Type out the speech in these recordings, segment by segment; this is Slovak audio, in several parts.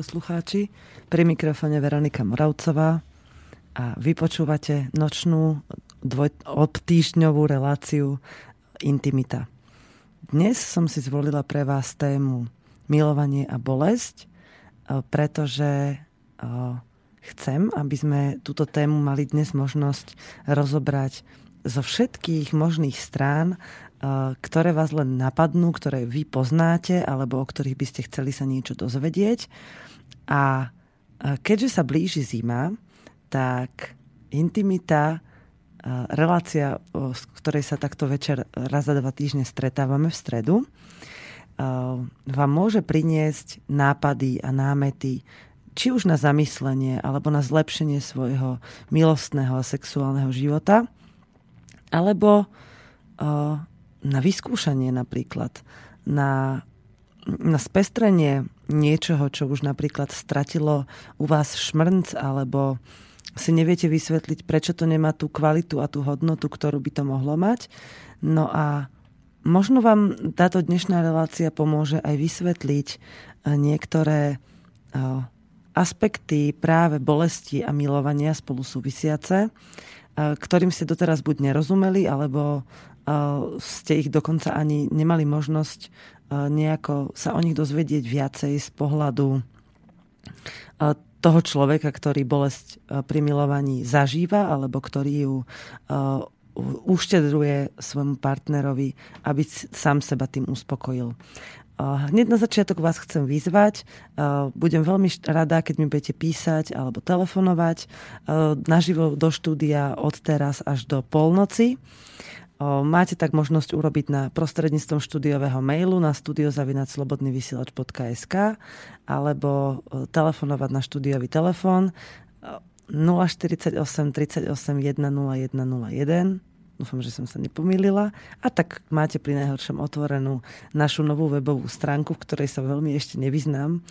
poslucháči. Pri mikrofone Veronika Moravcová a vy počúvate nočnú dvoj, obtýždňovú reláciu Intimita. Dnes som si zvolila pre vás tému milovanie a bolesť, pretože chcem, aby sme túto tému mali dnes možnosť rozobrať zo všetkých možných strán ktoré vás len napadnú, ktoré vy poznáte alebo o ktorých by ste chceli sa niečo dozvedieť. A keďže sa blíži zima, tak intimita, relácia, z ktorej sa takto večer raz za dva týždne stretávame v stredu, vám môže priniesť nápady a námety, či už na zamyslenie alebo na zlepšenie svojho milostného a sexuálneho života, alebo na vyskúšanie napríklad, na, na spestrenie niečoho, čo už napríklad stratilo u vás šmrnc, alebo si neviete vysvetliť, prečo to nemá tú kvalitu a tú hodnotu, ktorú by to mohlo mať. No a možno vám táto dnešná relácia pomôže aj vysvetliť eh, niektoré eh, aspekty práve bolesti a milovania spolu súvisiace, eh, ktorým ste doteraz buď nerozumeli, alebo ste ich dokonca ani nemali možnosť nejako sa o nich dozvedieť viacej z pohľadu toho človeka, ktorý bolesť pri milovaní zažíva alebo ktorý ju uštedruje svojmu partnerovi, aby sám seba tým uspokojil. Hneď na začiatok vás chcem vyzvať. Budem veľmi rada, keď mi budete písať alebo telefonovať naživo do štúdia od teraz až do polnoci. Máte tak možnosť urobiť na prostredníctvom štúdiového mailu na studiozavinaclobodnyvysielač.sk alebo telefonovať na štúdiový telefón 048 38 101 101 Dúfam, že som sa nepomýlila. A tak máte pri najhoršom otvorenú našu novú webovú stránku, v ktorej sa veľmi ešte nevyznám,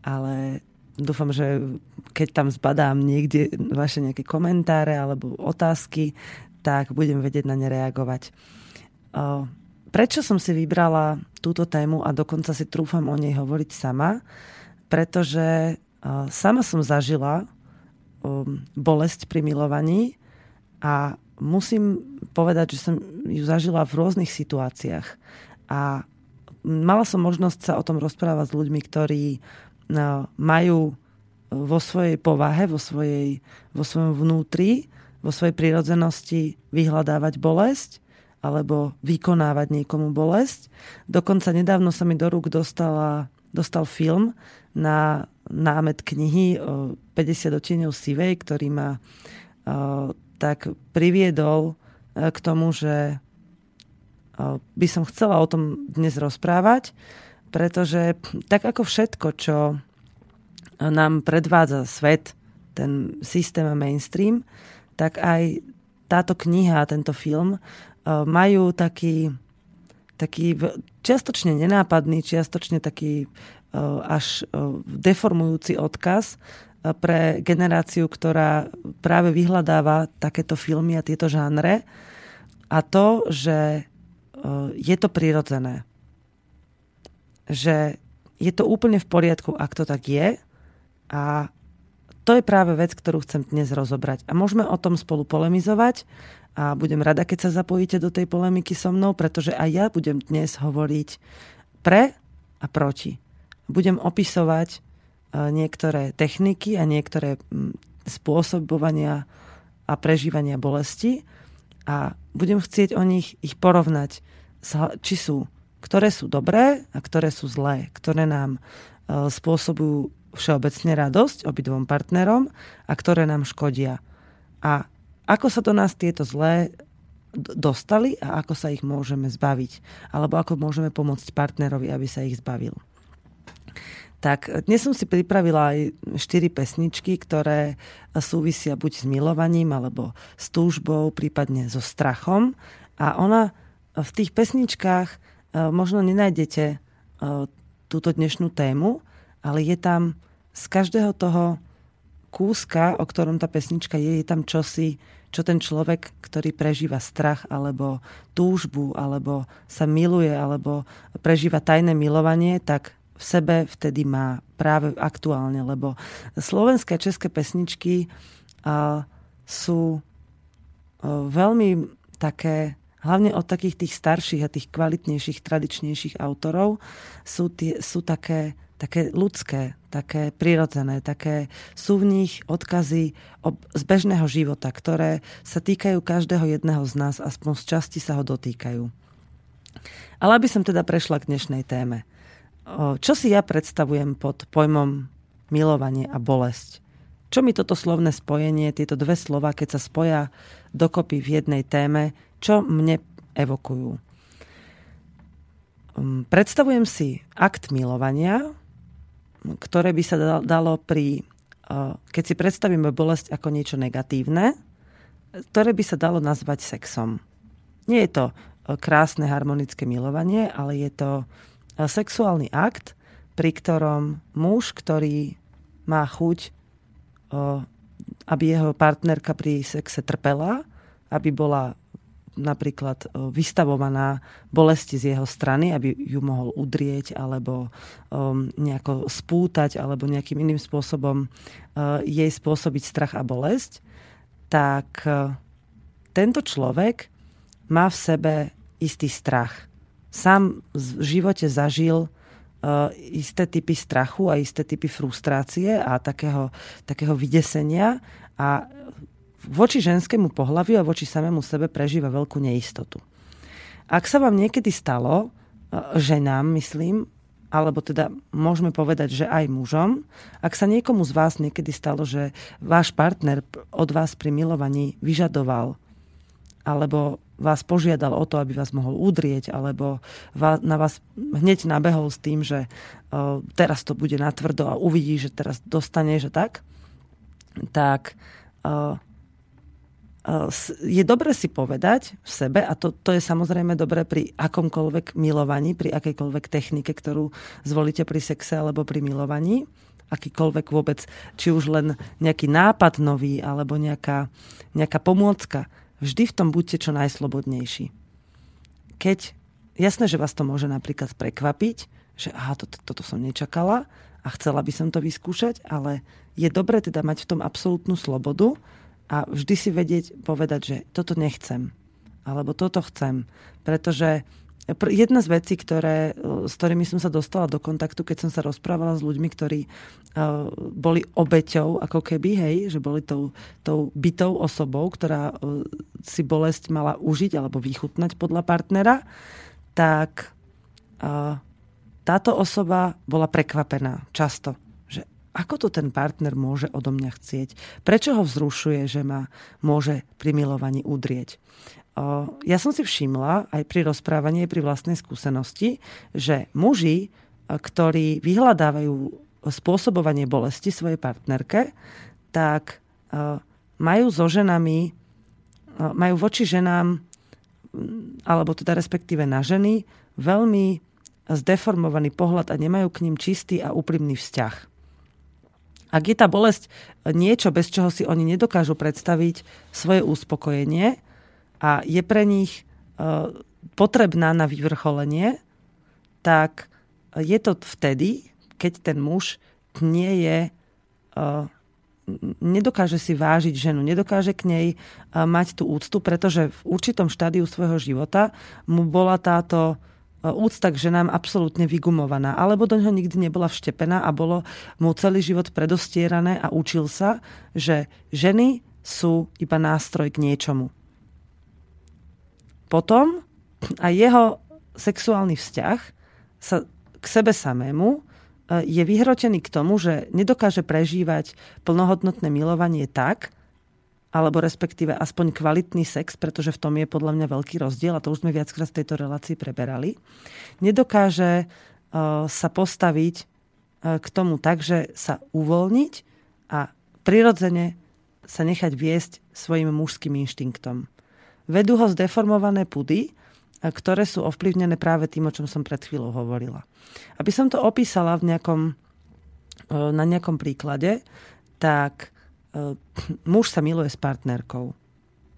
ale dúfam, že keď tam zbadám niekde vaše nejaké komentáre alebo otázky, tak budem vedieť na ne reagovať. Prečo som si vybrala túto tému a dokonca si trúfam o nej hovoriť sama? Pretože sama som zažila bolesť pri milovaní a musím povedať, že som ju zažila v rôznych situáciách. A mala som možnosť sa o tom rozprávať s ľuďmi, ktorí majú vo svojej povahe, vo, svojej, vo svojom vnútri vo svojej prírodzenosti vyhľadávať bolesť alebo vykonávať niekomu bolesť. Dokonca nedávno sa mi do rúk dostala, dostal film na námet knihy 50 odtieňov sivej, ktorý ma tak priviedol e, k tomu, že by som chcela o tom dnes rozprávať, pretože tak ako všetko, čo nám predvádza svet, ten systém a mainstream, tak aj táto kniha tento film e, majú taký, taký čiastočne nenápadný, čiastočne taký e, až e, deformujúci odkaz pre generáciu, ktorá práve vyhľadáva takéto filmy a tieto žánre. A to, že je to prirodzené. Že je to úplne v poriadku, ak to tak je. A to je práve vec, ktorú chcem dnes rozobrať. A môžeme o tom spolu polemizovať a budem rada, keď sa zapojíte do tej polemiky so mnou, pretože aj ja budem dnes hovoriť pre a proti. Budem opisovať e, niektoré techniky a niektoré spôsobovania a prežívania bolesti a budem chcieť o nich ich porovnať, či sú, ktoré sú dobré a ktoré sú zlé, ktoré nám e, spôsobujú všeobecne radosť obidvom partnerom a ktoré nám škodia. A ako sa do nás tieto zlé dostali a ako sa ich môžeme zbaviť. Alebo ako môžeme pomôcť partnerovi, aby sa ich zbavil. Tak dnes som si pripravila aj štyri pesničky, ktoré súvisia buď s milovaním, alebo s túžbou, prípadne so strachom. A ona v tých pesničkách e, možno nenájdete e, túto dnešnú tému, ale je tam z každého toho kúska, o ktorom tá pesnička je, je tam čosi, čo ten človek, ktorý prežíva strach alebo túžbu, alebo sa miluje, alebo prežíva tajné milovanie, tak v sebe vtedy má práve aktuálne, lebo slovenské a české pesničky sú veľmi také hlavne od takých tých starších a tých kvalitnejších, tradičnejších autorov, sú, tie, sú také, také ľudské, také prirodzené, také sú v nich odkazy z bežného života, ktoré sa týkajú každého jedného z nás, aspoň z časti sa ho dotýkajú. Ale aby som teda prešla k dnešnej téme. Čo si ja predstavujem pod pojmom milovanie a bolesť? Čo mi toto slovné spojenie, tieto dve slova, keď sa spoja dokopy v jednej téme, čo mne evokujú? Um, predstavujem si akt milovania, ktoré by sa dalo pri, uh, keď si predstavíme bolesť ako niečo negatívne, ktoré by sa dalo nazvať sexom. Nie je to uh, krásne harmonické milovanie, ale je to uh, sexuálny akt, pri ktorom muž, ktorý má chuť aby jeho partnerka pri sexe trpela, aby bola napríklad vystavovaná bolesti z jeho strany, aby ju mohol udrieť alebo um, nejako spútať alebo nejakým iným spôsobom uh, jej spôsobiť strach a bolesť, tak uh, tento človek má v sebe istý strach. Sám v živote zažil uh, isté typy strachu a isté typy frustrácie a takého, takého vydesenia a voči ženskému pohľaviu a voči samému sebe prežíva veľkú neistotu. Ak sa vám niekedy stalo, uh, ženám myslím, alebo teda môžeme povedať, že aj mužom, ak sa niekomu z vás niekedy stalo, že váš partner od vás pri milovaní vyžadoval alebo vás požiadal o to, aby vás mohol udrieť, alebo na vás hneď nabehol s tým, že teraz to bude natvrdo a uvidí, že teraz dostane, že tak, tak je dobre si povedať v sebe, a to, to je samozrejme dobre pri akomkoľvek milovaní, pri akejkoľvek technike, ktorú zvolíte pri sexe alebo pri milovaní, akýkoľvek vôbec, či už len nejaký nápad nový, alebo nejaká, nejaká pomôcka, vždy v tom buďte čo najslobodnejší. Keď, jasné, že vás to môže napríklad prekvapiť, že aha, to, to, toto som nečakala a chcela by som to vyskúšať, ale je dobré teda mať v tom absolútnu slobodu a vždy si vedieť povedať, že toto nechcem alebo toto chcem. Pretože Jedna z vecí, ktoré, s ktorými som sa dostala do kontaktu, keď som sa rozprávala s ľuďmi, ktorí uh, boli obeťou, ako keby, hej, že boli tou, tou bytou osobou, ktorá uh, si bolesť mala užiť alebo vychutnať podľa partnera, tak uh, táto osoba bola prekvapená často, ako to ten partner môže odo mňa chcieť, prečo ho vzrušuje, že ma môže pri milovaní udrieť ja som si všimla aj pri rozprávaní, aj pri vlastnej skúsenosti, že muži, ktorí vyhľadávajú spôsobovanie bolesti svojej partnerke, tak majú so ženami, majú voči ženám, alebo teda respektíve na ženy, veľmi zdeformovaný pohľad a nemajú k ním čistý a úprimný vzťah. Ak je tá bolesť niečo, bez čoho si oni nedokážu predstaviť svoje uspokojenie, a je pre nich e, potrebná na vyvrcholenie, tak je to vtedy, keď ten muž nie je nedokáže si vážiť ženu, nedokáže k nej mať tú úctu, pretože v určitom štádiu svojho života mu bola táto úcta k ženám absolútne vygumovaná, alebo do ňoho nikdy nebola vštepená a bolo mu celý život predostierané a učil sa, že ženy sú iba nástroj k niečomu. Potom aj jeho sexuálny vzťah sa k sebe samému e, je vyhrotený k tomu, že nedokáže prežívať plnohodnotné milovanie tak, alebo respektíve aspoň kvalitný sex, pretože v tom je podľa mňa veľký rozdiel, a to už sme viackrát v tejto relácii preberali, nedokáže uh, sa postaviť uh, k tomu tak, že sa uvoľniť a prirodzene sa nechať viesť svojim mužským inštinktom vedú ho zdeformované pudy, ktoré sú ovplyvnené práve tým, o čom som pred chvíľou hovorila. Aby som to opísala v nejakom, na nejakom príklade, tak muž sa miluje s partnerkou.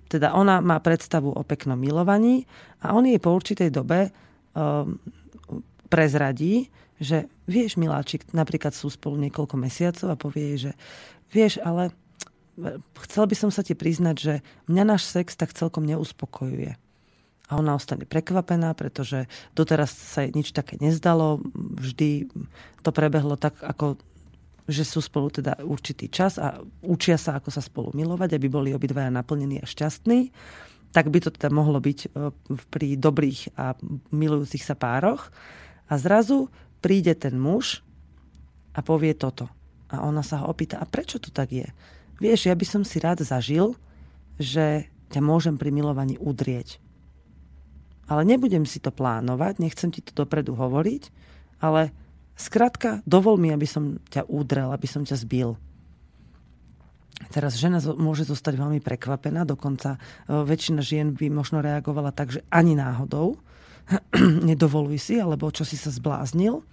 Teda ona má predstavu o peknom milovaní a on jej po určitej dobe prezradí, že vieš, miláčik, napríklad sú spolu niekoľko mesiacov a povie jej, že vieš, ale chcel by som sa ti priznať, že mňa náš sex tak celkom neuspokojuje. A ona ostane prekvapená, pretože doteraz sa jej nič také nezdalo. Vždy to prebehlo tak, ako že sú spolu teda určitý čas a učia sa, ako sa spolu milovať, aby boli obidvaja naplnení a šťastní. Tak by to teda mohlo byť e, pri dobrých a milujúcich sa pároch. A zrazu príde ten muž a povie toto. A ona sa ho opýta, a prečo to tak je? Vieš, ja by som si rád zažil, že ťa môžem pri milovaní udrieť. Ale nebudem si to plánovať, nechcem ti to dopredu hovoriť, ale skrátka, dovol mi, aby som ťa udrel, aby som ťa zbil. Teraz žena môže zostať veľmi prekvapená, dokonca e, väčšina žien by možno reagovala tak, že ani náhodou, nedovoluj si, alebo čo si sa zbláznil.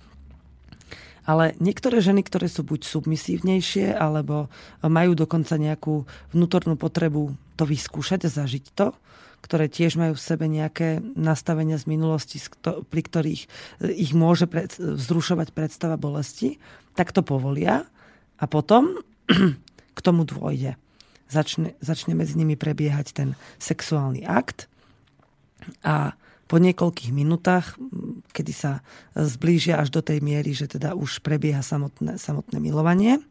Ale niektoré ženy, ktoré sú buď submisívnejšie, alebo majú dokonca nejakú vnútornú potrebu to vyskúšať a zažiť to, ktoré tiež majú v sebe nejaké nastavenia z minulosti, pri ktorých ich môže pred, vzrušovať predstava bolesti, tak to povolia a potom k tomu dôjde. Začne, začne medzi nimi prebiehať ten sexuálny akt a po niekoľkých minútach, kedy sa zblížia až do tej miery, že teda už prebieha samotné, samotné milovanie,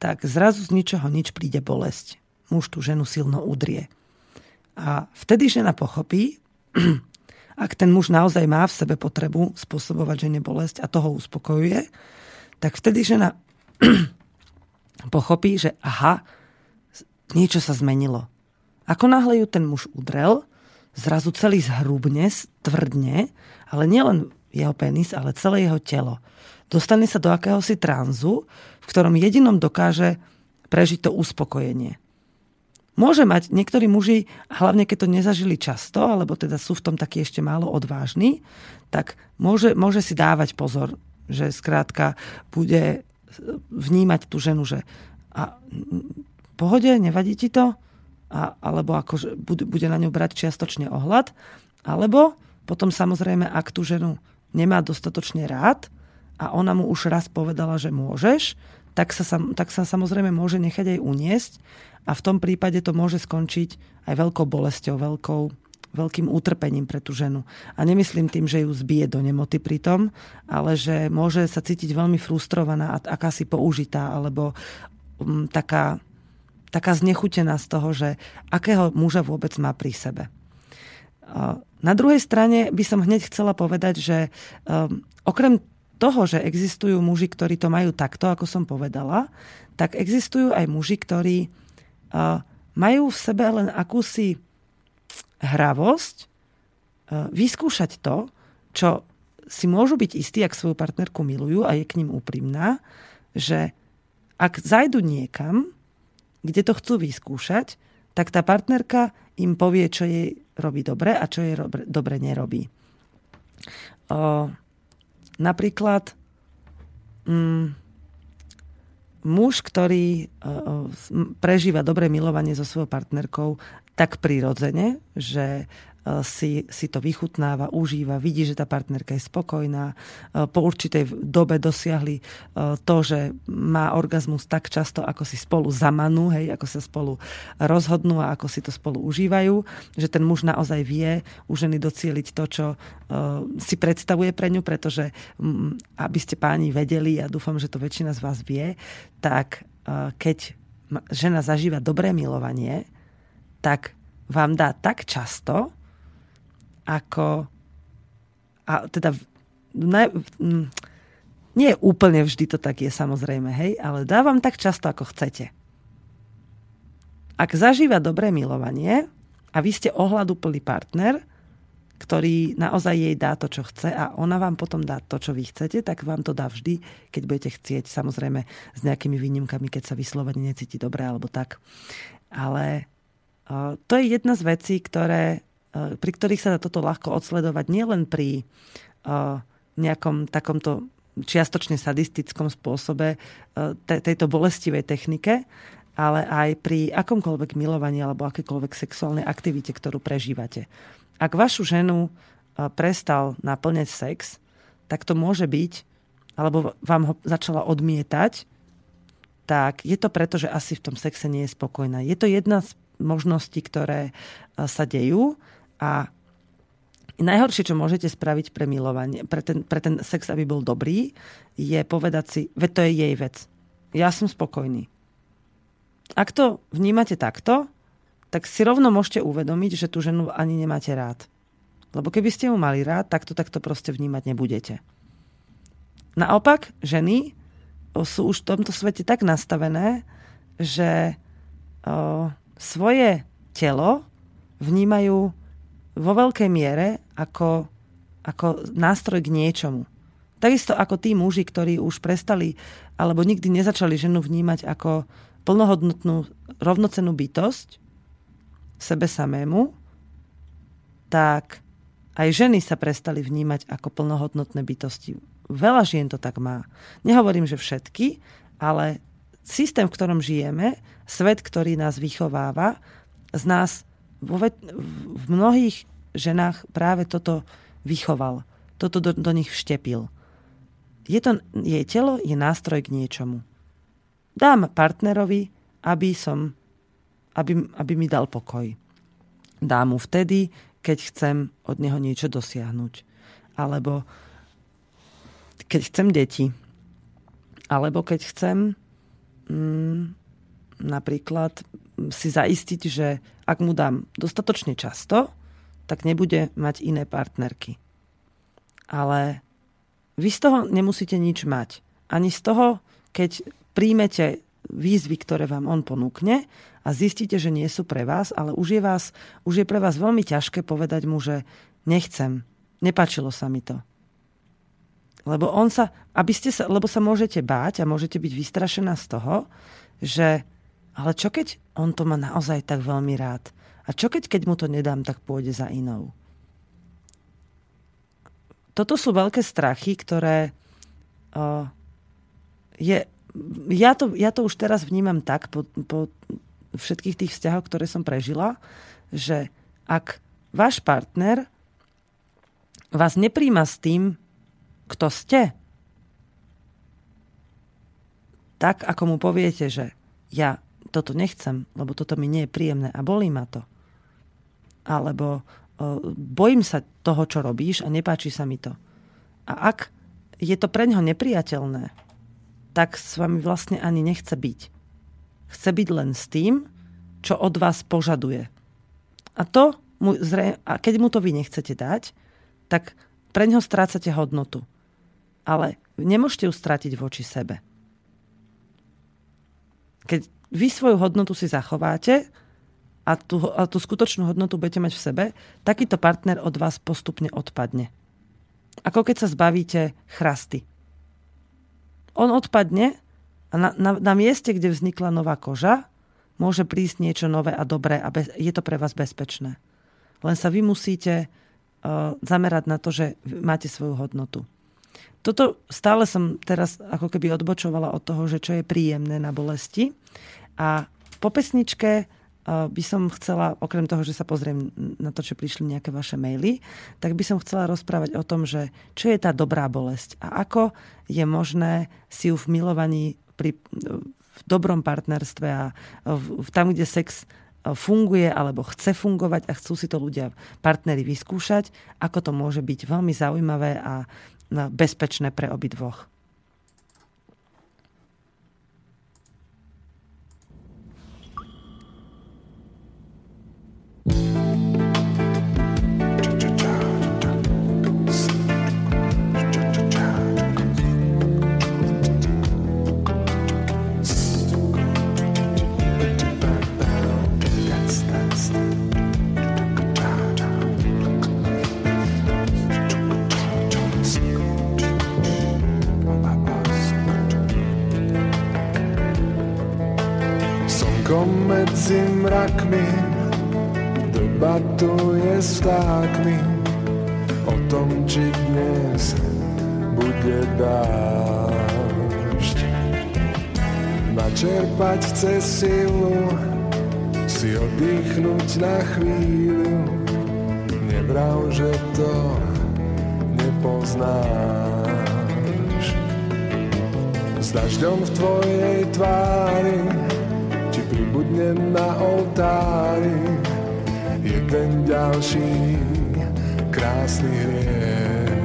tak zrazu z ničoho nič príde bolesť. Muž tú ženu silno udrie. A vtedy žena pochopí, ak ten muž naozaj má v sebe potrebu spôsobovať žene bolesť a toho uspokojuje, tak vtedy žena pochopí, že aha, niečo sa zmenilo. Ako náhle ju ten muž udrel, zrazu celý zhrubne, tvrdne, ale nielen jeho penis, ale celé jeho telo. Dostane sa do akéhosi tranzu, v ktorom jedinom dokáže prežiť to uspokojenie. Môže mať niektorí muži, hlavne keď to nezažili často, alebo teda sú v tom takí ešte málo odvážni, tak môže, môže si dávať pozor, že skrátka bude vnímať tú ženu, že a, pohode, nevadí ti to? a, alebo bude, bude na ňu brať čiastočne ohľad, alebo potom samozrejme, ak tú ženu nemá dostatočne rád a ona mu už raz povedala, že môžeš, tak sa, tak sa samozrejme môže nechať aj uniesť a v tom prípade to môže skončiť aj veľkou bolesťou, veľkou, veľkým utrpením pre tú ženu. A nemyslím tým, že ju zbije do nemoty pritom, ale že môže sa cítiť veľmi frustrovaná a akási použitá, alebo um, taká taká znechutená z toho, že akého muža vôbec má pri sebe. Na druhej strane by som hneď chcela povedať, že um, okrem toho, že existujú muži, ktorí to majú takto, ako som povedala, tak existujú aj muži, ktorí majú v sebe len akúsi hravosť vyskúšať to, čo si môžu byť istí, ak svoju partnerku milujú a je k ním úprimná, že ak zajdu niekam, kde to chcú vyskúšať, tak tá partnerka im povie, čo jej robí dobre a čo jej dobre nerobí. Napríklad mm, muž, ktorý o, prežíva dobré milovanie so svojou partnerkou tak prirodzene, že si, si to vychutnáva, užíva, vidí, že tá partnerka je spokojná. E, po určitej dobe dosiahli e, to, že má orgazmus tak často, ako si spolu zamanú, hej, ako sa spolu rozhodnú a ako si to spolu užívajú, že ten muž naozaj vie u ženy docieliť to, čo si predstavuje pre ňu, pretože aby ste páni vedeli, ja dúfam, že to väčšina z vás vie, tak keď žena zažíva dobré milovanie, tak vám dá tak často, ako a teda ne, nie úplne vždy to tak je samozrejme, hej, ale dávam tak často, ako chcete. Ak zažíva dobré milovanie a vy ste ohľaduplný partner, ktorý naozaj jej dá to, čo chce a ona vám potom dá to, čo vy chcete, tak vám to dá vždy, keď budete chcieť. Samozrejme s nejakými výnimkami, keď sa vyslovene necíti dobre alebo tak. Ale to je jedna z vecí, ktoré pri ktorých sa dá toto ľahko odsledovať nielen pri eh, nejakom takomto čiastočne sadistickom spôsobe eh, tejto bolestivej technike, ale aj pri akomkoľvek milovaní alebo akékoľvek sexuálnej aktivite, ktorú prežívate. Ak vašu ženu prestal naplňať sex, tak to môže byť, alebo vám ho začala odmietať, tak je to preto, že asi v tom sexe nie je spokojná. Je to jedna z možností, ktoré sa dejú a najhoršie, čo môžete spraviť pre milovanie, pre ten, pre ten sex, aby bol dobrý, je povedať si, veď to je jej vec. Ja som spokojný. Ak to vnímate takto, tak si rovno môžete uvedomiť, že tú ženu ani nemáte rád. Lebo keby ste ju mali rád, tak to takto proste vnímať nebudete. Naopak, ženy sú už v tomto svete tak nastavené, že o, svoje telo vnímajú vo veľkej miere ako, ako nástroj k niečomu. Takisto ako tí muži, ktorí už prestali alebo nikdy nezačali ženu vnímať ako plnohodnotnú rovnocenú bytosť sebe samému, tak aj ženy sa prestali vnímať ako plnohodnotné bytosti. Veľa žien to tak má. Nehovorím, že všetky, ale systém, v ktorom žijeme, svet, ktorý nás vychováva, z nás vo v mnohých ženách práve toto vychoval. Toto do, do nich vštepil. Je to, jej telo je nástroj k niečomu. Dám partnerovi, aby som aby, aby mi dal pokoj. Dám mu vtedy, keď chcem od neho niečo dosiahnuť. Alebo keď chcem deti. Alebo keď chcem mm, napríklad si zaistiť, že ak mu dám dostatočne často, tak nebude mať iné partnerky. Ale vy z toho nemusíte nič mať. Ani z toho, keď príjmete výzvy, ktoré vám on ponúkne a zistíte, že nie sú pre vás, ale už je, vás, už je pre vás veľmi ťažké povedať mu, že nechcem, nepačilo sa mi to. Lebo on sa, aby ste sa, lebo sa môžete báť a môžete byť vystrašená z toho, že ale čo keď on to má naozaj tak veľmi rád? A čo keď, keď mu to nedám, tak pôjde za inou? Toto sú veľké strachy, ktoré uh, je, ja, to, ja to už teraz vnímam tak po, po všetkých tých vzťahoch, ktoré som prežila, že ak váš partner vás nepríjma s tým, kto ste, tak ako mu poviete, že ja toto nechcem, lebo toto mi nie je príjemné a bolí ma to. Alebo bojím sa toho, čo robíš a nepáči sa mi to. A ak je to pre neho nepriateľné, tak s vami vlastne ani nechce byť. Chce byť len s tým, čo od vás požaduje. A, to mu zre, a keď mu to vy nechcete dať, tak pre neho strácate hodnotu. Ale nemôžete ju stratiť voči sebe. Keď vy svoju hodnotu si zachováte a tú, a tú skutočnú hodnotu budete mať v sebe, takýto partner od vás postupne odpadne. Ako keď sa zbavíte chrasty. On odpadne a na, na, na mieste, kde vznikla nová koža, môže prísť niečo nové a dobré a bez, je to pre vás bezpečné. Len sa vy musíte uh, zamerať na to, že máte svoju hodnotu. Toto stále som teraz ako keby odbočovala od toho, že čo je príjemné na bolesti. A po pesničke uh, by som chcela, okrem toho, že sa pozriem na to, čo prišli nejaké vaše maily, tak by som chcela rozprávať o tom, že čo je tá dobrá bolesť a ako je možné si ju v milovaní pri, v dobrom partnerstve a v, tam, kde sex e, funguje alebo chce fungovať a chcú si to ľudia, partnery vyskúšať, ako to môže byť veľmi zaujímavé a bezpečné pre obidvoch. Medzi mrakmi debatuje s vtákmi o tom, či dnes bude dážď. Načerpať chce silu, si oddychnúť na chvíľu, nevrav, že to nepoznáš. dažďom v tvojej tvári pribudne na oltári jeden ďalší krásny hriech.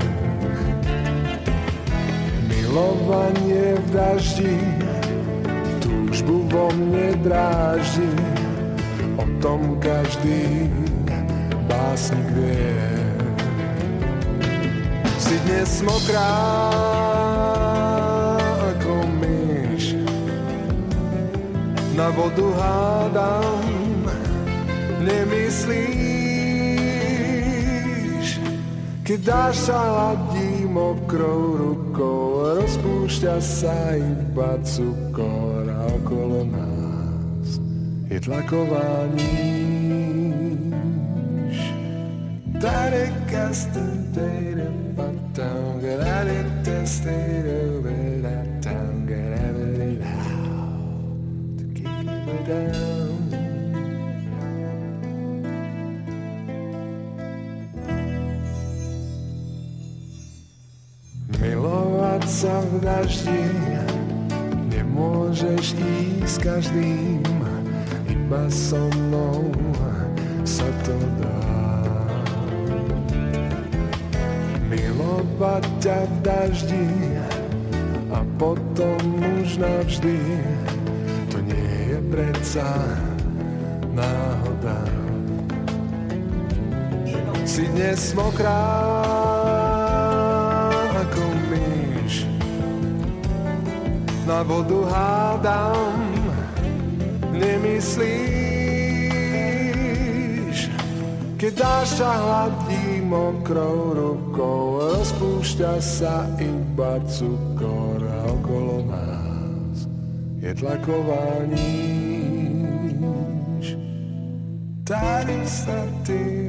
Milovanie v daždi túžbu vo mne dráždi o tom každý básnik vie. Si dnes mokrá na vodu hádam, nemyslíš, keď dáš sa hladí mokrou rukou, rozpúšťa sa iba cukor a okolo nás je tlaková níž. Tarek data but don't každým, iba so mnou sa to dá. milovať ťa v daždi a potom už navždy. To nie je predsa náhoda. Si dnes mokrá na vodu hádam, nemyslíš, keď dáš sa hladí mokrou rukou rozpúšťa sa iba cukor a okolo nás je tlaková níž. Tady sa ty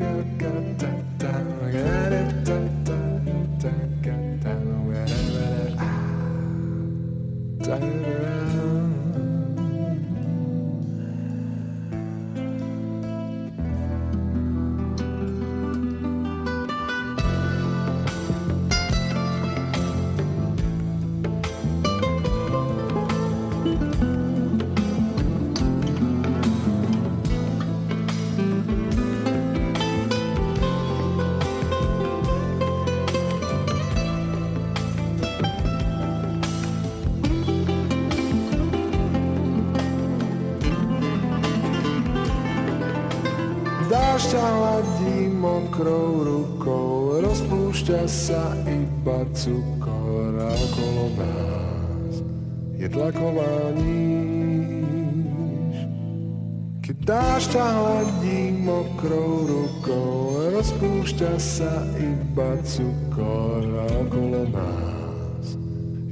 mokrou rukou, rozpúšťa sa iba cukor a okolo nás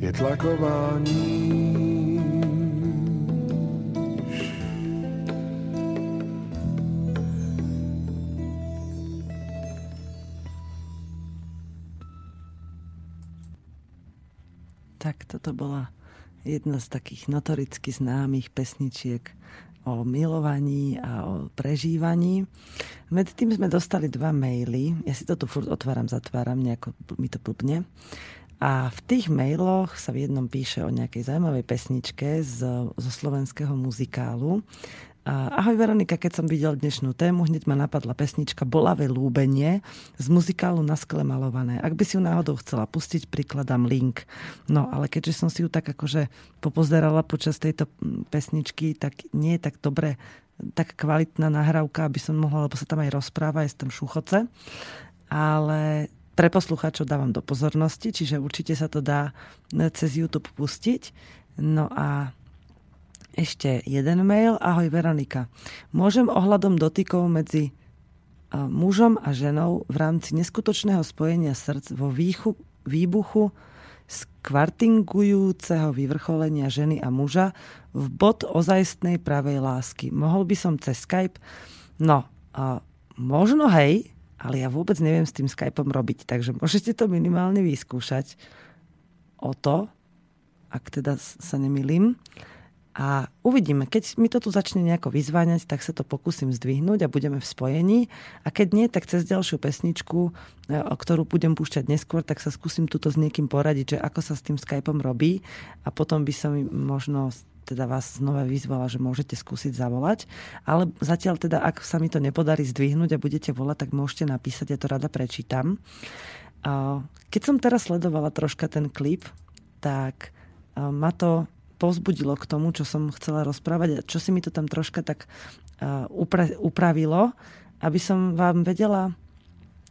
je tlaková níž. Tak toto bola jedna z takých notoricky známych pesničiek o milovaní a o prežívaní. Medzi tým sme dostali dva maily. Ja si to tu furt otváram, zatváram, nejako mi to plpne. A v tých mailoch sa v jednom píše o nejakej zaujímavej pesničke z, zo slovenského muzikálu. Ahoj Veronika, keď som videl dnešnú tému, hneď ma napadla pesnička Bolavé lúbenie z muzikálu Na skle malované. Ak by si ju náhodou chcela pustiť, prikladám link. No, ale keďže som si ju tak akože popozerala počas tejto pesničky, tak nie je tak dobre, tak kvalitná nahrávka, aby som mohla, lebo sa tam aj rozpráva, je tam šuchoce. Ale pre poslucháčov dávam do pozornosti, čiže určite sa to dá cez YouTube pustiť. No a ešte jeden mail. Ahoj Veronika. Môžem ohľadom dotykov medzi mužom a ženou v rámci neskutočného spojenia srdc vo výchu, výbuchu z kvartingujúceho vyvrcholenia ženy a muža v bod ozajstnej pravej lásky. Mohol by som cez Skype? No, a možno hej, ale ja vôbec neviem s tým Skypeom robiť, takže môžete to minimálne vyskúšať o to, ak teda sa nemilím. A uvidíme, keď mi to tu začne nejako vyzváňať, tak sa to pokúsim zdvihnúť a budeme v spojení. A keď nie, tak cez ďalšiu pesničku, e, o ktorú budem púšťať neskôr, tak sa skúsim túto s niekým poradiť, že ako sa s tým Skypeom robí. A potom by som možno teda vás znova vyzvala, že môžete skúsiť zavolať. Ale zatiaľ teda, ak sa mi to nepodarí zdvihnúť a budete volať, tak môžete napísať, ja to rada prečítam. Keď som teraz sledovala troška ten klip, tak ma to povzbudilo k tomu, čo som chcela rozprávať a čo si mi to tam troška tak upra- upravilo, aby som vám vedela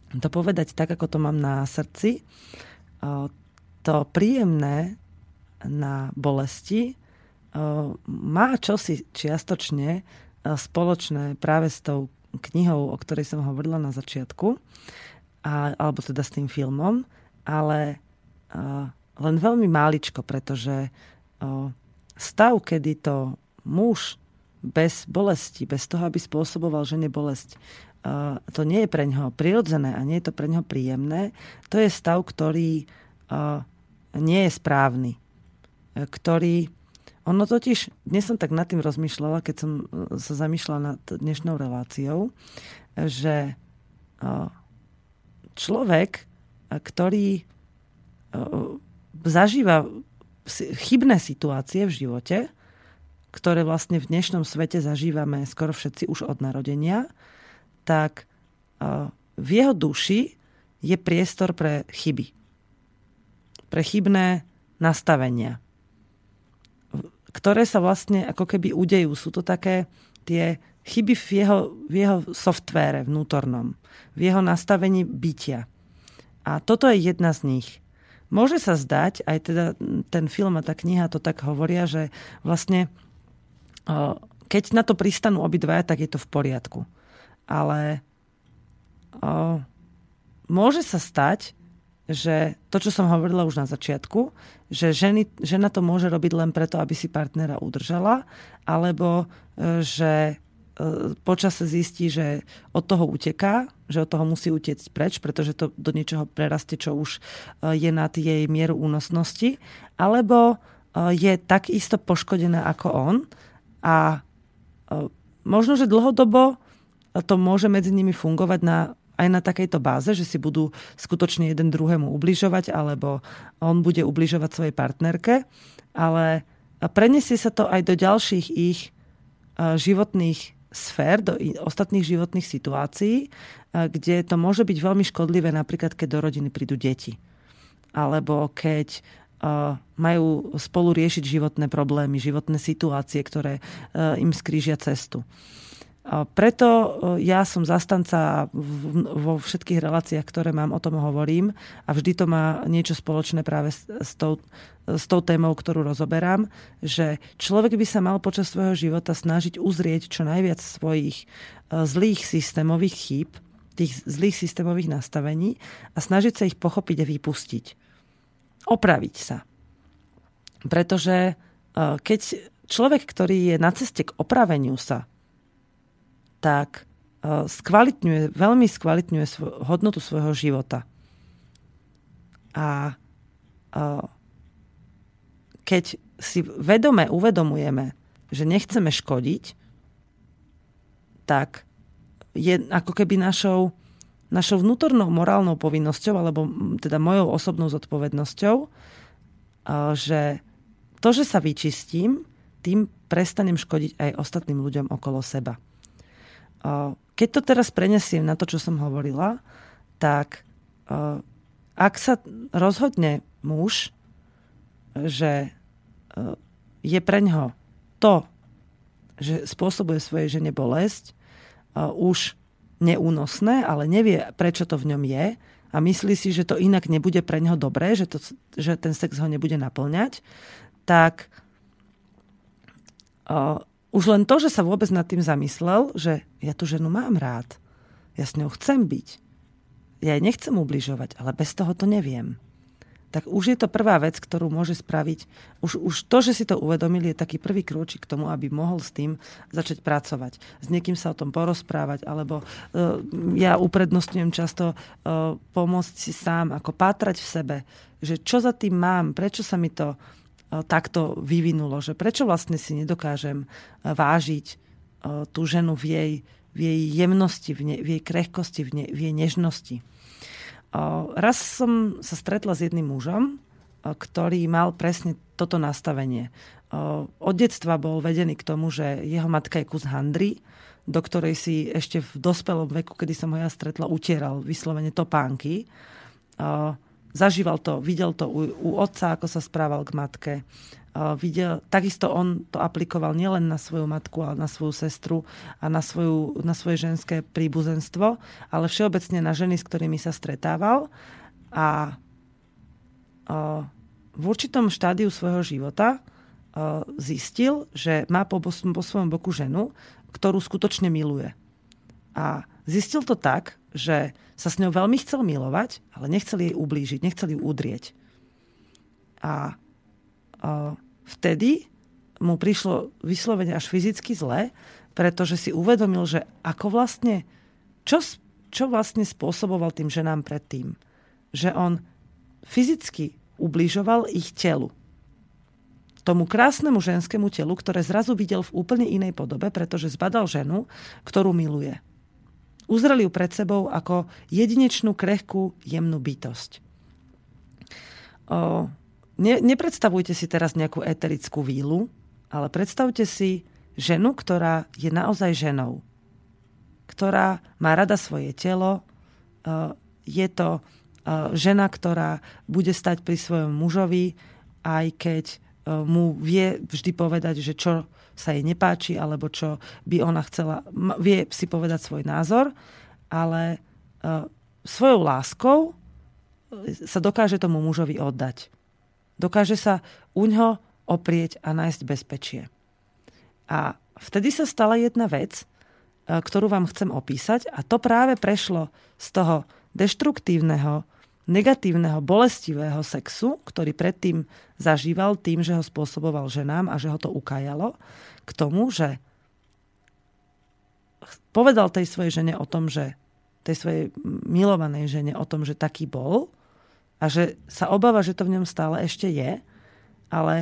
to povedať tak, ako to mám na srdci. To príjemné na bolesti má čosi čiastočne spoločné práve s tou knihou, o ktorej som hovorila na začiatku, alebo teda s tým filmom, ale len veľmi máličko, pretože stav, kedy to muž bez bolesti, bez toho, aby spôsoboval žene bolesť, to nie je pre ňoho prirodzené a nie je to pre ňoho príjemné, to je stav, ktorý nie je správny. Ktorý ono totiž, dnes som tak nad tým rozmýšľala, keď som e, sa zamýšľala nad dnešnou reláciou, že človek, ktorý zažíva chybné situácie v živote, ktoré vlastne v dnešnom svete zažívame skoro všetci už od narodenia, tak v jeho duši je priestor pre chyby. Pre chybné nastavenia, ktoré sa vlastne ako keby udejú. Sú to také tie chyby v jeho, v jeho softvére vnútornom, v jeho nastavení bytia. A toto je jedna z nich. Môže sa zdať, aj teda ten film a tá kniha to tak hovoria, že vlastne keď na to pristanú obidvaja, tak je to v poriadku. Ale môže sa stať, že to, čo som hovorila už na začiatku, že ženy, žena to môže robiť len preto, aby si partnera udržala, alebo e, že počase zistí, že od toho uteká, že od toho musí utiecť preč, pretože to do niečoho prerastie, čo už e, je nad jej mieru únosnosti, alebo e, je takisto poškodená ako on a možno, že dlhodobo to môže medzi nimi fungovať na aj na takejto báze, že si budú skutočne jeden druhému ubližovať, alebo on bude ubližovať svojej partnerke, ale preniesie sa to aj do ďalších ich životných sfér, do ostatných životných situácií, kde to môže byť veľmi škodlivé, napríklad keď do rodiny prídu deti. Alebo keď majú spolu riešiť životné problémy, životné situácie, ktoré im skrížia cestu. Preto e, ja som zastanca vo všetkých reláciách, ktoré mám, o tom hovorím a vždy to má niečo spoločné práve s, tou, s tou témou, ktorú rozoberám, že človek by sa mal počas svojho života snažiť uzrieť čo najviac svojich e, zlých systémových chýb, tých zlých systémových nastavení a snažiť sa ich pochopiť a vypustiť. Opraviť sa. Pretože e, keď človek, ktorý je na ceste k opraveniu sa, tak e, skvalitňuje, veľmi skvalitňuje hodnotu svojho života. A e, keď si vedome uvedomujeme, že nechceme škodiť, tak je ako keby našou, našou vnútornou morálnou povinnosťou, alebo teda mojou osobnou zodpovednosťou, e, že to, že sa vyčistím, tým prestanem škodiť aj ostatným ľuďom okolo seba. Keď to teraz prenesiem na to, čo som hovorila, tak ak sa rozhodne muž, že je pre ňo to, že spôsobuje svojej žene bolesť, už neúnosné, ale nevie, prečo to v ňom je a myslí si, že to inak nebude pre neho dobré, že, to, že ten sex ho nebude naplňať, tak už len to, že sa vôbec nad tým zamyslel, že ja tú ženu mám rád, ja s ňou chcem byť, ja jej nechcem ubližovať, ale bez toho to neviem. Tak už je to prvá vec, ktorú môže spraviť. Už, už to, že si to uvedomil, je taký prvý krôčik k tomu, aby mohol s tým začať pracovať. S niekým sa o tom porozprávať, alebo uh, ja uprednostňujem často uh, pomôcť si sám, ako pátrať v sebe, že čo za tým mám, prečo sa mi to takto vyvinulo, že prečo vlastne si nedokážem vážiť tú ženu v jej, v jej jemnosti, v, ne, v jej krehkosti, v, ne, v jej nežnosti. Raz som sa stretla s jedným mužom, ktorý mal presne toto nastavenie. Od detstva bol vedený k tomu, že jeho matka je kus handry, do ktorej si ešte v dospelom veku, kedy som ho ja stretla, utieral vyslovene topánky. Zažíval to, videl to u, u otca, ako sa správal k matke. Videl, takisto on to aplikoval nielen na svoju matku, ale na svoju sestru a na, svoju, na svoje ženské príbuzenstvo, ale všeobecne na ženy, s ktorými sa stretával. A v určitom štádiu svojho života zistil, že má po, po svojom boku ženu, ktorú skutočne miluje. A zistil to tak, že sa s ňou veľmi chcel milovať, ale nechcel jej ublížiť, nechcel ju udrieť. A, a vtedy mu prišlo vyslovene až fyzicky zle, pretože si uvedomil, že ako vlastne, čo, čo vlastne spôsoboval tým ženám predtým. Že on fyzicky ubližoval ich telu tomu krásnemu ženskému telu, ktoré zrazu videl v úplne inej podobe, pretože zbadal ženu, ktorú miluje. Uzreli ju pred sebou ako jedinečnú, krehkú, jemnú bytosť. O, ne, nepredstavujte si teraz nejakú eterickú vílu, ale predstavte si ženu, ktorá je naozaj ženou. Ktorá má rada svoje telo. Je to žena, ktorá bude stať pri svojom mužovi, aj keď mu vie vždy povedať, že čo sa jej nepáči, alebo čo by ona chcela, vie si povedať svoj názor, ale e, svojou láskou e, sa dokáže tomu mužovi oddať. Dokáže sa u ňo oprieť a nájsť bezpečie. A vtedy sa stala jedna vec, e, ktorú vám chcem opísať a to práve prešlo z toho deštruktívneho negatívneho, bolestivého sexu, ktorý predtým zažíval tým, že ho spôsoboval ženám a že ho to ukájalo, k tomu, že povedal tej svojej žene o tom, že tej svojej milovanej žene o tom, že taký bol a že sa obáva, že to v ňom stále ešte je, ale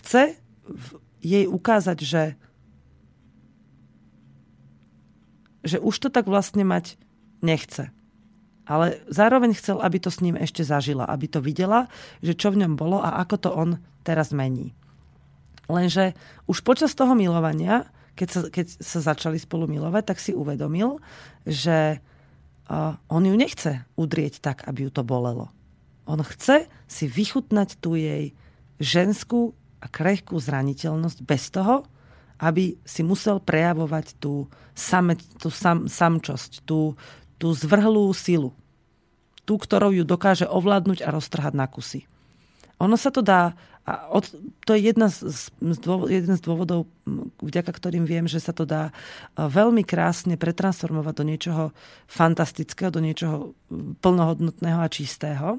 chce jej ukázať, že že už to tak vlastne mať nechce ale zároveň chcel, aby to s ním ešte zažila, aby to videla, že čo v ňom bolo a ako to on teraz mení. Lenže už počas toho milovania, keď sa, keď sa začali spolu milovať, tak si uvedomil, že on ju nechce udrieť tak, aby ju to bolelo. On chce si vychutnať tú jej ženskú a krehkú zraniteľnosť bez toho, aby si musel prejavovať tú, same, tú sam, samčosť, tú, tú zvrhlú silu. Tú, ktorou ju dokáže ovládnuť a roztrhať na kusy. Ono sa to dá, a od, to je jedna z, z dôvod, jeden z dôvodov, vďaka ktorým viem, že sa to dá veľmi krásne pretransformovať do niečoho fantastického, do niečoho plnohodnotného a čistého.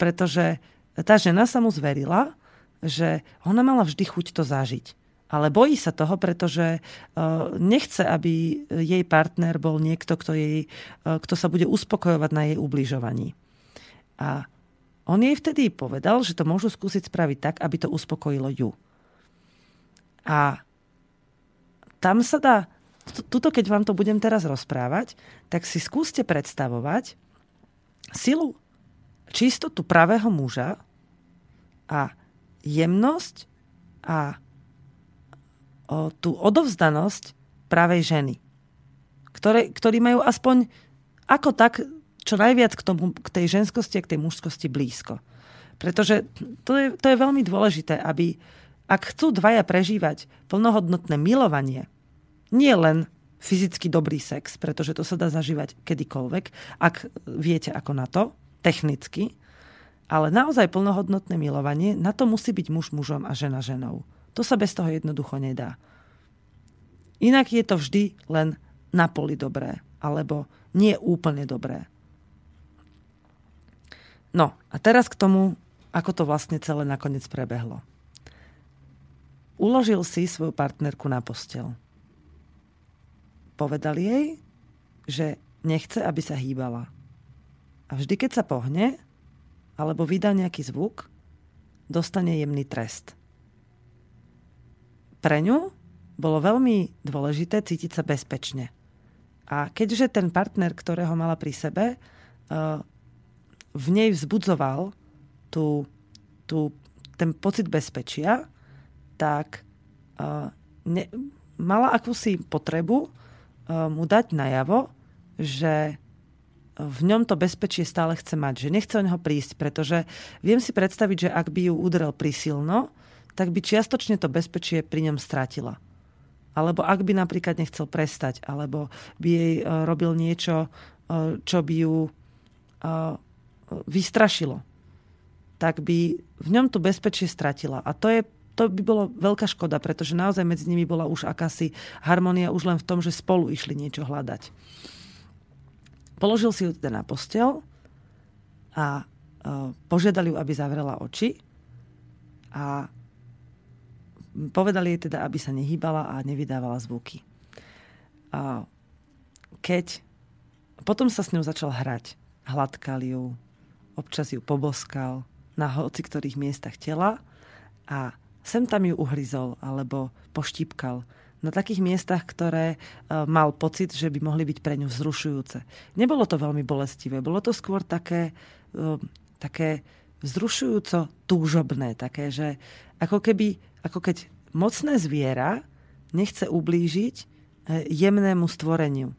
Pretože tá žena sa mu zverila, že ona mala vždy chuť to zažiť ale bojí sa toho, pretože uh, nechce, aby jej partner bol niekto, kto, jej, uh, kto sa bude uspokojovať na jej ubližovaní. A on jej vtedy povedal, že to môžu skúsiť spraviť tak, aby to uspokojilo ju. A tam sa dá, tuto keď vám to budem teraz rozprávať, tak si skúste predstavovať silu, čistotu pravého muža a jemnosť a o tú odovzdanosť pravej ženy, ktoré, ktorí majú aspoň ako tak čo najviac k, tomu, k tej ženskosti a k tej mužskosti blízko. Pretože to je, to je veľmi dôležité, aby ak chcú dvaja prežívať plnohodnotné milovanie, nie len fyzicky dobrý sex, pretože to sa dá zažívať kedykoľvek, ak viete ako na to, technicky, ale naozaj plnohodnotné milovanie, na to musí byť muž mužom a žena ženou. To sa bez toho jednoducho nedá. Inak je to vždy len na poli dobré, alebo nie úplne dobré. No a teraz k tomu, ako to vlastne celé nakoniec prebehlo. Uložil si svoju partnerku na postel. Povedal jej, že nechce, aby sa hýbala. A vždy, keď sa pohne, alebo vydá nejaký zvuk, dostane jemný trest. Pre ňu bolo veľmi dôležité cítiť sa bezpečne. A keďže ten partner, ktorého mala pri sebe, eh, v nej vzbudzoval tú, tú, ten pocit bezpečia, tak eh, ne, mala akúsi potrebu eh, mu dať najavo, že v ňom to bezpečie stále chce mať, že nechce o neho prísť, pretože viem si predstaviť, že ak by ju udrel prísilno, tak by čiastočne to bezpečie pri ňom stratila. Alebo ak by napríklad nechcel prestať, alebo by jej e, robil niečo, e, čo by ju e, vystrašilo, tak by v ňom to bezpečie stratila. A to je to by bolo veľká škoda, pretože naozaj medzi nimi bola už akási harmonia už len v tom, že spolu išli niečo hľadať. Položil si ju teda na postel a požiadali ju, aby zavrela oči a povedali jej teda, aby sa nehýbala a nevydávala zvuky. A keď potom sa s ňou začal hrať, hladkal ju, občas ju poboskal na hoci ktorých miestach tela a sem tam ju uhryzol alebo poštípkal na takých miestach, ktoré e, mal pocit, že by mohli byť pre ňu vzrušujúce. Nebolo to veľmi bolestivé, bolo to skôr také, e, také vzrušujúco túžobné, také, že ako keby, ako keď mocné zviera nechce ublížiť e, jemnému stvoreniu.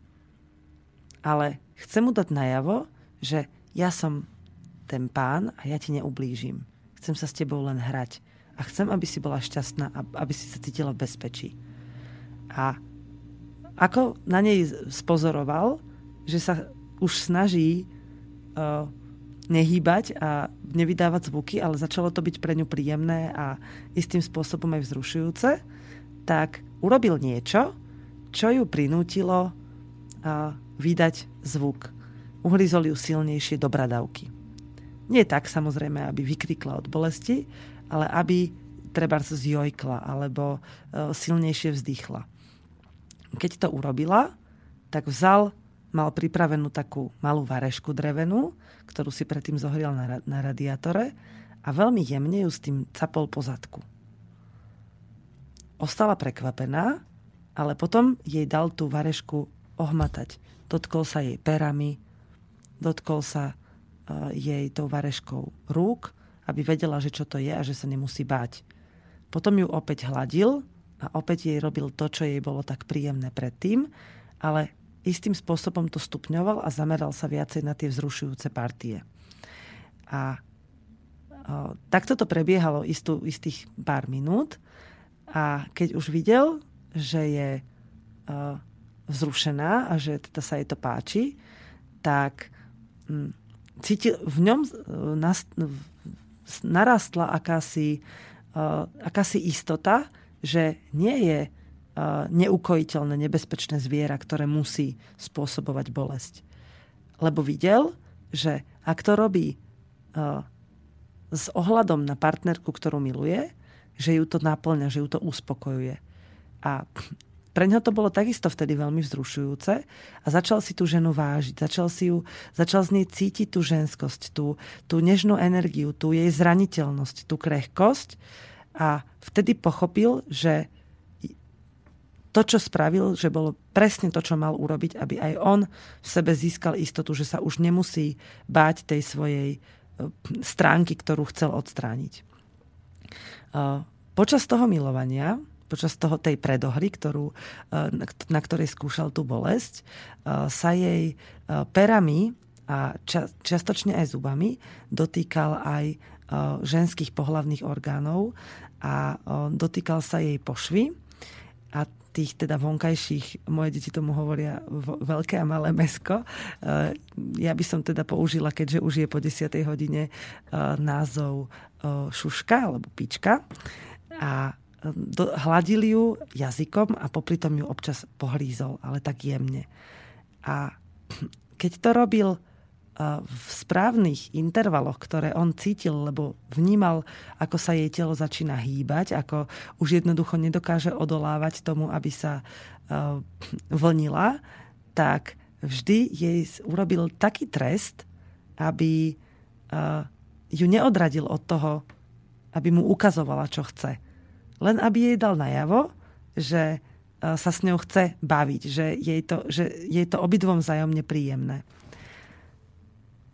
Ale chce mu dať najavo, že ja som ten pán a ja ti neublížim. Chcem sa s tebou len hrať. A chcem, aby si bola šťastná aby si sa cítila v bezpečí. A ako na nej spozoroval, že sa už snaží uh, nehýbať a nevydávať zvuky, ale začalo to byť pre ňu príjemné a istým spôsobom aj vzrušujúce, tak urobil niečo, čo ju prinútilo vydať zvuk. Uhryzol ju silnejšie do bradavky. Nie tak samozrejme, aby vykrikla od bolesti, ale aby treba zjojkla alebo uh, silnejšie vzdychla. Keď to urobila, tak vzal, mal pripravenú takú malú varešku drevenú, ktorú si predtým zohrial na, na radiátore a veľmi jemne ju s tým capol po zadku. Ostala prekvapená, ale potom jej dal tú varešku ohmatať. Dotkol sa jej perami, dotkol sa uh, jej tou vareškou rúk, aby vedela, že čo to je a že sa nemusí báť. Potom ju opäť hladil a opäť jej robil to, čo jej bolo tak príjemné predtým, ale istým spôsobom to stupňoval a zameral sa viacej na tie vzrušujúce partie. A o, takto to prebiehalo istú, istých pár minút a keď už videl, že je o, vzrušená a že teda sa jej to páči, tak m, cítil, v ňom nas, narastla akási, o, akási istota, že nie je neukojiteľné, nebezpečné zviera, ktoré musí spôsobovať bolesť. Lebo videl, že ak to robí s ohľadom na partnerku, ktorú miluje, že ju to naplňa, že ju to uspokojuje. A pre ňa to bolo takisto vtedy veľmi vzrušujúce a začal si tú ženu vážiť, začal, si ju, začal z nej cítiť tú ženskosť, tú, tú nežnú energiu, tú jej zraniteľnosť, tú krehkosť a vtedy pochopil, že to, čo spravil, že bolo presne to, čo mal urobiť, aby aj on v sebe získal istotu, že sa už nemusí báť tej svojej e, stránky, ktorú chcel odstrániť. E, počas toho milovania, počas toho tej predohry, ktorú, e, na ktorej skúšal tú bolesť, sa jej perami a čiastočne aj zubami dotýkal aj ženských pohlavných orgánov a dotýkal sa jej pošvy a tých teda vonkajších, moje deti tomu hovoria veľké a malé mesko. Ja by som teda použila, keďže už je po 10. hodine názov šuška alebo pička. A hladil ju jazykom a popri tom ju občas pohlízol, ale tak jemne. A keď to robil v správnych intervaloch, ktoré on cítil, lebo vnímal, ako sa jej telo začína hýbať, ako už jednoducho nedokáže odolávať tomu, aby sa vlnila, tak vždy jej urobil taký trest, aby ju neodradil od toho aby mu ukazovala, čo chce. Len aby jej dal najavo, že e, sa s ňou chce baviť, že jej to, že jej to obidvom vzájomne príjemné.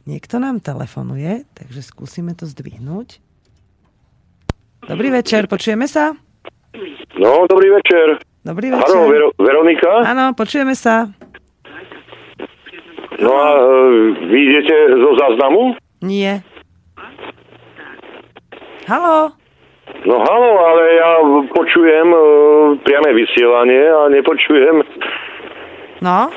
Niekto nám telefonuje, takže skúsime to zdvihnúť. Dobrý večer, počujeme sa? No, dobrý večer. Dobrý večer. Áno, Vero, Veronika? Áno, počujeme sa. No a e, vy idete zo záznamu? Nie. Halo? No halo, ale ja počujem e, priame vysielanie a nepočujem. No?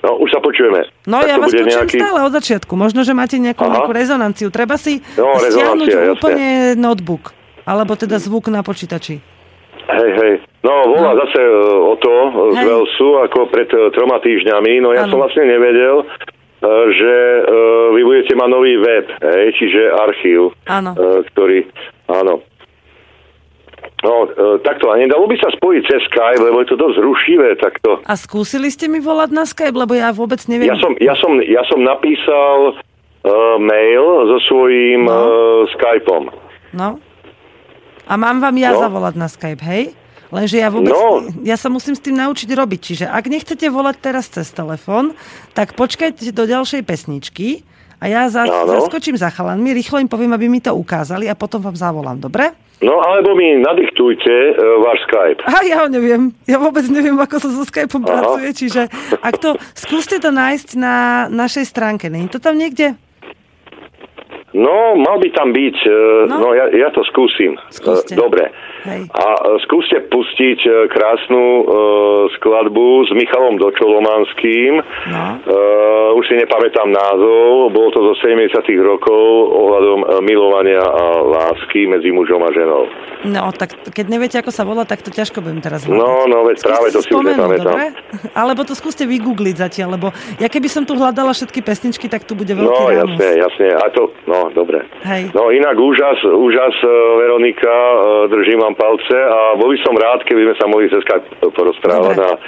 No, už sa počujeme. No Tak ja vás počujem nejaký- stále od začiatku. Možno, že máte nejakú, Aha. nejakú rezonanciu. Treba si No, stiahnuť jasne. úplne notebook. Alebo teda zvuk na počítači. Hej, hej. No, volá No. zase e, o to e, z Hej. Velsu, ako pred e, troma týždňami. No ja Áno. som vlastne nevedel, e, že e, vy budete mať nový web, hej, čiže archív, Áno. e, ktorý, áno. No, e, takto, a nedalo by sa spojiť cez Skype, lebo je to dosť rušivé, takto. A skúsili ste mi volať na Skype, lebo ja vôbec neviem. Ja som, ja som, ja som napísal uh, mail so svojím No. no. uh, Skypeom. No. A mám vám ja No. zavolať na Skype, hej? Lenže ja vôbec, No. ja sa musím s tým naučiť robiť. Čiže ak nechcete volať teraz cez telefón, tak počkajte do ďalšej pesničky a ja za, zaskočím za chalanmi, rýchlo im poviem, aby mi to ukázali a potom vám zavolám, dobre? No alebo mi nadiktujte uh, váš Skype. A ja ho neviem. Ja vôbec neviem, ako sa so Skypeom Aha. pracuje, čiže ak to, skúste to nájsť na našej stránke. Není to tam niekde? No, mal by tam byť, uh, No. no, ja, ja to skúsim. Skúste. Uh, dobre. Hej. A skúste pustiť uh, krásnu uh, skladbu s Michalom Dočolomanským. No. Uh, už si nepamätám názov, bolo to zo 70 rokov ohľadom uh, milovania a lásky medzi mužom a ženou. No, tak keď neviete, ako sa volá, tak to ťažko budem teraz hľadať. No, no, veď práve to si už spomenúť, nepamätám. dobre? Alebo to skúste vygoogliť zatiaľ, lebo ja keby som tu hľadala všetky pesničky, tak tu bude veľký No, rámus. jasne, jasne. A to, no, dobre. Hej. No, inak úžas, úžas, e, Veronika, e, držím vám palce a bol by som rád, keby sme sa mohli cez Skype porozprávať Dobre. na e,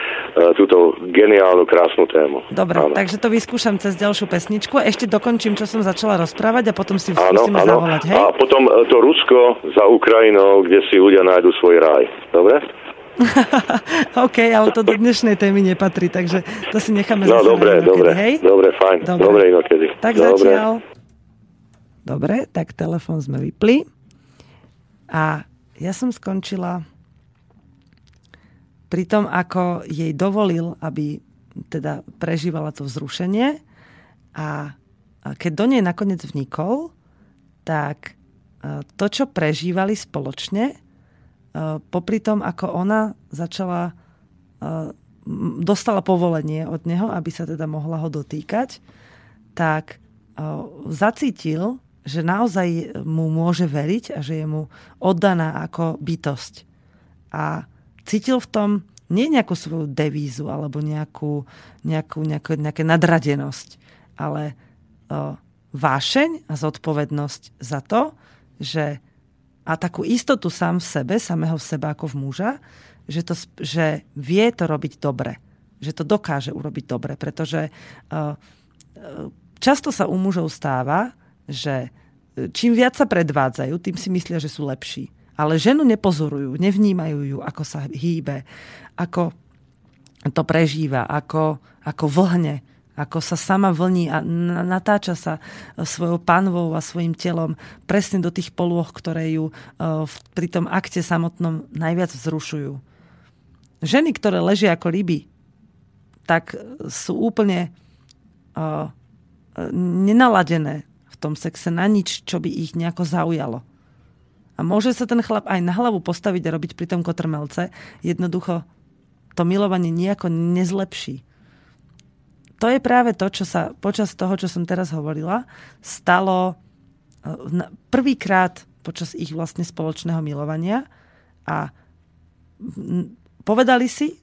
túto geniálnu, krásnu tému. Dobre, Áno. takže to vyskúšam cez ďalšiu pesničku. Ešte dokončím, čo som začala rozprávať a potom si Áno, skúsime áno. zavolať, hej? A potom e, to Rusko za Ukrajinou, kde si ľudia nájdu svoj raj. Dobre? OK, ale to do dnešnej témy nepatrí, takže to si necháme No, zase na dobre, inokedy, dobre, hej? dobre, fajn. Dobre. Dobre, inokedy. Tak dobre. zatiaľ. Dobre, tak telefon sme vypli. A ja som skončila pri tom, ako jej dovolil, aby teda prežívala to vzrušenie. A keď do nej nakoniec vnikol, tak e, to, čo prežívali spoločne, e, popri tom, ako ona začala, e, dostala povolenie od neho, aby sa teda mohla ho dotýkať, tak zacítil, že naozaj mu môže veriť a že je mu oddaná ako bytosť. A cítil v tom nie nejakú svoju devízu alebo nejakú, nejakú, nejakú, nejaké nadradenosť, ale o, vášeň a zodpovednosť za to, že a takú istotu sám v sebe, samého v seba ako v muža, že, to, že vie to robiť dobre. Že to dokáže urobiť dobre, pretože uh, často sa u mužov stáva, že e, čím viac sa predvádzajú, tým si myslia, že sú lepší. Ale ženu nepozorujú, nevnímajú ju, ako sa hýbe, ako to prežíva, ako, ako vlhne, ako sa sama vlní a natáča sa svojou panvou a svojim telom presne do tých polôch, ktoré ju v, pri tom akte samotnom najviac vzrušujú. Ženy, ktoré ležia ako ryby, tak sú úplne nenaladené tom sexe na nič, čo by ich nejako zaujalo. A môže sa ten chlap aj na hlavu postaviť a robiť pri tom kotrmelce. Jednoducho to milovanie nejako nezlepší. To je práve to, čo sa počas toho, čo som teraz hovorila, stalo eh, prvýkrát počas ich vlastne spoločného milovania a povedali si,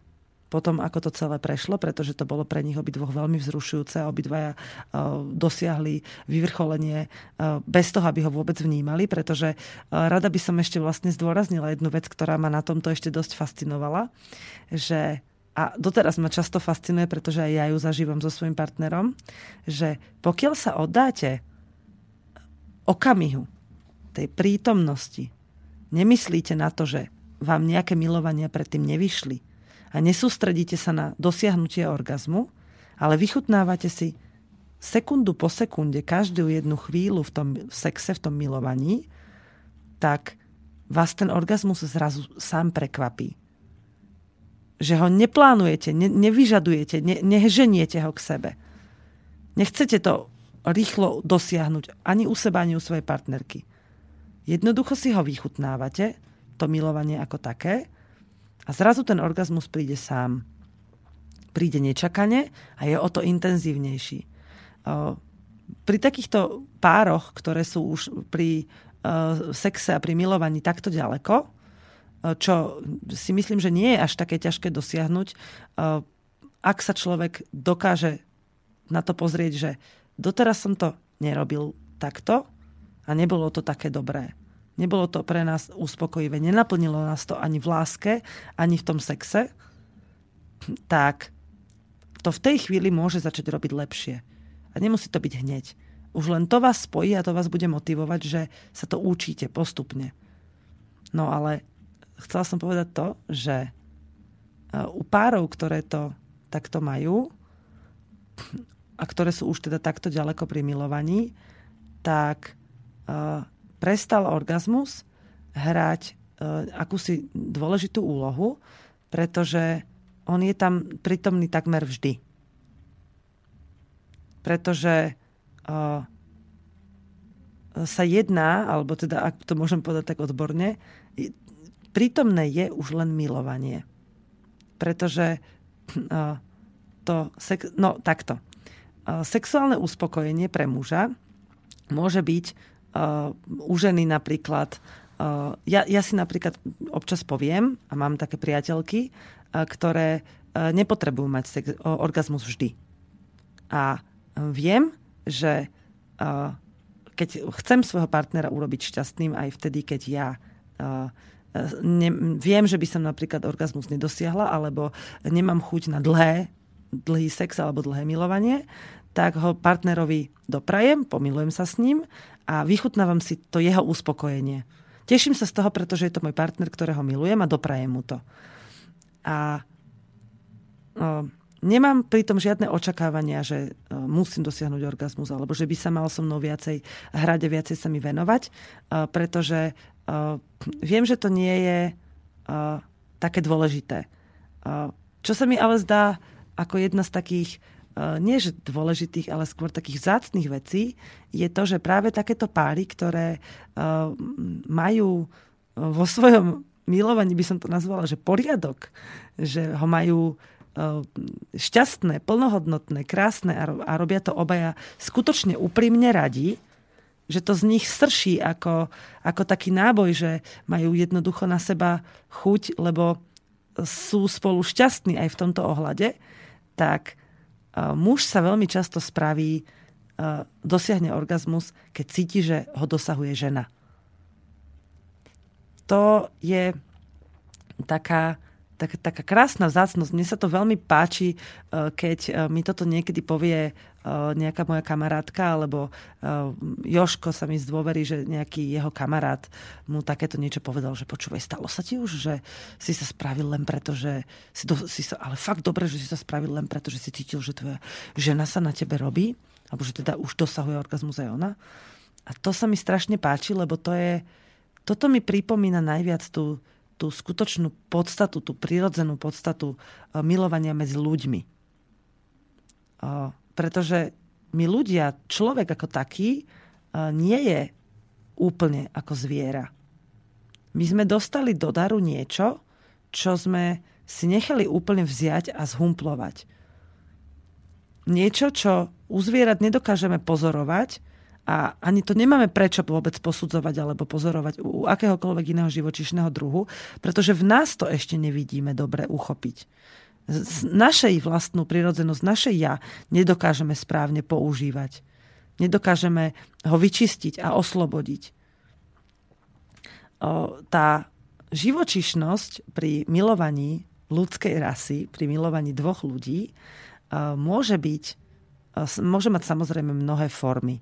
potom ako to celé prešlo, pretože to bolo pre nich obidvoch veľmi vzrušujúce a obidvaja uh, dosiahli vyvrcholenie uh, bez toho, aby ho vôbec vnímali, pretože uh, rada by som ešte vlastne zdôraznila jednu vec, ktorá ma na tomto ešte dosť fascinovala, že a doteraz ma často fascinuje, pretože aj ja ju zažívam so svojím partnerom, že pokiaľ sa oddáte okamihu, tej prítomnosti. Nemyslíte na to, že vám nejaké milovania predtým nevyšli a nesústredíte sa na dosiahnutie orgazmu, ale vychutnávate si sekundu po sekunde, každú jednu chvíľu v tom sexe, v tom milovaní, tak vás ten orgazmus zrazu sám prekvapí. Že ho neplánujete, ne, nevyžadujete, ne, neženiete ho k sebe. Nechcete to rýchlo dosiahnuť ani u seba, ani u svojej partnerky. Jednoducho si ho vychutnávate, to milovanie ako také, a zrazu ten orgazmus príde sám. Príde nečakane a je o to intenzívnejší. Pri takýchto pároch, ktoré sú už pri sexe a pri milovaní takto ďaleko, čo si myslím, že nie je až také ťažké dosiahnuť, ak sa človek dokáže na to pozrieť, že doteraz som to nerobil takto a nebolo to také dobré. Nebolo to pre nás uspokojivé. Nenaplnilo nás to ani v láske, ani v tom sexe. Tak to v tej chvíli môže začať robiť lepšie. A nemusí to byť hneď. Už len to vás spojí a to vás bude motivovať, že sa to učíte postupne. No ale chcela som povedať to, že e, u párov, ktoré to takto majú, a ktoré sú už teda takto ďaleko pri milovaní, tak uh, prestal orgazmus hrať uh, akúsi dôležitú úlohu, pretože on je tam prítomný takmer vždy. Pretože uh, sa jedná, alebo teda, ak to môžem povedať tak odborne, prítomné je už len milovanie. Pretože uh, to... Sex, no, takto sexuálne uspokojenie pre muža môže byť uh, u ženy napríklad uh, ja, ja si napríklad občas poviem a mám také priateľky, uh, ktoré uh, nepotrebujú mať sex, uh, orgazmus vždy. A viem, že uh, keď chcem svojho partnera urobiť šťastným aj vtedy, keď ja uh, ne, viem, že by som napríklad orgazmus nedosiahla, alebo nemám chuť na dlhé, dlhý sex alebo dlhé milovanie, tak ho partnerovi doprajem, pomilujem sa s ním a vychutnávam si to jeho uspokojenie. Teším sa z toho, pretože je to môj partner, ktorého milujem a doprajem mu to. A o, nemám pritom žiadne očakávania, že o, musím dosiahnuť orgazmus alebo že by sa mal so mnou viacej hrať a viacej sa mi venovať, o, pretože o, viem, že to nie je o, také dôležité. O, čo sa mi ale zdá ako jedna z takých nie že dôležitých, ale skôr takých vzácných vecí, je to, že práve takéto páry, ktoré eh, majú eh, vo svojom milovaní, by som to nazvala, že poriadok, že ho majú šťastné, plnohodnotné, krásne a robia to obaja skutočne úprimne radi, že to z nich srší ako, ako taký náboj, že majú jednoducho na seba chuť, lebo sú spolu šťastní aj v tomto ohľade, tak muž sa veľmi často spraví, dosiahne orgazmus, keď cíti, že ho dosahuje žena. To je taká, tak, taká krásna vzácnosť. Mne sa to veľmi páči, keď mi toto niekedy povie nejaká moja kamarátka, alebo Joško sa mi zdôverí, že nejaký jeho kamarát mu takéto niečo povedal, že počúvaj, stalo sa ti už, že si sa spravil len preto, že si, do, si sa, ale fakt dobre, že si sa spravil len preto, že si cítil, že tvoja žena sa na tebe robí, alebo že teda už dosahuje orgazmus aj ona. A to sa mi strašne páči, lebo to je, toto mi pripomína najviac tú, tú skutočnú podstatu, tú prirodzenú podstatu milovania medzi ľuďmi pretože my ľudia, človek ako taký, nie je úplne ako zviera. My sme dostali do daru niečo, čo sme si nechali úplne vziať a zhumplovať. Niečo, čo u zvierat nedokážeme pozorovať a ani to nemáme prečo vôbec posudzovať alebo pozorovať u akéhokoľvek iného živočišného druhu, pretože v nás to ešte nevidíme dobre uchopiť našej vlastnú prirodzenosť, naše ja nedokážeme správne používať. Nedokážeme ho vyčistiť a oslobodiť. Tá živočišnosť pri milovaní ľudskej rasy, pri milovaní dvoch ľudí, môže byť, môže mať samozrejme mnohé formy.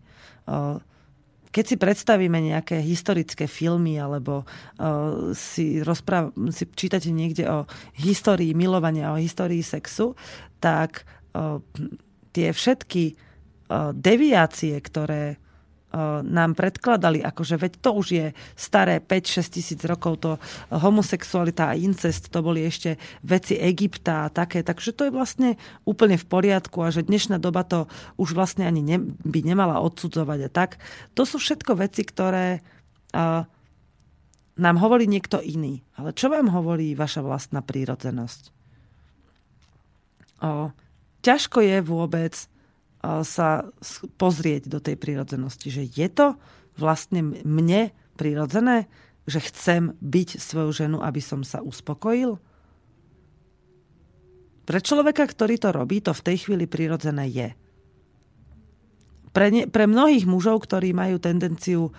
Keď si predstavíme nejaké historické filmy alebo uh, si, rozpráv, si čítate niekde o histórii milovania, o histórii sexu, tak uh, tie všetky uh, deviácie, ktoré nám predkladali, akože veď to už je staré 5-6 tisíc rokov, to homosexualita a incest, to boli ešte veci Egypta a také, takže to je vlastne úplne v poriadku a že dnešná doba to už vlastne ani ne, by nemala odsudzovať a tak. To sú všetko veci, ktoré uh, nám hovorí niekto iný. Ale čo vám hovorí vaša vlastná prírodzenosť? O, ťažko je vôbec sa pozrieť do tej prírodzenosti, že je to vlastne mne prírodzené, že chcem byť svoju ženu, aby som sa uspokojil? Pre človeka, ktorý to robí, to v tej chvíli prírodzené je. Pre, ne, pre mnohých mužov, ktorí majú tendenciu e,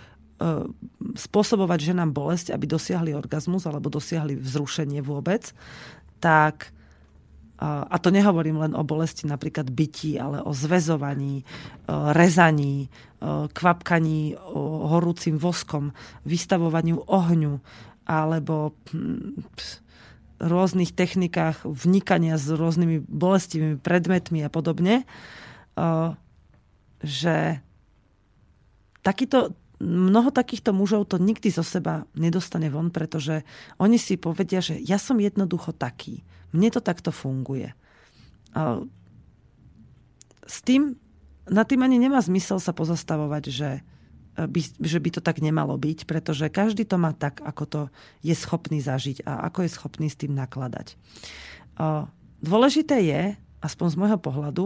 spôsobovať ženám bolesť, aby dosiahli orgazmus alebo dosiahli vzrušenie vôbec, tak a to nehovorím len o bolesti napríklad bytí, ale o zväzovaní, e, rezaní, e, kvapkaní horúcim voskom, vystavovaniu ohňu alebo hm, rôznych technikách vnikania s rôznymi bolestivými predmetmi a podobne, e, že takýto, mnoho takýchto mužov to nikdy zo seba nedostane von, pretože oni si povedia, že ja som jednoducho taký. Mne to takto funguje. A s tým, na tým ani nemá zmysel sa pozastavovať, že by, že by to tak nemalo byť, pretože každý to má tak, ako to je schopný zažiť a ako je schopný s tým nakladať. Dôležité je, aspoň z môjho pohľadu,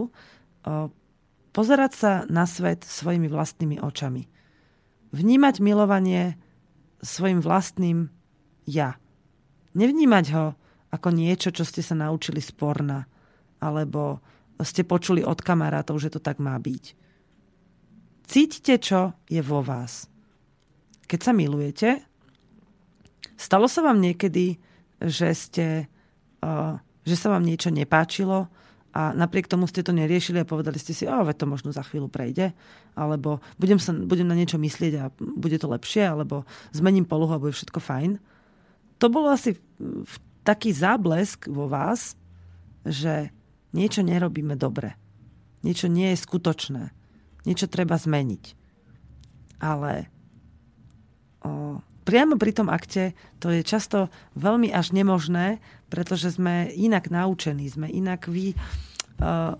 pozerať sa na svet svojimi vlastnými očami. Vnímať milovanie svojim vlastným ja. Nevnímať ho ako niečo, čo ste sa naučili sporna, alebo ste počuli od kamarátov, že to tak má byť. Cítite, čo je vo vás. Keď sa milujete, stalo sa vám niekedy, že, ste, uh, že sa vám niečo nepáčilo a napriek tomu ste to neriešili a povedali ste si, oh, to možno za chvíľu prejde, alebo budem, sa, budem na niečo myslieť a bude to lepšie, alebo zmením polohu a bude všetko fajn. To bolo asi v taký záblesk vo vás, že niečo nerobíme dobre. Niečo nie je skutočné. Niečo treba zmeniť. Ale o, priamo pri tom akte to je často veľmi až nemožné, pretože sme inak naučení, sme inak vy... O,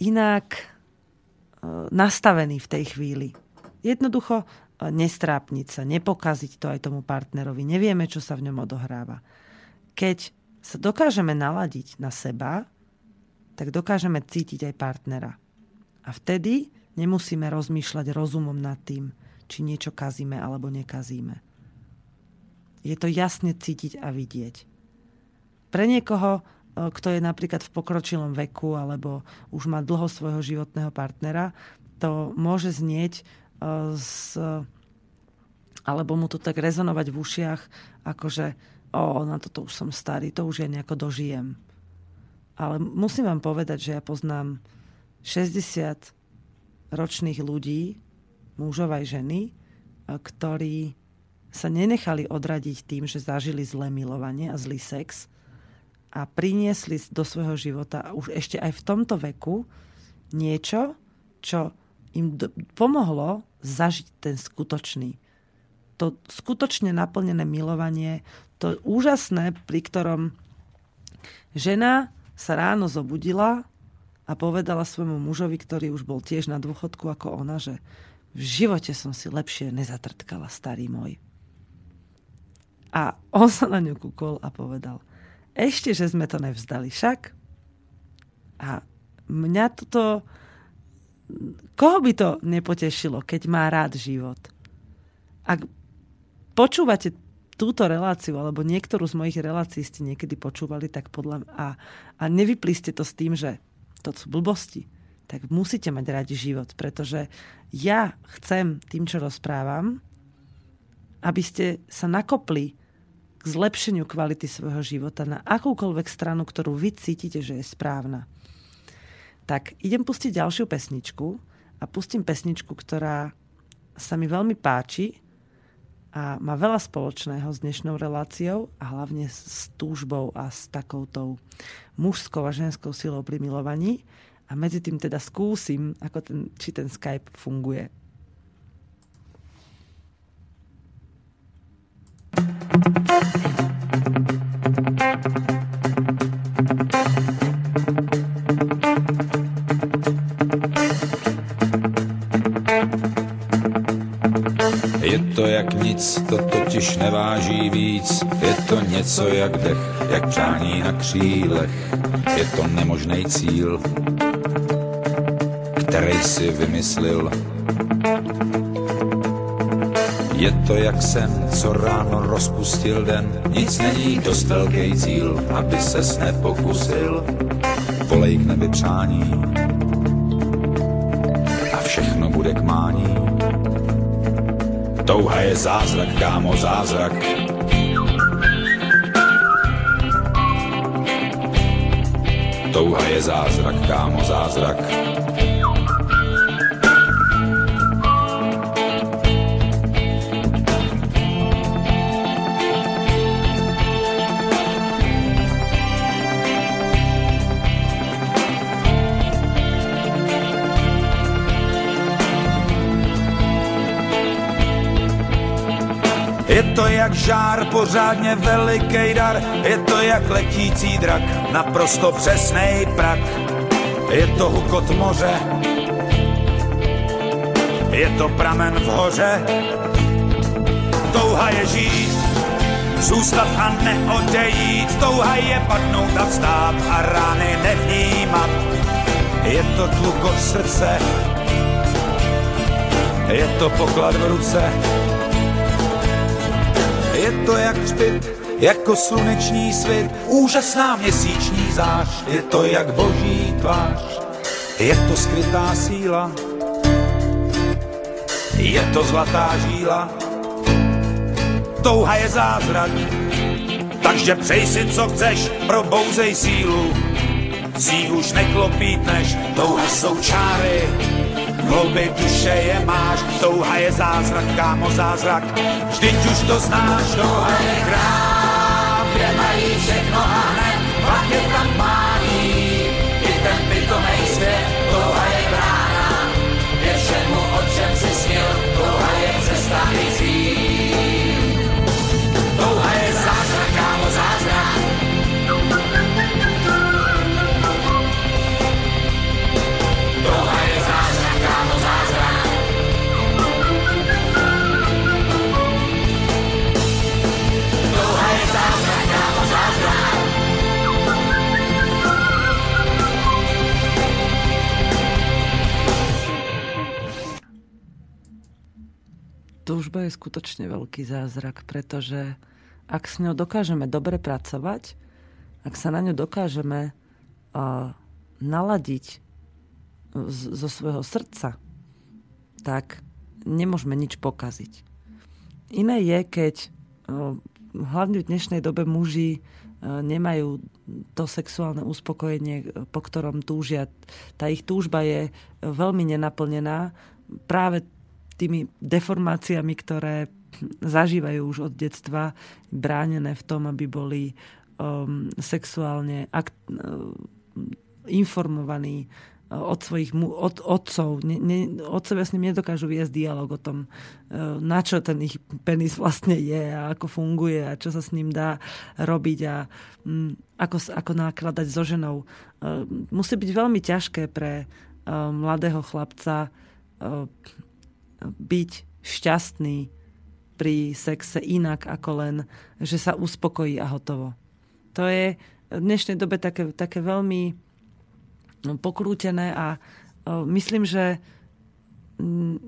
inak o, nastavení v tej chvíli. Jednoducho nestrápniť sa, nepokaziť to aj tomu partnerovi. Nevieme, čo sa v ňom odohráva. Keď sa dokážeme naladiť na seba, tak dokážeme cítiť aj partnera. A vtedy nemusíme rozmýšľať rozumom nad tým, či niečo kazíme alebo nekazíme. Je to jasne cítiť a vidieť. Pre niekoho, e, kto je napríklad v pokročilom veku alebo už má dlho svojho životného partnera, to môže znieť z, alebo mu to tak rezonovať v ušiach, akože o, na toto už som starý, to už ja nejako dožijem. Ale musím vám povedať, že ja poznám 60 ročných ľudí, mužov aj ženy, ktorí sa nenechali odradiť tým, že zažili zlé milovanie a zlý sex a priniesli do svojho života už ešte aj v tomto veku niečo, čo im pomohlo zažiť ten skutočný. To skutočne naplnené milovanie, to úžasné, pri ktorom žena sa ráno zobudila a povedala svojmu mužovi, ktorý už bol tiež na dôchodku ako ona, že v živote som si lepšie nezatrtkala, starý môj. A on sa na ňu kúkol a povedal, ešte, že sme to nevzdali však. A mňa toto koho by to nepotešilo, keď má rád život? Ak počúvate túto reláciu, alebo niektorú z mojich relácií ste niekedy počúvali, tak podľa a, a nevyplí ste to s tým, že to sú blbosti, tak musíte mať radi život, pretože ja chcem tým, čo rozprávam, aby ste sa nakopli k zlepšeniu kvality svojho života na akúkoľvek stranu, ktorú vy cítite, že je správna tak idem pustiť ďalšiu pesničku a pustím pesničku, ktorá sa mi veľmi páči a má veľa spoločného s dnešnou reláciou a hlavne s túžbou a s takoutou mužskou a ženskou silou pri milovaní. A medzi tým teda skúsim, ako ten, či ten Skype funguje. To jak nic, to totiž neváží víc. Je to něco jak dech, jak přání na křílech. Je to nemožný cíl, který si vymyslil. Je to jak sen, co ráno rozpustil den. Nic není dost velký cíl, aby ses nepokusil. Volej k nebi přání a všechno bude k mání. Touha je zázrak, kámo, zázrak. Touha je zázrak, kámo, zázrak. Žár, pořádně veliký dar, je to jak letící drak, naprosto přesnej prak. Je to hukot moře, je to pramen v hoře, touha je žít, zůstat a neodejít, touha je padnout a vstát a rány nevnímat. Je to tlukot srdce, je to poklad v ruce, je to jak třpit, jako sluneční svit, úžasná měsíční zář, je to jak boží tvář, je to skrytá síla, je to zlatá žíla, touha je zázrak, takže přej si, co chceš, probouzej sílu, si už neklopítneš, touha jsou čáry, hlouby duše je máš, touha je zázrak, kámo zázrak, vždyť už to znáš, touha je krám, kde mají všechno a hned, pak je tam mání, Túžba je skutočne veľký zázrak, pretože ak s ňou dokážeme dobre pracovať, ak sa na ňu dokážeme uh, naladiť z, zo svojho srdca, tak nemôžeme nič pokaziť. Iné je, keď uh, hlavne v dnešnej dobe muži uh, nemajú to sexuálne uspokojenie, po ktorom túžia. Tá ich túžba je veľmi nenaplnená práve tými deformáciami, ktoré zažívajú už od detstva, bránené v tom, aby boli um, sexuálne akt, um, informovaní uh, od svojich mu, od otcov. Otcovia s ním nedokážu viesť dialog o tom, uh, na čo ten ich penis vlastne je a ako funguje a čo sa s ním dá robiť a um, ako, ako nakladať so ženou. Uh, musí byť veľmi ťažké pre mladého chlapca byť šťastný pri sexe inak ako len, že sa uspokojí a hotovo. To je v dnešnej dobe také, také veľmi pokrútené a myslím, že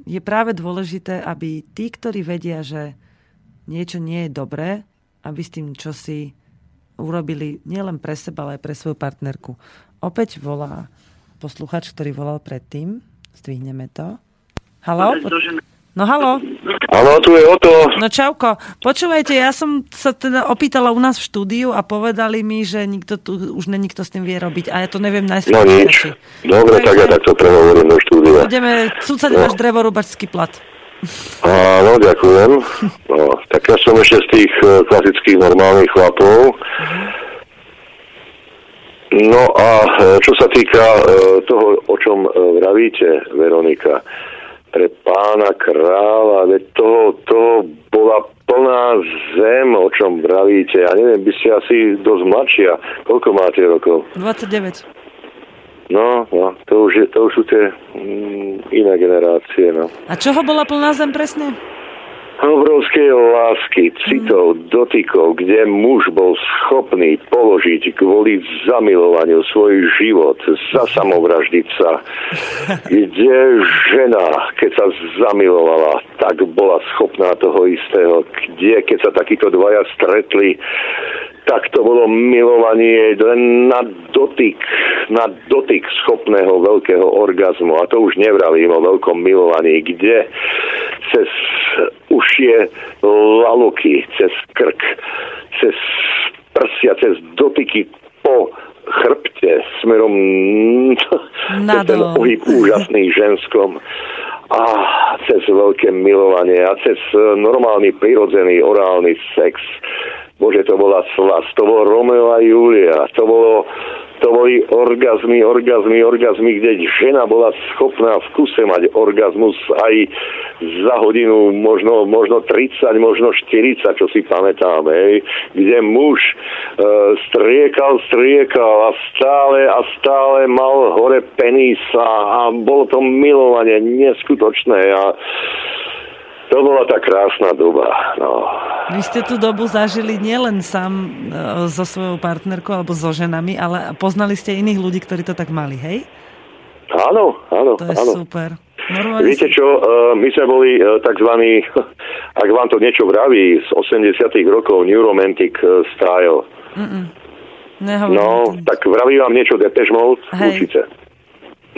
je práve dôležité, aby tí, ktorí vedia, že niečo nie je dobré, aby s tým čosi urobili nielen pre seba, ale aj pre svoju partnerku. Opäť volá posluchač, ktorý volal predtým. Zdvihneme to. Halo? No halo? Áno, tu je Oto. No čauko, počúvajte, ja som sa teda opýtala u nás v štúdiu a povedali mi, že nikto tu, už ne, nikto s tým vie robiť a ja to neviem nájsť. No nič. Dobre, tak ja takto prehovorím do štúdia. Budeme cúcať No. váš drevorubačský plat. Áno, ďakujem. No, tak ja som ešte z tých e, klasických normálnych chlapov. No a e, čo sa týka e, toho, o čom vravíte, Veronika, pre pána kráľa, veď toho, toho bola plná zem, o čom vravíte. Ja neviem, by ste asi dosť mladšia. Koľko máte rokov? 29. No, no, to už, je, to už sú tie mm, iné generácie, no. A čoho bola plná zem presne? Obrovskej lásky, citov, dotykov, kde muž bol schopný položiť kvôli zamilovaniu svoj život, zasamovraždiť sa, kde žena, keď sa zamilovala, tak bola schopná toho istého, kde, keď sa takíto dvaja stretli, tak to bolo milovanie len na dotyk, na dotyk schopného veľkého orgazmu. A to už nevravím o veľkom milovaní, kde cez ušie laluky, cez krk, cez prsia, cez dotyky po chrbte smerom cez ten pohyb úžasný ženskom a cez veľké milovanie a cez normálny, prirodzený orálny sex. Bože, to bola slas, to bolo Romeo a Julia, to bolo to boli orgazmy, orgazmy, orgazmy, kde žena bola schopná v kuse mať orgazmus aj za hodinu, možno, možno 30, možno 40, čo si pamätám, hej, kde muž e, striekal, striekal a stále a stále mal hore penis a, a bolo to milovanie neskutočné a to bola tá krásna doba. No. Vy ste tú dobu zažili nielen sám e, so svojou partnerkou alebo so ženami, ale poznali ste iných ľudí, ktorí to tak mali, hej? Áno, áno, To je áno. super. Normálne Viete čo, e, my sme boli e, takzvaní, ak vám to niečo vraví, z 80 rokov New Romantic e, style. Nehovorím No, tak vraví vám niečo Depeche Mode? Určite.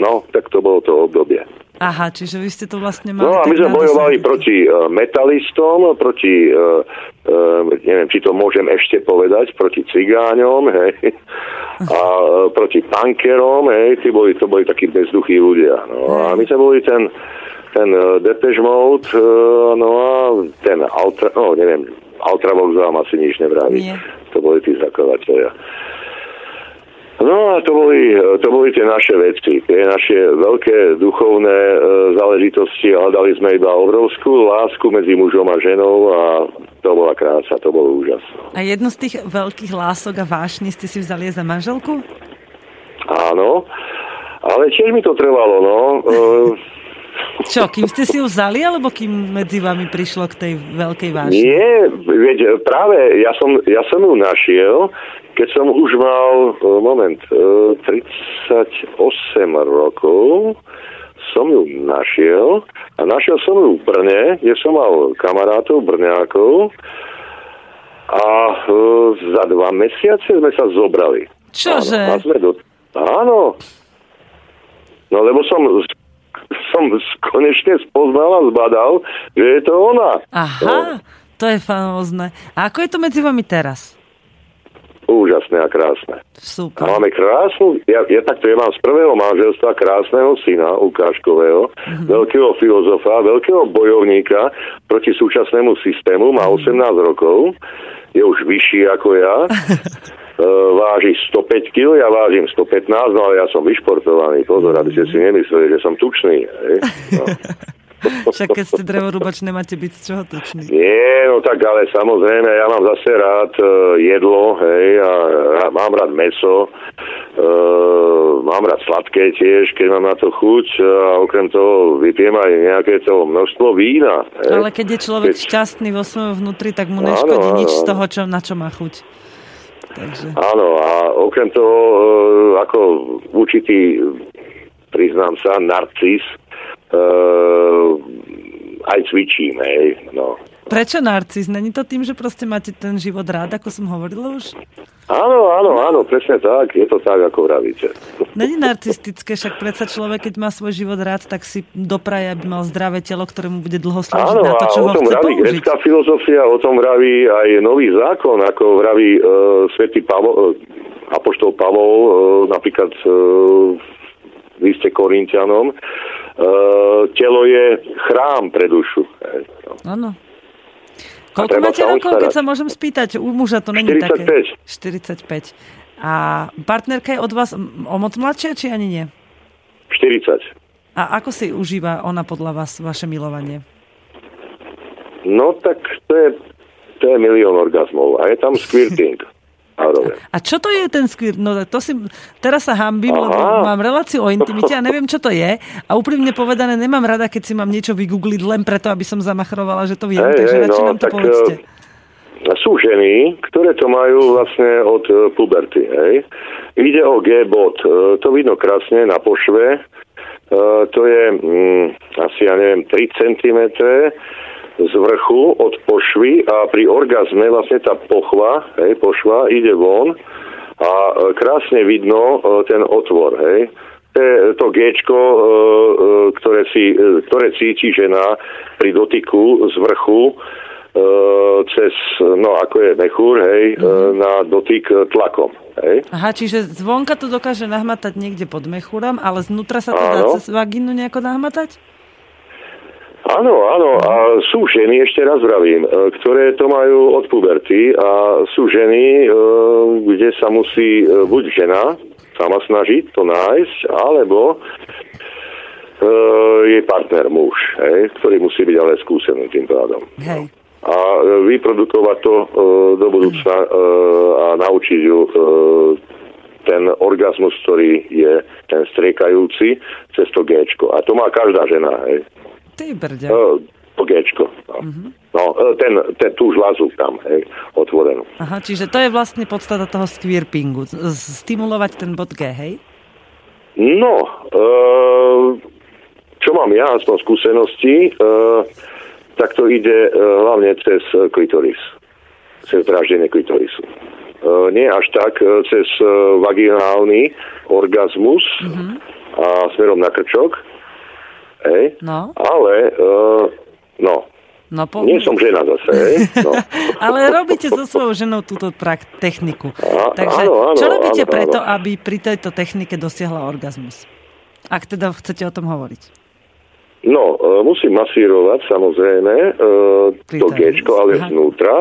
No, tak to bolo to obdobie. Aha, čiže vy ste to vlastne mali... No a my sme bojovali proti uh, metalistom, proti, uh, uh, neviem, či to môžem ešte povedať, proti cigáňom, hej, a uh, proti punkerom, hej, tí boli, to boli takí bezduchí ľudia. No a my sme boli ten, ten uh, Depeche Mode, uh, no a ten Ultra, no neviem, Ultravox vám asi nič nevraví. Nie. To boli tí zakladateľia. No a to boli, to boli tie naše veci, tie naše veľké duchovné e, záležitosti, ale dali sme iba obrovskú lásku medzi mužom a ženou a to bola krása, to bolo úžasné. A jednu z tých veľkých lások a vášni ste si vzali za manželku? Áno, ale tiež mi to trvalo, no. E, Čo, kým ste si ju vzali, alebo kým medzi vami prišlo k tej veľkej vášni? Nie, veď práve ja som, ja som ju našiel, keď som už mal, e, moment, e, 38 rokov, som ju našiel a našiel som ju v Brne, kde som mal kamarátov, Brňákov a e, za dva mesiace sme sa zobrali. Čože? Áno, a sme do... Áno. No lebo som, som konečne spoznal a zbadal, že je to ona. No. Aha, to je famózne. A ako je to medzi vami teraz? Úžasné a krásne. A Super. máme krásnu, ja, ja takto ja mám z prvého manželstva krásneho syna, Ukážkového, Mhm. veľkého filozofa, veľkého bojovníka proti súčasnému systému, má Mhm. 18 rokov, je už vyšší ako ja, e, váži 105 kg, ja vážim 115, no ale ja som vyšportovaný, pozor, aby ste si nemysleli, že som tučný. Hej? No. Však keď ste drevorúbač, nemáte byť z čoho tučný. Nie, no tak ale samozrejme, ja mám zase rád e, jedlo, hej, a mám rád meso, e, mám rád sladké tiež, keď mám na to chuť a okrem toho vypijem aj nejaké to množstvo vína. Hej. Ale keď je človek Keď- šťastný vo svojom vnútri, tak mu neškodí áno, nič z áno. toho, čo, na čo má chuť. Takže... Áno, a okrem toho, e, ako určitý, priznám sa, narcis, e, aj cvičím, hej, no. Prečo narcis? Není to tým, že proste máte ten život rád, ako som hovorila už? Áno, áno, áno, presne tak. Je to tak, ako vravíte. Není narcistické, však predsa človek, keď má svoj život rád, tak si dopraje, aby mal zdravé telo, ktorému bude dlho slúžiť Áno, na to, čo o ho tom chce vraví použiť. grecká filozofia, o tom vraví aj nový zákon, ako vraví e, svätý Pavol, e, apoštol Pavol, e, napríklad e, v liste Korintianom, telo je chrám pre dušu. No. Áno. Koľko máte rokov, keď sa môžem spýtať? U muža to není 45. také. 45. A partnerka je od vás o moc mladšia, či ani nie? 40. A ako si užíva ona podľa vás vaše milovanie? No tak to je, to je milión orgazmov a je tam squirting. A čo to je ten skvír? No to si, teraz sa hambím, Aha. lebo mám reláciu o intimite a neviem, čo to je. A úprimne povedané, nemám rada, keď si mám niečo vygoogliť len preto, aby som zamachrovala, že to viem. Hej, takže hej, radšej no, nám to tak, povedzte. eh, Sú ženy, ktoré to majú vlastne od eh, puberty. Hej. Ide o G-bod. Eh, To vidno krásne na pošve. To je mm, asi, ja neviem, 3 cm z vrchu od pošvy a pri orgazme vlastne tá pochva, hej, pošva ide von a eh, krásne vidno eh, ten otvor. Hej. To eh, eh, ktoré, si, ktoré cíti žena pri dotyku z vrchu e, cez, no ako je mechúr, hej, mm-hmm. na dotyk e, tlakom. Hej. Aha, čiže zvonka to dokáže nahmatať niekde pod mechúrom, ale znútra sa to dá Áno. cez vagínu nejako nahmatať? Áno, áno, a sú ženy, ešte raz vravím, e, ktoré to majú od puberty a sú ženy, e, kde sa musí e, buď žena sama snažiť to nájsť, alebo e, jej partner muž, hej, ktorý musí byť ale skúsený tým pádom. Hej. a vyprodukovať to do budúcna a naučiť ju ten orgazmus, ktorý je ten striekajúci cez to Gčko. A to má každá žena, hej. Ty brďa. To Gčko. No, no e, ten, ten, tú žlazu tam, hej, otvorenú. Aha, čiže to je vlastne podstata toho squirpingu. Z- Stimulovať ten bod G, hej? No, e, čo mám ja, aspoň skúsenosti, e, tak to ide e, hlavne cez klitoris. Cez draždenie klitorisu. Nie až tak cez vaginálny orgazmus a smerom na krčok. Hej. No. Ale, e, no, No, po... nie som žena zase, hej. No. Ale robíte so svojou ženou túto prak- techniku. Á, Takže áno, áno, čo robíte áno, preto, áno. aby pri tejto technike dosiahla orgazmus? Ak teda chcete o tom hovoriť. No, e, musím masírovať samozrejme e, to Gčko, ale aha. znútra.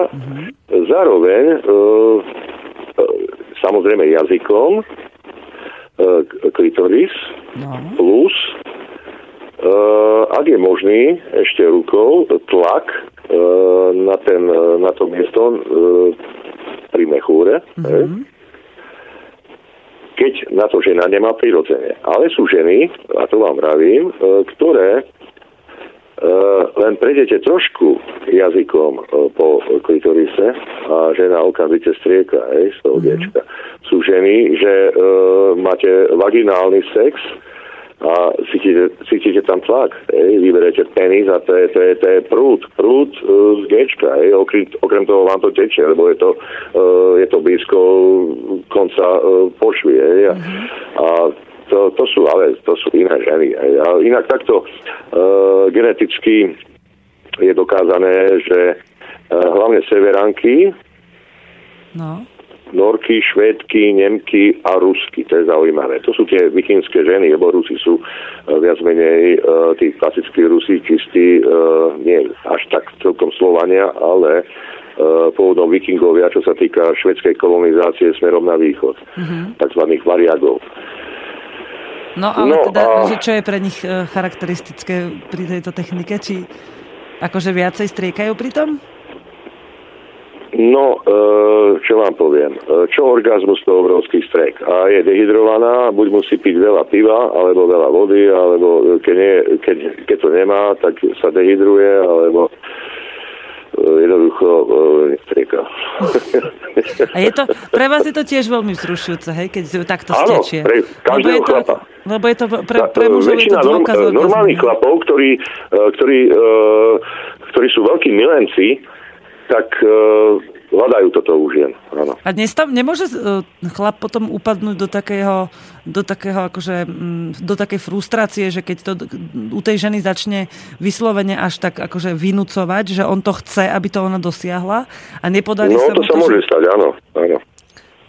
Zároveň e, e, samozrejme jazykom e, klitoris No. plus ak je možný ešte rukou tlak e, na, ten, e, na to miesto pri mechúre. hej. keď na to žena nemá prirodzene. Ale sú ženy, a to vám vravím, e, ktoré len prejdete trošku jazykom po klitorise a žena okamžite strieka hej, z toho mm-hmm. Sú ženy, že e, máte vaginálny sex a cítite, cítite tam tlak. Hej, vyberete penis a to je, to je, to je prúd, prúd e, z. Hej, okrem, okrem toho vám to tečie, lebo je to, e, je to blízko konca e, pošvy. Hej, a, a to, to sú ale to sú iné ženy. Hej. A inak takto e, geneticky je dokázané, že e, hlavne severanky, No. Norky, Švédky, Nemky a Rusky. To je zaujímavé. To sú tie vikingské ženy, lebo Rusi sú e, viac menej e, tí klasickí Rusi, čistí, e, nie až tak celkom Slovania, ale pôvodom vikingovia, čo sa týka švedskej kolonizácie smerom na východ. Mm-hmm. Takzvaných variagov. No ale No, teda, a- že čo je pre nich charakteristické pri tejto technike? Či akože viacej striekajú pri tom? No, e, čo vám poviem. E, Čo orgazmus to obrovský strek. A je dehydrovaná, buď musí piť veľa piva, alebo veľa vody, alebo keď, nie, keď, keď to nemá, tak sa dehydruje, alebo jednoducho e, nestrieka. A je to, pre vás je to tiež veľmi vzrušujúce, hej, keď takto Áno, stečie. pre každého lebo je to, chlapa. Lebo je to pre, pre mužov je to norm- dôkaz orgazmu. normálnych chlapov, ktorí, ktorí, e, ktorí sú veľkí milenci, tak e, hľadajú toto u žien. Áno. A dnes tam nemôže uh, chlap potom upadnúť do takého, do takého akože, mm, do takej frustrácie, že keď to u tej ženy začne vyslovene až tak akože vynúcovať, že on to chce, aby to ona dosiahla a nepodarí No, sa to mu sa môže že... stať, áno. áno.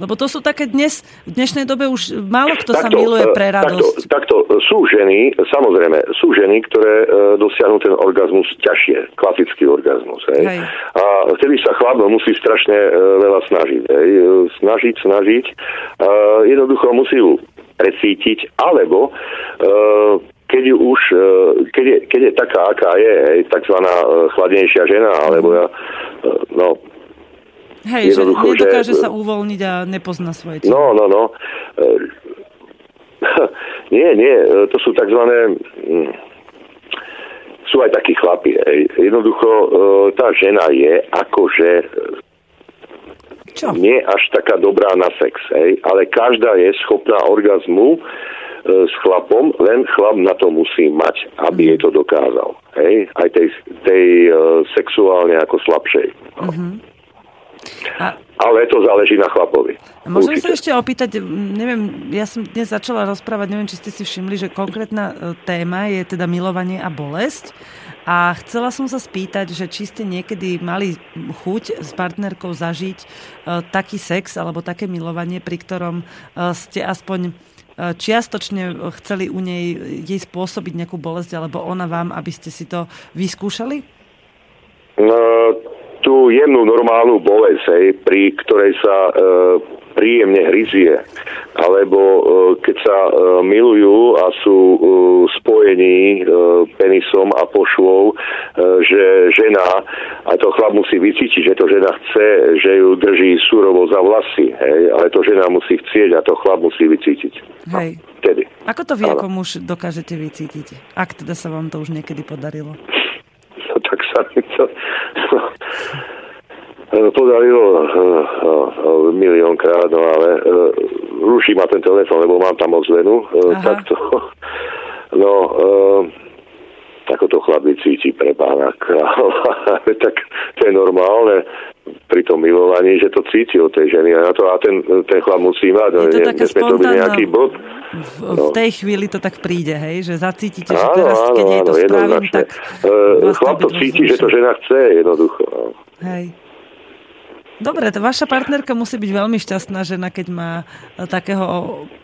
Lebo to sú také dnes, v dnešnej dobe už málo kto sa miluje e, pre radosť. Takto, takto sú ženy, samozrejme, sú ženy, ktoré e, dosiahnu ten orgazmus ťažšie, klasický orgazmus. Hej. Hej. A vtedy sa chlap musí strašne e, veľa snažiť. Hej. E, Snažiť, snažiť. Jednoducho musí ju precítiť, alebo e, keď už, e, keď je, keď je taká, aká je, hej, takzvaná e, chladnejšia žena, alebo ja, e, no, Hej, že jednoducho, nedokáže že- sa uvoľniť a nepozná svoje telo. No, no, no. E, nie, nie, e, to sú takzvané... mm, Sú aj takí chlapi. Jednoducho e, tá žena je akože Čo? nie až taká dobrá na sex, hej, ale každá je schopná orgazmu s chlapom, len chlap na to musí mať, aby jej to dokázal. Hej, aj tej, tej sexuálne ako slabšej. A Ale to záleží na chlapovi. A Môžem sa Určite. ešte opýtať, neviem, ja som dnes začala rozprávať, neviem, či ste si všimli, že konkrétna e, téma je teda milovanie a bolesť. A chcela som sa spýtať, že či ste niekedy mali chuť s partnerkou zažiť e, taký sex alebo také milovanie, pri ktorom e, ste aspoň e, čiastočne chceli u nej jej spôsobiť nejakú bolesť, alebo ona vám, aby ste si to vyskúšali? No, tú jemnú normálnu bolesť, hej, pri ktorej sa e, príjemne hryzie, alebo e, keď sa e, milujú a sú e, spojení e, penisom a pošvou, e, že žena, a to chlap musí vycítiť, že to žena chce, že ju drží surovo za vlasy, hej, ale to žena musí chcieť a to chlap musí vycítiť. Hej. Vtedy. Ako to vy Áno. ako muž dokážete vycítiť? Ak teda sa vám to už niekedy podarilo. No, tak sa mi to no, podarilo uh, uh, miliónkrát, no ale ruší ma ten telefon, lebo mám tam ozvenu. Uh, Aha. tak to, no, uh, ako to chlapi cíti pre pána kráľa. tak to je normálne pri tom milovaní, že to cíti od tej ženy a, to, a ten, ten chlap musí mať. no, Je to ne- také to spontánne. nejaký bod. V, v No. tej chvíli to tak príde, hej, že zacítite, že Áno, teraz, keď áno, jej to áno, spravím, tak Uh, chlap to cíti, že to žena chce jednoducho. No. Hej. Dobre, to vaša partnerka musí byť veľmi šťastná žena, keď má e, takého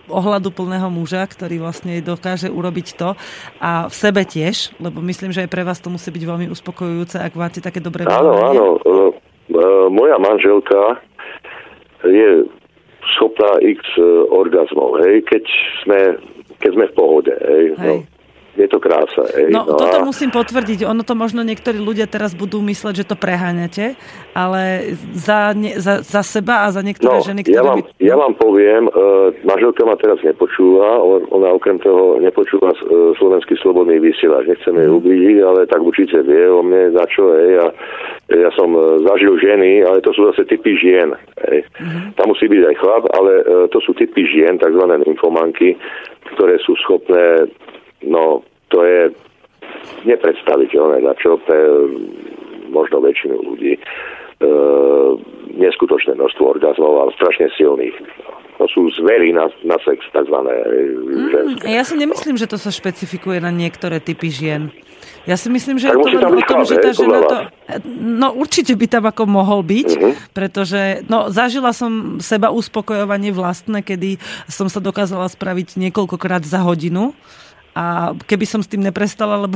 ohľadu plného muža, ktorý vlastne dokáže urobiť to a v sebe tiež, lebo myslím, že aj pre vás to musí byť veľmi uspokojujúce, ak máte také dobré Áno, milovanie. áno. E, moja manželka je schopná x e, orgazmov, hej, keď sme, keď sme v pohode, hej. Hej. No, je to krása, hej. No, toto a, musím potvrdiť. Ono to možno niektorí ľudia teraz budú mysleť, že to preháňate, ale za, ne, za, za seba a za niektoré no, ženy, ktoré ja vám, by... ja vám poviem, uh, manželka ma teraz nepočúva, on- ona okrem toho nepočúva uh, slovenský slobodný vysielač. Nechcem jej ublížiť, ale tak určite vie o mne, za čo, hej, a ja som uh, zažil ženy, ale to sú zase typy žien, hej. Tam musí byť aj chlap, ale uh, to sú typy žien, takzvané nymfomanky, ktoré sú schopné, no, to je nepredstaviteľné, na čo pre možno väčšinu ľudí e, neskutočné množstvo orgazmov, ale strašne silných. To sú zvery na, na sex, takzvané ženské. Ja si nemyslím, že to sa špecifikuje na niektoré typy žien. Ja si myslím, že Tak je to len o tom, chlap, že tá žena to... No určite by tam ako mohol byť, Mhm. pretože no, zažila som seba uspokojovanie vlastné, kedy som sa dokázala spraviť niekoľkokrát za hodinu. A keby som s tým neprestala, lebo,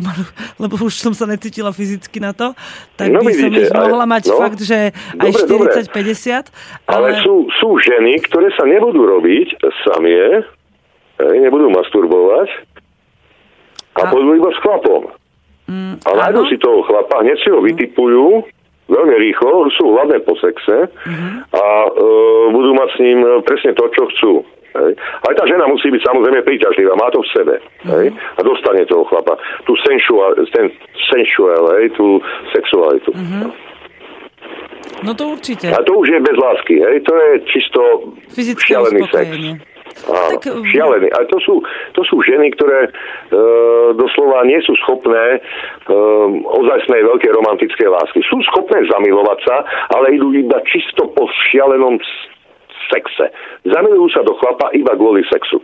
lebo už som sa necítila fyzicky na to, tak No by som vidíte, ich ale- mohla mať no, fakt, že aj dobre, dobre. 40-50. Ale sú, sú ženy, ktoré sa nebudú robiť samie, hej, nebudú masturbovať a, A- pôjdu iba s chlapom. Mm, A nájdu áno. si toho chlapa, hneď si ho vytipujú, veľmi rýchlo, sú hladné po sexe a e, budú mať s ním presne to, čo chcú. Hej. Ale tá žena musí byť samozrejme príťažlivá, má to v sebe. Hej. A dostane toho chlapa. Tú sensual, ten sensual, hej, tú sexualitu. No to určite. A to už je bez lásky, hej? To je čisto Fyzické šialený sex. Áno, Tak, uh, šialený. Ale to sú, to sú ženy, ktoré e, doslova nie sú schopné e, ozajstnej veľkej romantickej lásky. Sú schopné zamilovať sa, ale idú iba čisto po šialenom sexe. Zamilujú sa do chlapa iba kvôli sexu.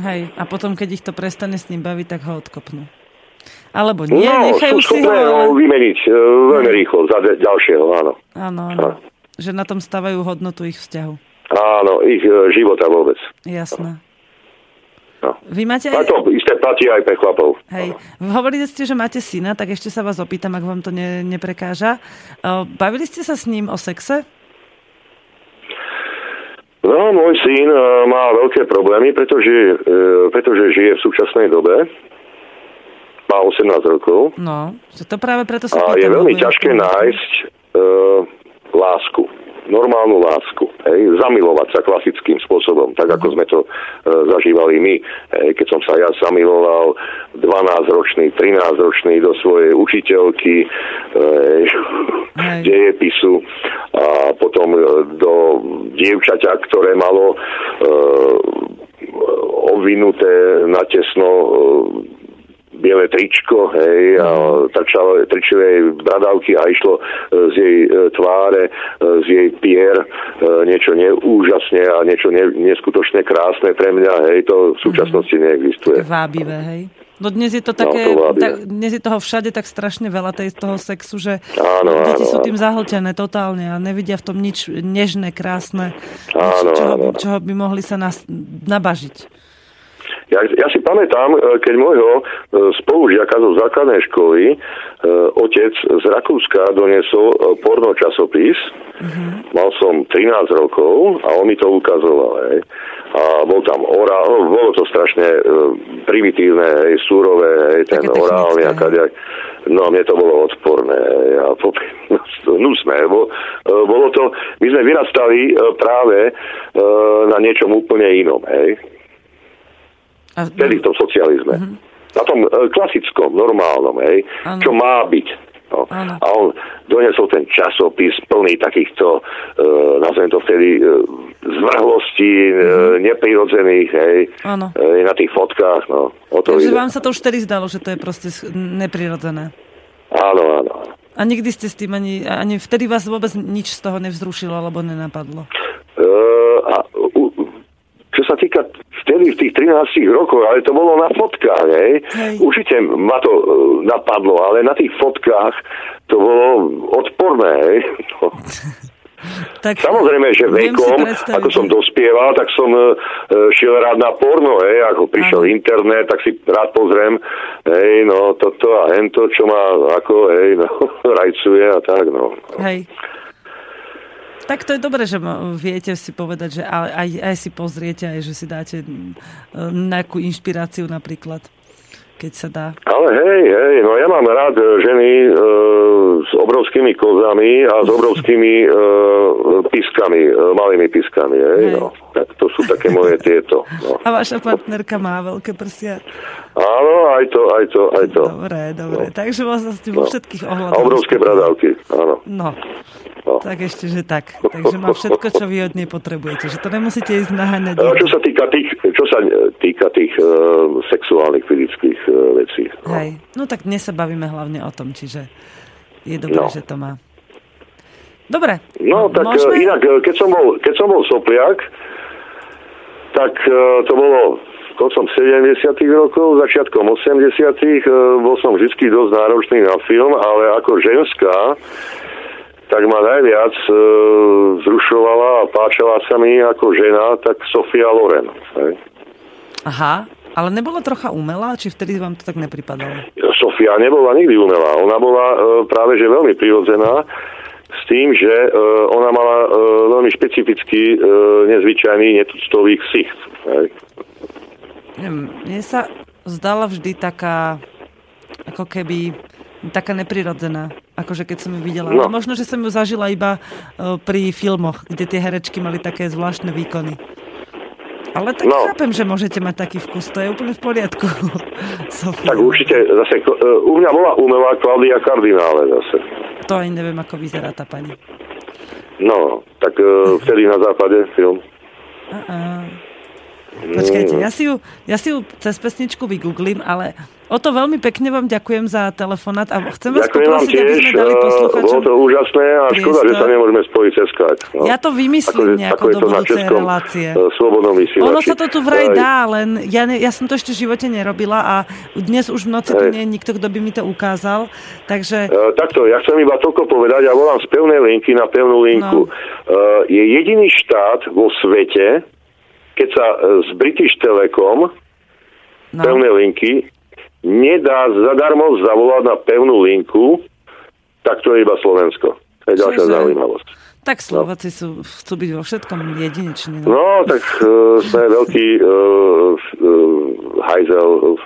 Hej, a potom, keď ich to prestane s ním baviť, tak ho odkopnú. Alebo nie, no, nechajú si ho, ale... vymeniť e, veľmi rýchlo za de- ďalšieho, áno. Áno, áno. Že na tom stavajú hodnotu ich vzťahu. Áno, ich e, života vôbec. Jasné. No. Vy máte A aj... to isté platí aj pre chlapov. Hej, hovorili ste, že máte syna, tak ešte sa vás opýtam, ak vám to ne, neprekáža. Uh, Bavili ste sa s ním o sexe? No, môj syn e, má veľké problémy, pretože, e, pretože žije v súčasnej dobe. Má 18 rokov. No, to práve preto sa A je veľmi ťažké nájsť e, lásku. Normálnu lásku. Hej, zamilovať sa klasickým spôsobom, tak ako sme to e, zažívali my. Hej, keď som sa ja zamiloval 12-ročný, 13-ročný do svojej učiteľky e, dejepisu a potom e, do dievčaťa, ktoré malo e, obvinuté na tesno e, biele tričko, hej, a trčalo, trčili jej bradavky a išlo e, z jej e, tváre, e, z jej pier niečo neúžasne a niečo ne, neskutočne krásne pre mňa, hej, to v súčasnosti neexistuje. Také vábivé, hej? No dnes je to No, také, to vábivé. tak, dnes je toho všade tak strašne veľa tej, toho sexu, že Áno, deti áno, sú tým zahltené totálne a nevidia v tom nič nežné, krásne, nič, Áno, čoho, áno. čoho by mohli sa nas, nabažiť. Ja, ja si pamätám, e, keď môjho e, spolužiaka zo základnej školy e, otec z Rakúska doniesol porno časopis. Mal som 13 rokov a on mi to ukazoval. Hej. A bol tam orál, no, bolo to strašne primitívne, hej, súrové, hej, ten Také technické, orál, hej. nejaká, nejak, no mne to bolo odporné, hej, a po, nusné, bo, bolo to, my sme vyrastali práve na niečom úplne inom, hej A, vtedy v tom socializme. Mhm. Na tom e, klasickom, normálnom, hej, Áno. čo má byť. No. A on doniesol ten časopis plný takýchto, e, nazvem to vtedy, e, zvrhlostí, e, neprirodzených, hej, Mhm. Áno. e, na tých fotkách, no. O to Takže ide. vám sa to už vtedy zdalo, že to je proste neprirodzené. Áno, áno. áno. A nikdy ste s tým ani, ani vtedy vás vôbec nič z toho nevzrušilo alebo nenapadlo. E, a u, čo sa týka vtedy v tých 13 rokoch, ale to bolo na fotkách, hej. Hej. Určite ma to e, napadlo, ale na tých fotkách to bolo odporné, hej. No. Tak, Samozrejme, že vekom, ako som dospieval, tak som e, šiel rád na porno, hej, ako prišiel internet, tak si rád pozriem, hej, no toto a hento, čo ma ako, hej, no, rajcuje a tak, no. Hej. Tak to je dobré, že viete si povedať, že aj, aj, si pozriete, aj že si dáte nejakú inšpiráciu napríklad, keď sa dá. Ale hej, hej, no ja mám rád e, ženy e, s obrovskými kozami a s obrovskými e, piskami, e, malými piskami, hej, Hej. no. Tak to sú také moje tieto, no. A vaša partnerka má veľké prsia. Áno, aj to, aj to, aj to. Dobre, dobre. Takže vlastne ste vo No. všetkých A ohľadoch. obrovské bradavky, áno. No, No. tak ešte, že tak. Takže má všetko, čo vy od nej potrebujete. Že to nemusíte ísť naháňať. E, Čo sa týka tých, čo sa e, týka tých e, sexuálnych, fyzických e, vecí. No. Hej. No tak dnes sa bavíme hlavne o tom, čiže je dobré, No. že to má. Dobre. No, tak Môžeme? inak, keď som bol, keď som bol sopliak, tak e, to bolo koncom 70 rokov, začiatkom 80 e, bol som vždy dosť náročný na film, ale ako ženská, tak ma najviac e, zrušovala a páčala sa mi ako žena, tak Sofia Loren. Hej. Aha, ale nebola trocha umelá, či vtedy vám to tak nepripadalo? Sofia nebola nikdy umelá. Ona bola e, práve že veľmi prirodzená s tým, že e, ona mala e, veľmi špecifický, e, nezvyčajný, netuctový ksicht. Hej. Mne sa zdala vždy taká, ako keby, taká neprirodzená. Akože keď som ju videla. No. Možno, že som ju zažila iba e, pri filmoch, kde tie herečky mali také zvláštne výkony. Ale tak No. chápem, že môžete mať taký vkus, to je úplne v poriadku. Tak určite zase, e, u mňa bola umelá Klaudia Kardinále zase. To ani neviem, ako vyzerá tá pani. No, tak uh, vtedy na západe film. Uh-uh. Počkajte, ja si, ju, ja si ju cez pesničku vygooglím, ale o to veľmi pekne vám ďakujem za telefonát a chcem vás Ďakujem poprosiť, aby tiež, sme dali uh, posluchačom... bolo to úžasné a škoda, že sa nemôžeme spojiť cez Skype. No. Ja to vymyslím nejako je do budúcej relácie. slobodnom vysielači. Ono sa to tu vraj Aj, dá, len ja, ne, ja som to ešte v živote nerobila a dnes už v noci tu nie je nikto, kto by mi to ukázal. Takže Uh, takto, ja chcem iba toľko povedať, ja volám z pevnej linky na pevnú linku. No. Uh, je jediný štát vo svete, keď sa uh, z British Telecom no, pevnej linky nedá zadarmo zavolať na pevnú linku, tak to je iba Slovensko. To je ďalšia Čože? zaujímavosť. tak Slováci sú, chcú byť vo všetkom jedineční. No. No, tak uh, sme veľký uh, uh, hajzel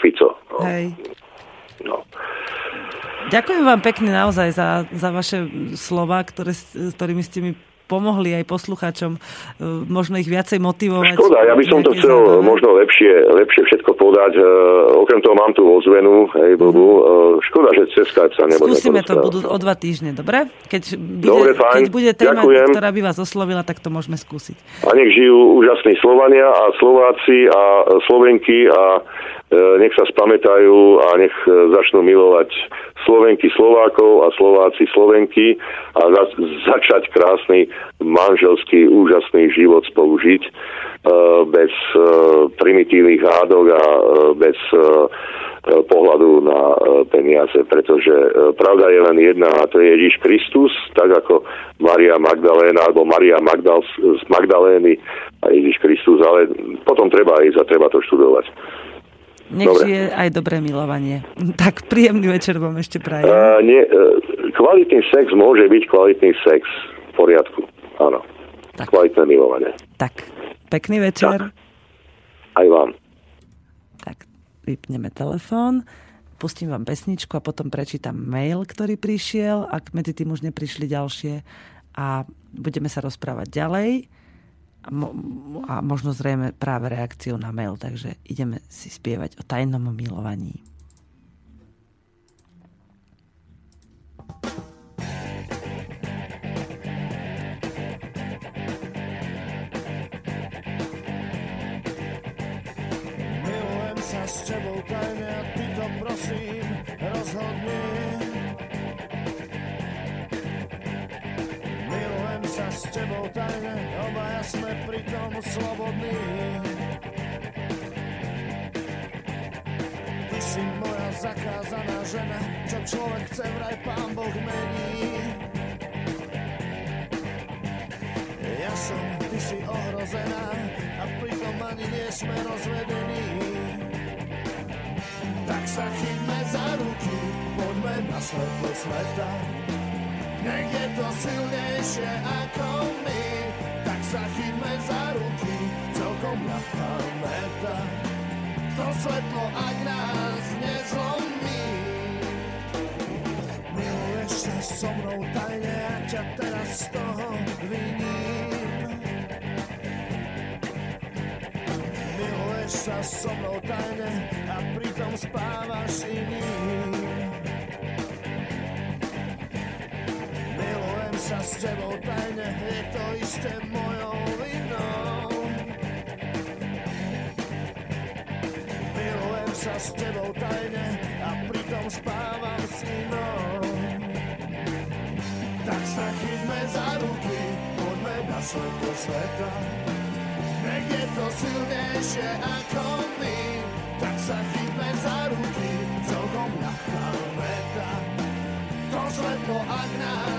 Fico. No. Hej. No. Ďakujem vám pekne naozaj za, za vaše slova, ktoré, s ktorými ste mi pomohli aj poslucháčom, e, možno ich viacej motivovať. Škoda, ja by som to chcel možno lepšie, lepšie všetko podať. E, okrem toho mám tu ozvenu, hej, blbú. E, škoda, že cez Skype sa nebudeme Skúsime to budú o dva týždne, dobre? Keď bude, Dobre, fajn. keď bude téma, Ďakujem. ktorá by vás oslovila, tak to môžeme skúsiť. A nech žijú úžasní Slovania a Slováci a Slovenky a nech sa spamätajú a nech e, začnú milovať Slovenky Slovákov a Slováci Slovenky a za, začať krásny manželský úžasný život spolu žiť e, bez e, primitívnych hádok a e, bez e, e, pohľadu na e, peniaze, pretože e, pravda je len jedna a to je Ježiš Kristus, tak ako Maria Magdaléna alebo Maria Magdal z Magdalény a Ježiš Kristus, ale potom treba ísť a treba to študovať. Nech Dobre. žije aj dobré milovanie. Tak príjemný večer vám ešte prajem. Uh, nie, uh, kvalitný sex môže byť kvalitný sex v poriadku, áno. Tak. Kvalitné milovanie. Tak, pekný večer. Aj vám. Tak, vypneme telefón, pustím vám pesničku a potom prečítam mail, ktorý prišiel, ak medzi tým už neprišli ďalšie a budeme sa rozprávať ďalej a, mo- a možno zrejme práve reakciou na mail, takže ideme si spievať o tajnom milovaní. Milujem sa s tebou tajne ty to prosím rozhodni. S tebou tajne, obaja sme pritom slobodní. Ty si moja zakázaná žena, čo človek chce vraj pán Boh mení. Ja som, ty si ohrozená a pritom ani nie sme rozvedení. Tak sa chytme za ruky, poďme na svetlo sveta. Nech je to silnejšie ako my, tak sa chytme za ruky, celkom ľahká meta. To svetlo, ak nás nezlomí, Miluješ sa so mnou tajne a ťa teraz z toho viním. Miluješ sa so mnou tajne a pritom spávaš iným. Milujem sa s tebou tajne, je to isté mojou vinou. Milujem sa s tebou tajne a pritom spávam s inou. Tak sa chytme za ruky, poďme na svetlo sveta. Je to silnejšie ako my, tak sa chytme za ruky, celkom ľahká meta. To svetlo, ak nás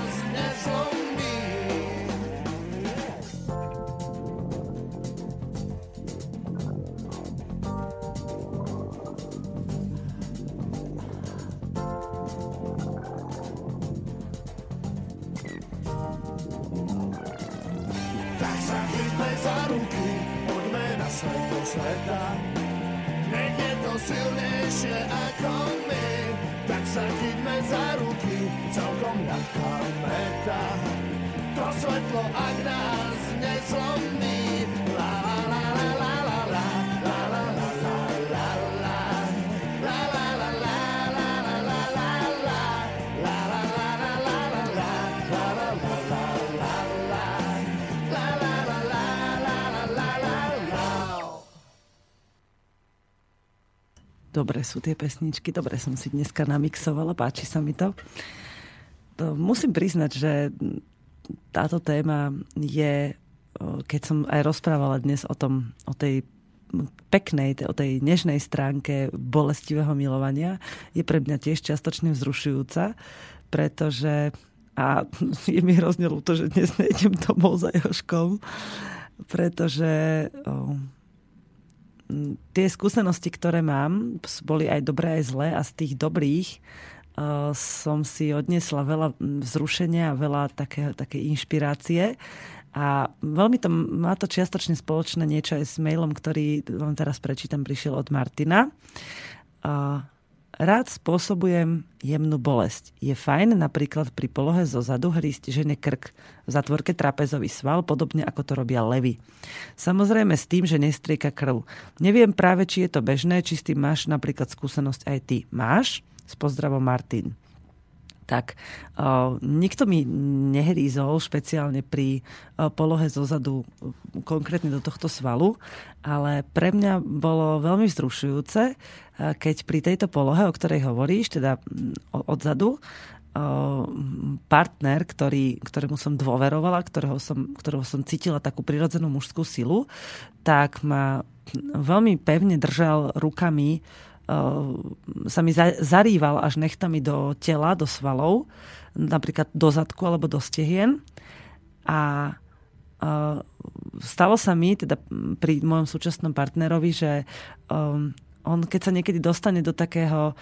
Swego sweta chytme za ruky, celkom ľahká meta. To svetlo, ak nás nezlomí, Dobre sú tie pesničky, dobre som si dneska namixovala, páči sa mi to. to musím priznať, že táto téma je, keď som aj rozprávala dnes o, tom, o tej peknej, o tej nežnej stránke bolestivého milovania, je pre mňa tiež čiastočne vzrušujúca, pretože a je mi hrozne ľúto, že dnes nejdem domov za Joškom, pretože o, tie skúsenosti, ktoré mám, boli aj dobré, aj zlé a z tých dobrých o, som si odnesla veľa vzrušenia a veľa také, také inšpirácie. A veľmi to, má to čiastočne spoločné niečo aj s mailom, ktorý vám teraz prečítam, prišiel od Martina. Rád spôsobujem jemnú bolesť. Je fajn napríklad pri polohe zo zadu hrísť žene krk v zatvorke trapezový sval, podobne ako to robia levy. Samozrejme s tým, že nestrieka krv. Neviem práve, či je to bežné, či s tým máš napríklad skúsenosť aj ty. Máš? S pozdravom Martin tak uh, nikto mi nehrízol špeciálne pri uh, polohe zozadu konkrétne do tohto svalu, ale pre mňa bolo veľmi vzrušujúce, uh, keď pri tejto polohe, o ktorej hovoríš, teda odzadu, partner, ktorý, ktorému som dôverovala, ktorého som, ktorého som cítila takú prirodzenú mužskú silu, tak ma veľmi pevne držal rukami Ehm, sa mi zarýval až nechtami do tela, do svalov, napríklad do zadku alebo do stehien. A stalo sa mi, teda pri mojom súčasnom partnerovi, že ehm, on keď sa niekedy dostane do takého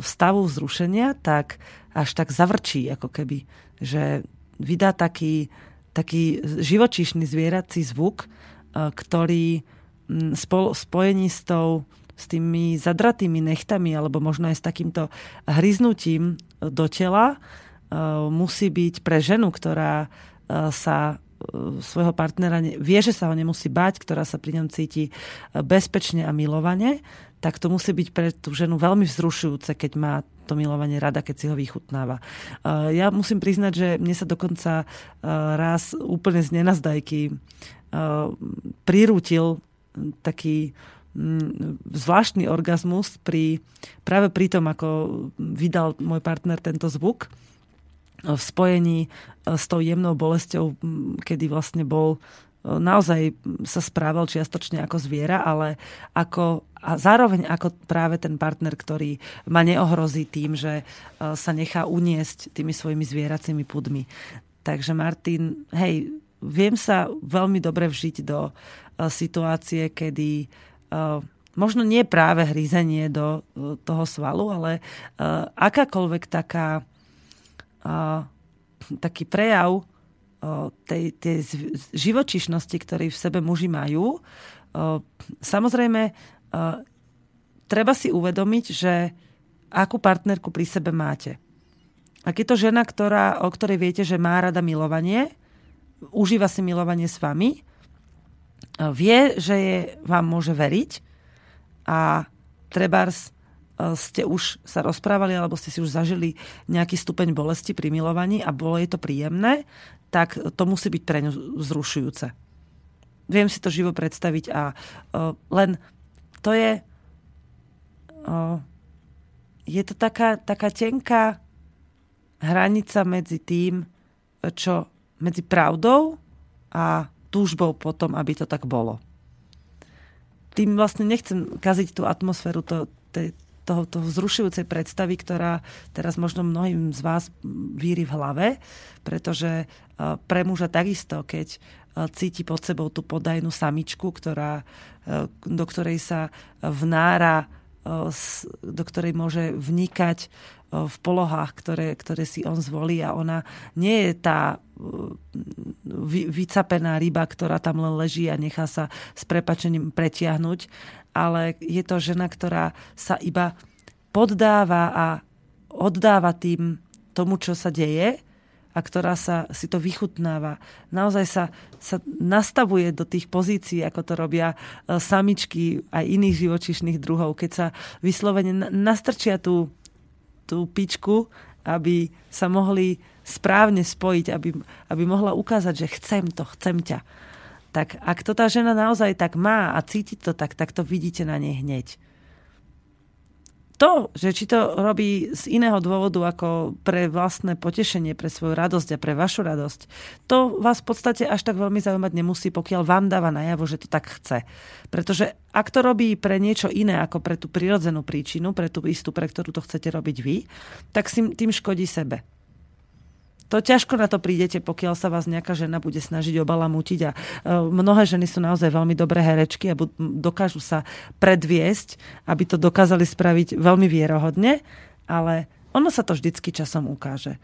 stavu vzrušenia, tak až tak zavrčí, ako keby, že vydá taký, taký živočíšny zvierací zvuk, ktorý spojení s tou s tými zadratými nechtami alebo možno aj s takýmto hryznutím do tela e, musí byť pre ženu, ktorá e, sa e, svojho partnera vie, že sa ho nemusí bať, ktorá sa pri ňom cíti bezpečne a milovane, tak to musí byť pre tú ženu veľmi vzrušujúce, keď má to milovanie rada, keď si ho vychutnáva. Ja musím priznať, že mne sa dokonca raz úplne z nenazdajky prirútil taký zvláštny orgazmus pri, práve pri tom, ako vydal môj partner tento zvuk v spojení e, s tou jemnou bolesťou, kedy vlastne bol e, naozaj sa správal čiastočne ako zviera, ale ako, a zároveň ako práve ten partner, ktorý ma neohrozí tým, že e, sa nechá uniesť tými svojimi zvieracími pudmi. Takže Martin, hej, viem sa veľmi dobre vžiť do situácie, kedy možno nie práve hryzenie do eh, toho svalu, ale eh, akákoľvek taká, taký prejav tej, tej živočišnosti, ktorý v sebe muži majú. Samozrejme, treba si uvedomiť, že akú partnerku pri sebe máte. Ak je to žena, ktorá, o ktorej viete, že má rada milovanie, užíva si milovanie s vami, vie, že je, vám môže veriť a trebárs e, ste už sa rozprávali alebo ste si už zažili nejaký stupeň bolesti pri milovaní a bolo je to príjemné, tak to musí byť pre ňu vzrušujúce. Viem si to živo predstaviť a uh, len to je uh, je to taká, taká tenká hranica medzi tým, čo medzi pravdou a túžbou potom, aby to tak bolo. Tým vlastne nechcem kaziť tú atmosféru to, tej, toho, toho vzrušujúcej predstavy, ktorá teraz možno mnohým z vás víri v hlave, pretože pre muža takisto, keď cíti pod sebou tú podajnú samičku, ktorá, do ktorej sa vnára, do ktorej môže vnikať v polohách, ktoré, ktoré si on zvolí a ona nie je tá vy, vycapená ryba, ktorá tam len leží a nechá sa s prepačením pretiahnuť, ale je to žena, ktorá sa iba poddáva a oddáva tým tomu, čo sa deje a ktorá sa si to vychutnáva. Naozaj sa, sa nastavuje do tých pozícií, ako to robia e, samičky aj iných živočišných druhov, keď sa vyslovene nastrčia tú tú pičku, aby sa mohli správne spojiť, aby, aby mohla ukázať, že chcem to, chcem ťa. Tak ak to tá žena naozaj tak má a cíti to tak, tak to vidíte na nej hneď. To, že či to robí z iného dôvodu ako pre vlastné potešenie, pre svoju radosť a pre vašu radosť, to vás v podstate až tak veľmi zaujímať nemusí, pokiaľ vám dáva najavo, že to tak chce. Pretože ak to robí pre niečo iné ako pre tú prirodzenú príčinu, pre tú istú, pre ktorú to chcete robiť vy, tak si tým škodí sebe to ťažko na to prídete, pokiaľ sa vás nejaká žena bude snažiť obalamútiť a e, mnohé ženy sú naozaj veľmi dobré herečky a dokážu sa predviesť, aby to dokázali spraviť veľmi vierohodne, ale ono sa to vždycky časom ukáže.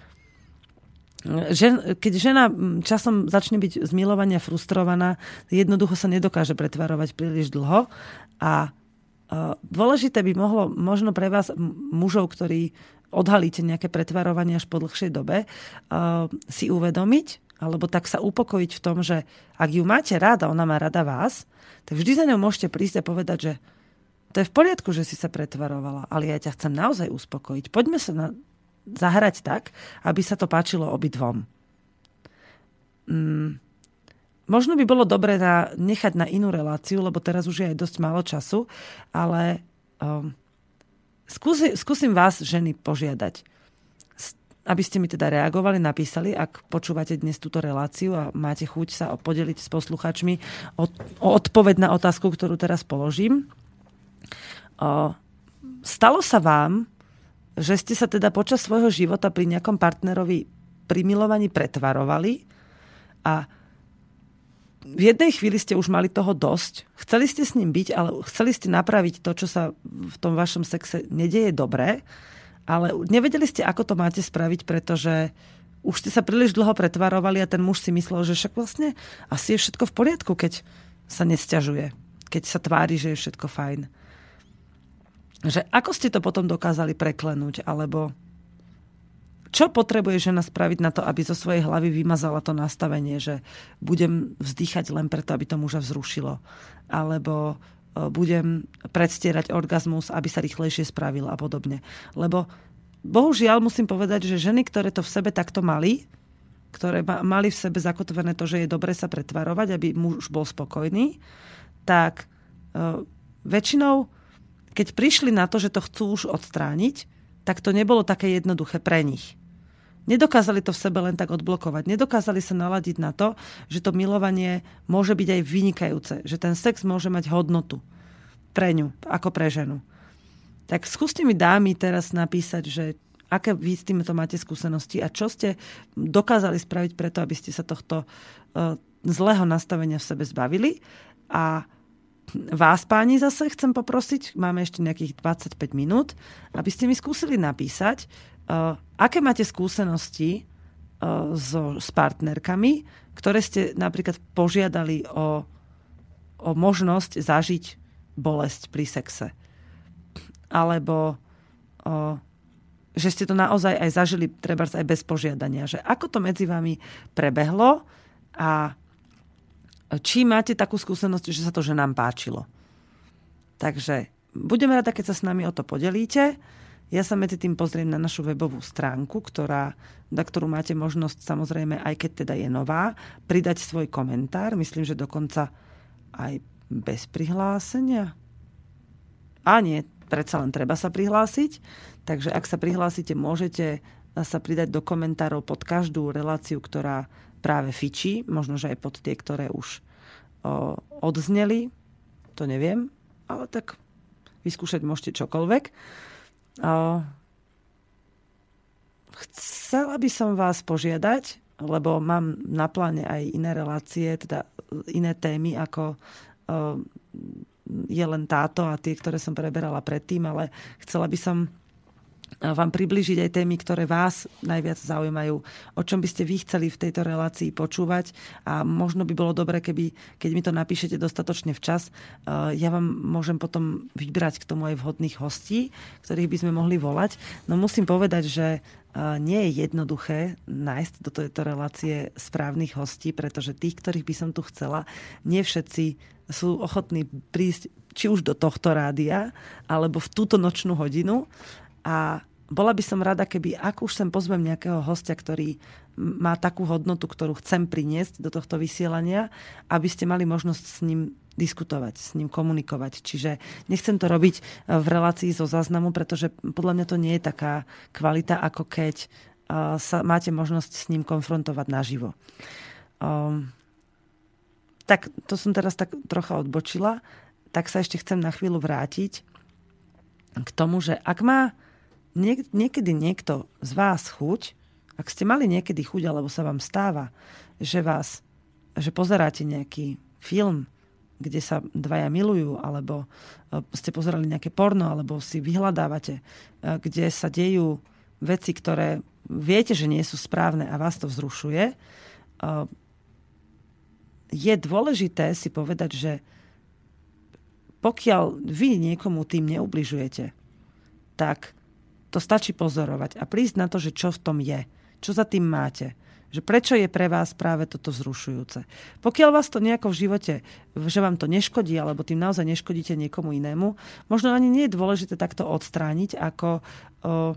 Žen, keď žena časom začne byť z milovania frustrovaná, jednoducho sa nedokáže pretvarovať príliš dlho a e, dôležité by mohlo možno pre vás mužov, ktorí odhalíte nejaké pretvarovanie až po dlhšej dobe, uh, si uvedomiť, alebo tak sa upokojiť v tom, že ak ju máte rada, ona má rada vás, tak vždy za ňou môžete prísť a povedať, že to je v poriadku, že si sa pretvarovala, ale ja ťa chcem naozaj uspokojiť. Poďme sa na, zahrať tak, aby sa to páčilo obidvom. Mm, možno by bolo dobré na, nechať na inú reláciu, lebo teraz už je aj dosť málo času, ale um, Skúsi, skúsim vás, ženy, požiadať, aby ste mi teda reagovali, napísali, ak počúvate dnes túto reláciu a máte chuť sa podeliť s posluchačmi o, o odpoveď na otázku, ktorú teraz položím. O, stalo sa vám, že ste sa teda počas svojho života pri nejakom partnerovi pri milovaní pretvarovali a v jednej chvíli ste už mali toho dosť, chceli ste s ním byť, ale chceli ste napraviť to, čo sa v tom vašom sexe nedieje dobre, ale nevedeli ste, ako to máte spraviť, pretože už ste sa príliš dlho pretvarovali a ten muž si myslel, že však vlastne asi je všetko v poriadku, keď sa nesťažuje, keď sa tvári, že je všetko fajn. Že ako ste to potom dokázali preklenúť, alebo čo potrebuje žena spraviť na to, aby zo svojej hlavy vymazala to nastavenie, že budem vzdýchať len preto, aby to muža vzrušilo. Alebo e, budem predstierať orgazmus, aby sa rýchlejšie spravil a podobne. Lebo bohužiaľ musím povedať, že ženy, ktoré to v sebe takto mali, ktoré mali v sebe zakotvené to, že je dobre sa pretvarovať, aby muž bol spokojný, tak e, väčšinou, keď prišli na to, že to chcú už odstrániť, tak to nebolo také jednoduché pre nich. Nedokázali to v sebe len tak odblokovať. Nedokázali sa naladiť na to, že to milovanie môže byť aj vynikajúce. Že ten sex môže mať hodnotu pre ňu, ako pre ženu. Tak skúste mi dámy teraz napísať, že aké vy s týmto máte skúsenosti a čo ste dokázali spraviť preto, aby ste sa tohto uh, zlého nastavenia v sebe zbavili. A vás, páni, zase chcem poprosiť, máme ešte nejakých 25 minút, aby ste mi skúsili napísať, aké máte skúsenosti uh, so, s partnerkami, ktoré ste napríklad požiadali o, o možnosť zažiť bolesť pri sexe. Alebo uh, že ste to naozaj aj zažili, treba aj bez požiadania. Že ako to medzi vami prebehlo a či máte takú skúsenosť, že sa to ženám páčilo. Takže budeme rada, keď sa s nami o to podelíte. Ja sa medzi tým pozriem na našu webovú stránku, ktorá, na ktorú máte možnosť samozrejme, aj keď teda je nová, pridať svoj komentár. Myslím, že dokonca aj bez prihlásenia. A nie, predsa len treba sa prihlásiť. Takže ak sa prihlásite, môžete sa pridať do komentárov pod každú reláciu, ktorá práve fičí, možno, že aj pod tie, ktoré už o, odzneli, to neviem, ale tak vyskúšať môžete čokoľvek. Chcela by som vás požiadať, lebo mám na pláne aj iné relácie, teda iné témy, ako je len táto a tie, ktoré som preberala predtým, ale chcela by som vám približiť aj témy, ktoré vás najviac zaujímajú, o čom by ste vy chceli v tejto relácii počúvať a možno by bolo dobre, keby, keď mi to napíšete dostatočne včas, eh, ja vám môžem potom vybrať k tomu aj vhodných hostí, ktorých by sme mohli volať. No musím povedať, že eh, nie je jednoduché nájsť do tejto relácie správnych hostí, pretože tých, ktorých by som tu chcela, nie všetci sú ochotní prísť či už do tohto rádia, alebo v túto nočnú hodinu. A bola by som rada, keby, ak už sem pozvem nejakého hostia, ktorý má takú hodnotu, ktorú chcem priniesť do tohto vysielania, aby ste mali možnosť s ním diskutovať, s ním komunikovať. Čiže nechcem to robiť e, v relácii zo záznamu, pretože podľa mňa to nie je taká kvalita, ako keď e, sa máte možnosť s ním konfrontovať naživo. Um, tak to som teraz tak trocha odbočila, tak sa ešte chcem na chvíľu vrátiť k tomu, že ak má niek- niekedy niekto z vás chuť, ak ste mali niekedy chuť, alebo sa vám stáva, že vás, že pozeráte nejaký film, kde sa dvaja milujú, alebo e, ste pozerali nejaké porno, alebo si vyhľadávate, e, kde sa dejú veci, ktoré viete, že nie sú správne a vás to vzrušuje, e, je dôležité si povedať, že pokiaľ vy niekomu tým neubližujete, tak to stačí pozorovať a prísť na to, že čo v tom je. Čo za tým máte. Že prečo je pre vás práve toto vzrušujúce. Pokiaľ vás to nejako v živote, že vám to neškodí, alebo tým naozaj neškodíte niekomu inému, možno ani nie je dôležité takto odstrániť, ako o,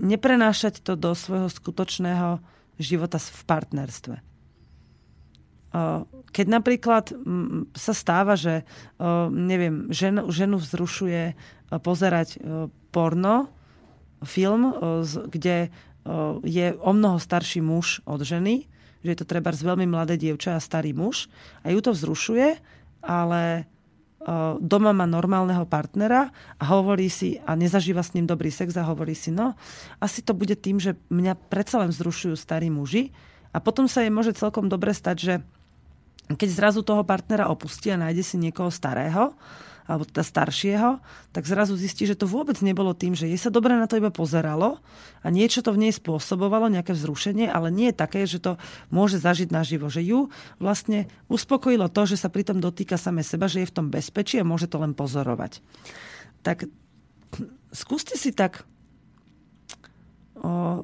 neprenášať to do svojho skutočného života v partnerstve. Keď napríklad sa stáva, že neviem, ženu, ženu vzrušuje pozerať porno, film, kde je o mnoho starší muž od ženy, že je to treba z veľmi mladé dievča a starý muž a ju to vzrušuje, ale doma má normálneho partnera a hovorí si, a nezažíva s ním dobrý sex a hovorí si, no, asi to bude tým, že mňa predsa len vzrušujú starí muži. A potom sa jej môže celkom dobre stať, že keď zrazu toho partnera opustí a nájde si niekoho starého, alebo teda staršieho, tak zrazu zistí, že to vôbec nebolo tým, že jej sa dobre na to iba pozeralo a niečo to v nej spôsobovalo, nejaké vzrušenie, ale nie je také, že to môže zažiť naživo. Že ju vlastne uspokojilo to, že sa pritom dotýka same seba, že je v tom bezpečí a môže to len pozorovať. Tak skúste si tak o,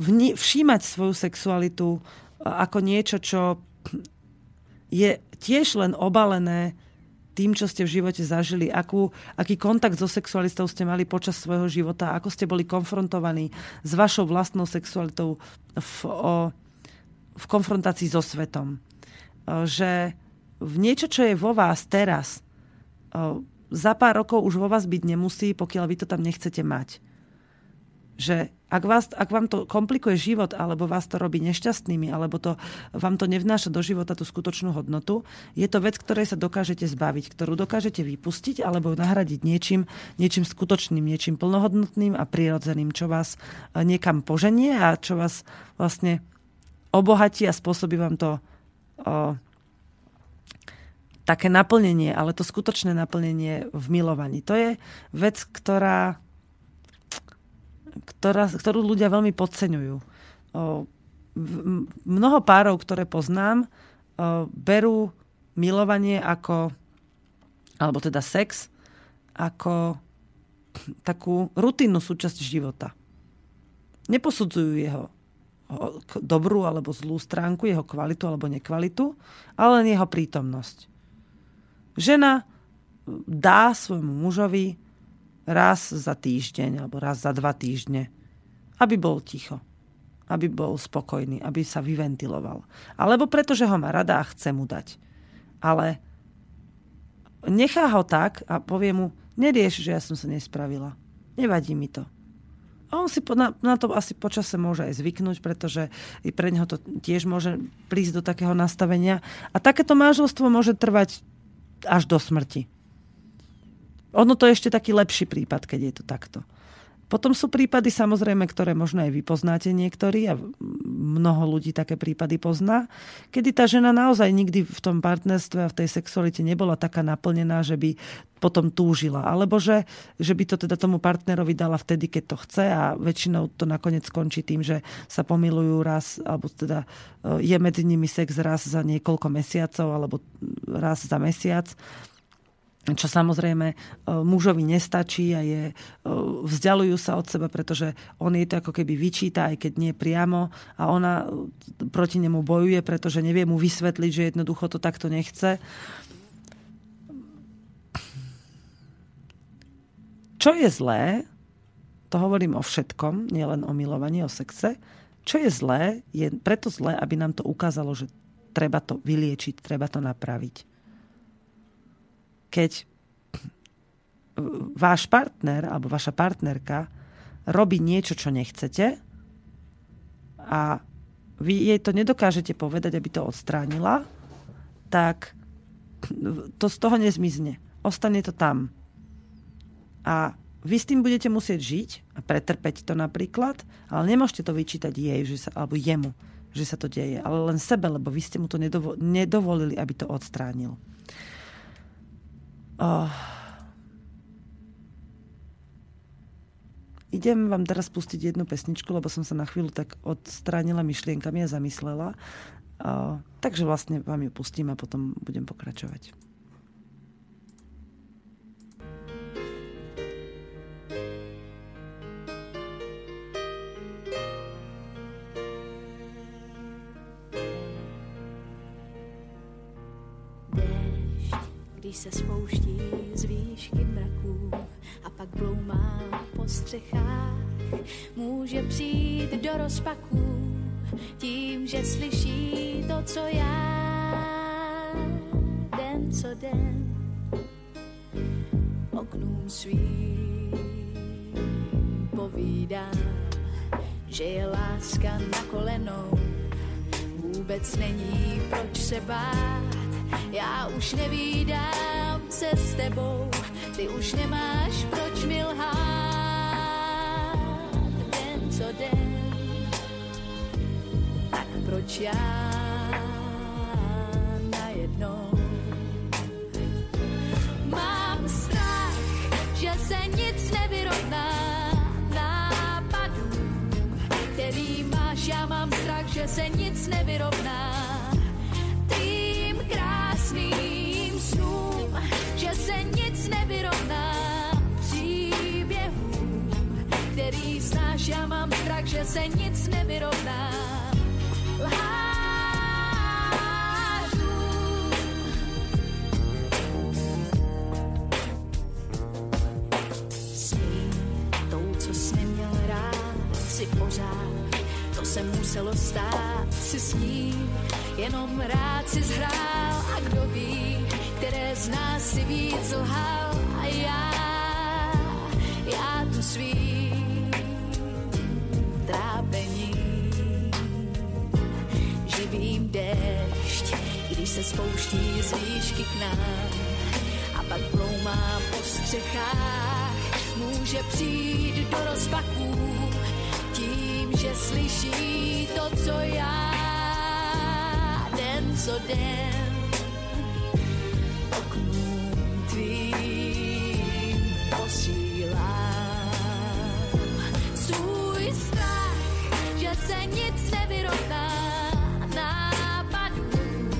vni, všímať svoju sexualitu ako niečo, čo je tiež len obalené tým, čo ste v živote zažili, akú, aký kontakt so sexualistou ste mali počas svojho života, ako ste boli konfrontovaní s vašou vlastnou sexualitou v, o, v konfrontácii so svetom. Že v niečo, čo je vo vás teraz, za pár rokov už vo vás byť nemusí, pokiaľ vy to tam nechcete mať. Že ak, vás, ak vám to komplikuje život, alebo vás to robí nešťastnými, alebo to, vám to nevnáša do života tú skutočnú hodnotu, je to vec, ktorej sa dokážete zbaviť, ktorú dokážete vypustiť alebo nahradiť niečím, niečím skutočným, niečím plnohodnotným a prirodzeným, čo vás e, niekam poženie a čo vás vlastne obohatí a spôsobí vám to o, také naplnenie, ale to skutočné naplnenie v milovaní. To je vec, ktorá ktorá, ktorú ľudia veľmi podceňujú. Mnoho párov, ktoré poznám, berú milovanie ako, alebo teda sex, ako takú rutinnú súčasť života. Neposudzujú jeho dobrú alebo zlú stránku, jeho kvalitu alebo nekvalitu, ale len jeho prítomnosť. Žena dá svojmu mužovi raz za týždeň alebo raz za dva týždne, aby bol ticho, aby bol spokojný, aby sa vyventiloval. Alebo preto, že ho má rada a chce mu dať. Ale nechá ho tak a povie mu, nerieš, že ja som sa nespravila. Nevadí mi to. A on si na, na to asi počase môže aj zvyknúť, pretože i pre neho to tiež môže prísť do takého nastavenia. A takéto manželstvo môže trvať až do smrti. Ono to je ešte taký lepší prípad, keď je to takto. Potom sú prípady samozrejme, ktoré možno aj vy poznáte niektorí a mnoho ľudí také prípady pozná, kedy tá žena naozaj nikdy v tom partnerstve a v tej sexualite nebola taká naplnená, že by potom túžila. Alebo že, že by to teda tomu partnerovi dala vtedy, keď to chce a väčšinou to nakoniec skončí tým, že sa pomilujú raz, alebo teda e, je medzi nimi sex raz za niekoľko mesiacov alebo raz za mesiac čo samozrejme e, mužovi nestačí a je, e, vzdialujú sa od seba, pretože on je to ako keby vyčíta, aj keď nie priamo a ona e, proti nemu bojuje, pretože nevie mu vysvetliť, že jednoducho to takto nechce. čo je zlé, to hovorím o všetkom, nielen o milovaní, o sexe, čo je zlé, je preto zlé, aby nám to ukázalo, že treba to vyliečiť, treba to napraviť. Keď váš partner alebo vaša partnerka robí niečo, čo nechcete a vy jej to nedokážete povedať, aby to odstránila, tak to z toho nezmizne. Ostane to tam. A vy s tým budete musieť žiť a pretrpeť to napríklad, ale nemôžete to vyčítať jej, že sa, alebo jemu, že sa to deje, ale len sebe, lebo vy ste mu to nedovo- nedovolili, aby to odstránil. Oh. Idem vám teraz pustiť jednu pesničku, lebo som sa na chvíľu tak odstránila myšlienkami a zamyslela. Uh, takže vlastne vám ju pustím a potom budem pokračovať. Když se spouští z výšky mraků a pak bloumá po střechách, může přijít do rozpaků tím, že slyší to, co já. Den co den oknům svým povídám, že je láska na kolenou, vůbec není proč se bát, já už nevídám se s tebou, ty už nemáš proč mi lhát. Den co den, tak proč já najednou mám strach, že se nic nevyrovná nápadům, který máš, já mám strach, že se nic nevyrovná krásným snům, že se nic nevyrovná příběhům, který znáš, já mám strach, že se nic nevyrovná. Lhářům. Sní co jsi neměl rád, si pořád, to se muselo stát, si s ní, jenom rád si zhrál a kdo ví, které z nás si víc lhal. A já, já tu svý trápení živým déšť, když se spouští z výšky k nám. A pak bloumá po střechách, může přijít do rozpaků. Tím, že slyší to, co já co den oknům tvým posílám. Svůj strach, že se nic nevyrovná nápadům,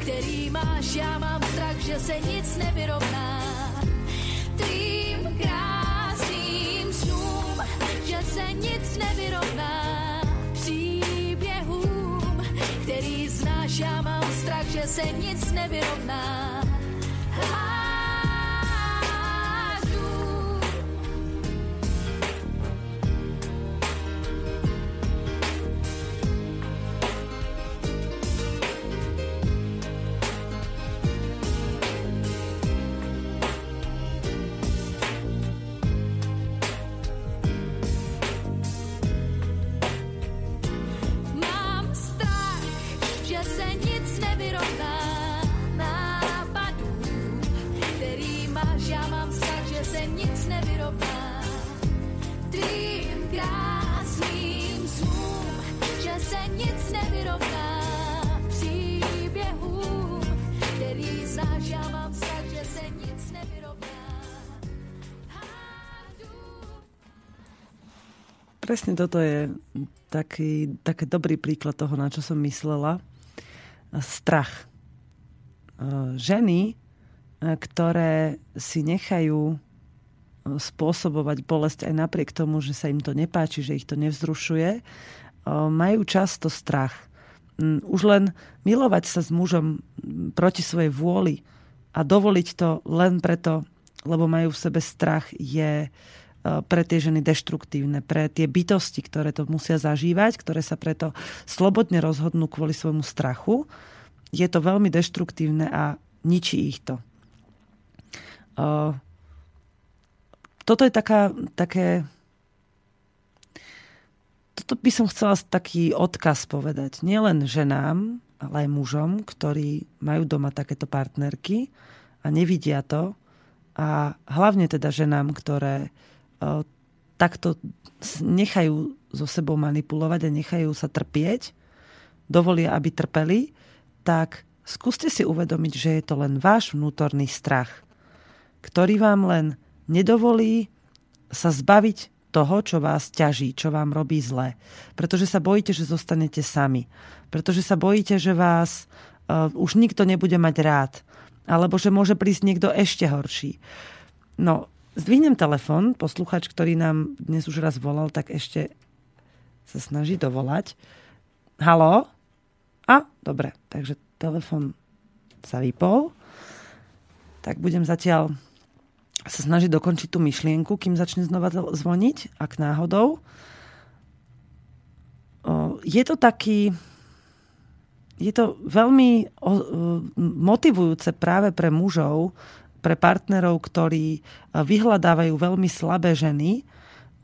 který máš, já mám strach, že se nic nevyrovná. Se nic nevyrovná. Presne toto je taký, taký dobrý príklad toho, na čo som myslela. Strach. E, Ženy, e, ktoré si nechajú e, spôsobovať bolesť aj napriek tomu, že sa im to nepáči, že ich to nevzrušuje, majú často strach. Mm, Už len milovať sa s mužom mm, proti svojej vôli a dovoliť to len preto, lebo majú v sebe strach, je pre tie ženy deštruktívne, pre tie bytosti, ktoré to musia zažívať, ktoré sa preto slobodne rozhodnú kvôli svojmu strachu. Je to veľmi deštruktívne a ničí ich to. Toto je taká, také toto by som chcela taký odkaz povedať. Nielen ženám, ale aj mužom, ktorí majú doma takéto partnerky a nevidia to. A hlavne teda ženám, ktoré takto nechajú so sebou manipulovať a nechajú sa trpieť, dovolia, aby trpeli, tak skúste si uvedomiť, že je to len váš vnútorný strach, ktorý vám len nedovolí sa zbaviť toho, čo vás ťaží, čo vám robí zle. Pretože sa bojíte, že zostanete sami. Pretože sa bojíte, že vás uh, už nikto nebude mať rád. Alebo že môže prísť niekto ešte horší. No, zdvihnem telefon, posluchač, ktorý nám dnes už raz volal, tak ešte sa snaží dovolať. Halo? A, dobre, takže telefon sa vypol. Tak budem zatiaľ sa snaží dokončiť tú myšlienku, kým začne znova zvoniť, ak náhodou. Je to taký... Je to veľmi motivujúce práve pre mužov, pre partnerov, ktorí vyhľadávajú veľmi slabé ženy,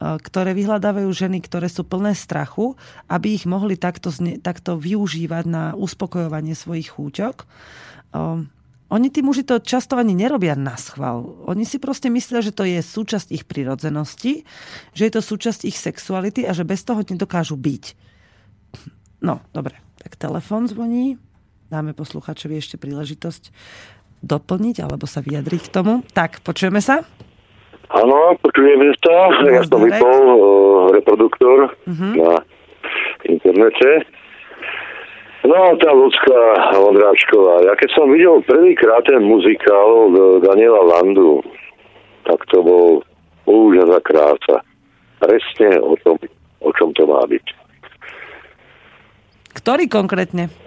ktoré vyhľadávajú ženy, ktoré sú plné strachu, aby ich mohli takto, takto využívať na uspokojovanie svojich chúťok. Oni tí muži to často ani nerobia na schvál. Oni si proste myslia, že to je súčasť ich prirodzenosti, že je to súčasť ich sexuality a že bez toho nedokážu byť. No, dobre. Tak telefon zvoní. Dáme posluchačovi ešte príležitosť doplniť alebo sa vyjadriť k tomu. Tak, počujeme sa? Áno, počujeme sa. Ja som vypol uh, reproduktor uh-huh. na internete. No, tá ľudská Vondráčková. Ja keď som videl prvýkrát ten muzikál od Daniela Landu, tak to bol úžasná krása. Presne o tom, o čom to má byť. Ktorý konkrétne?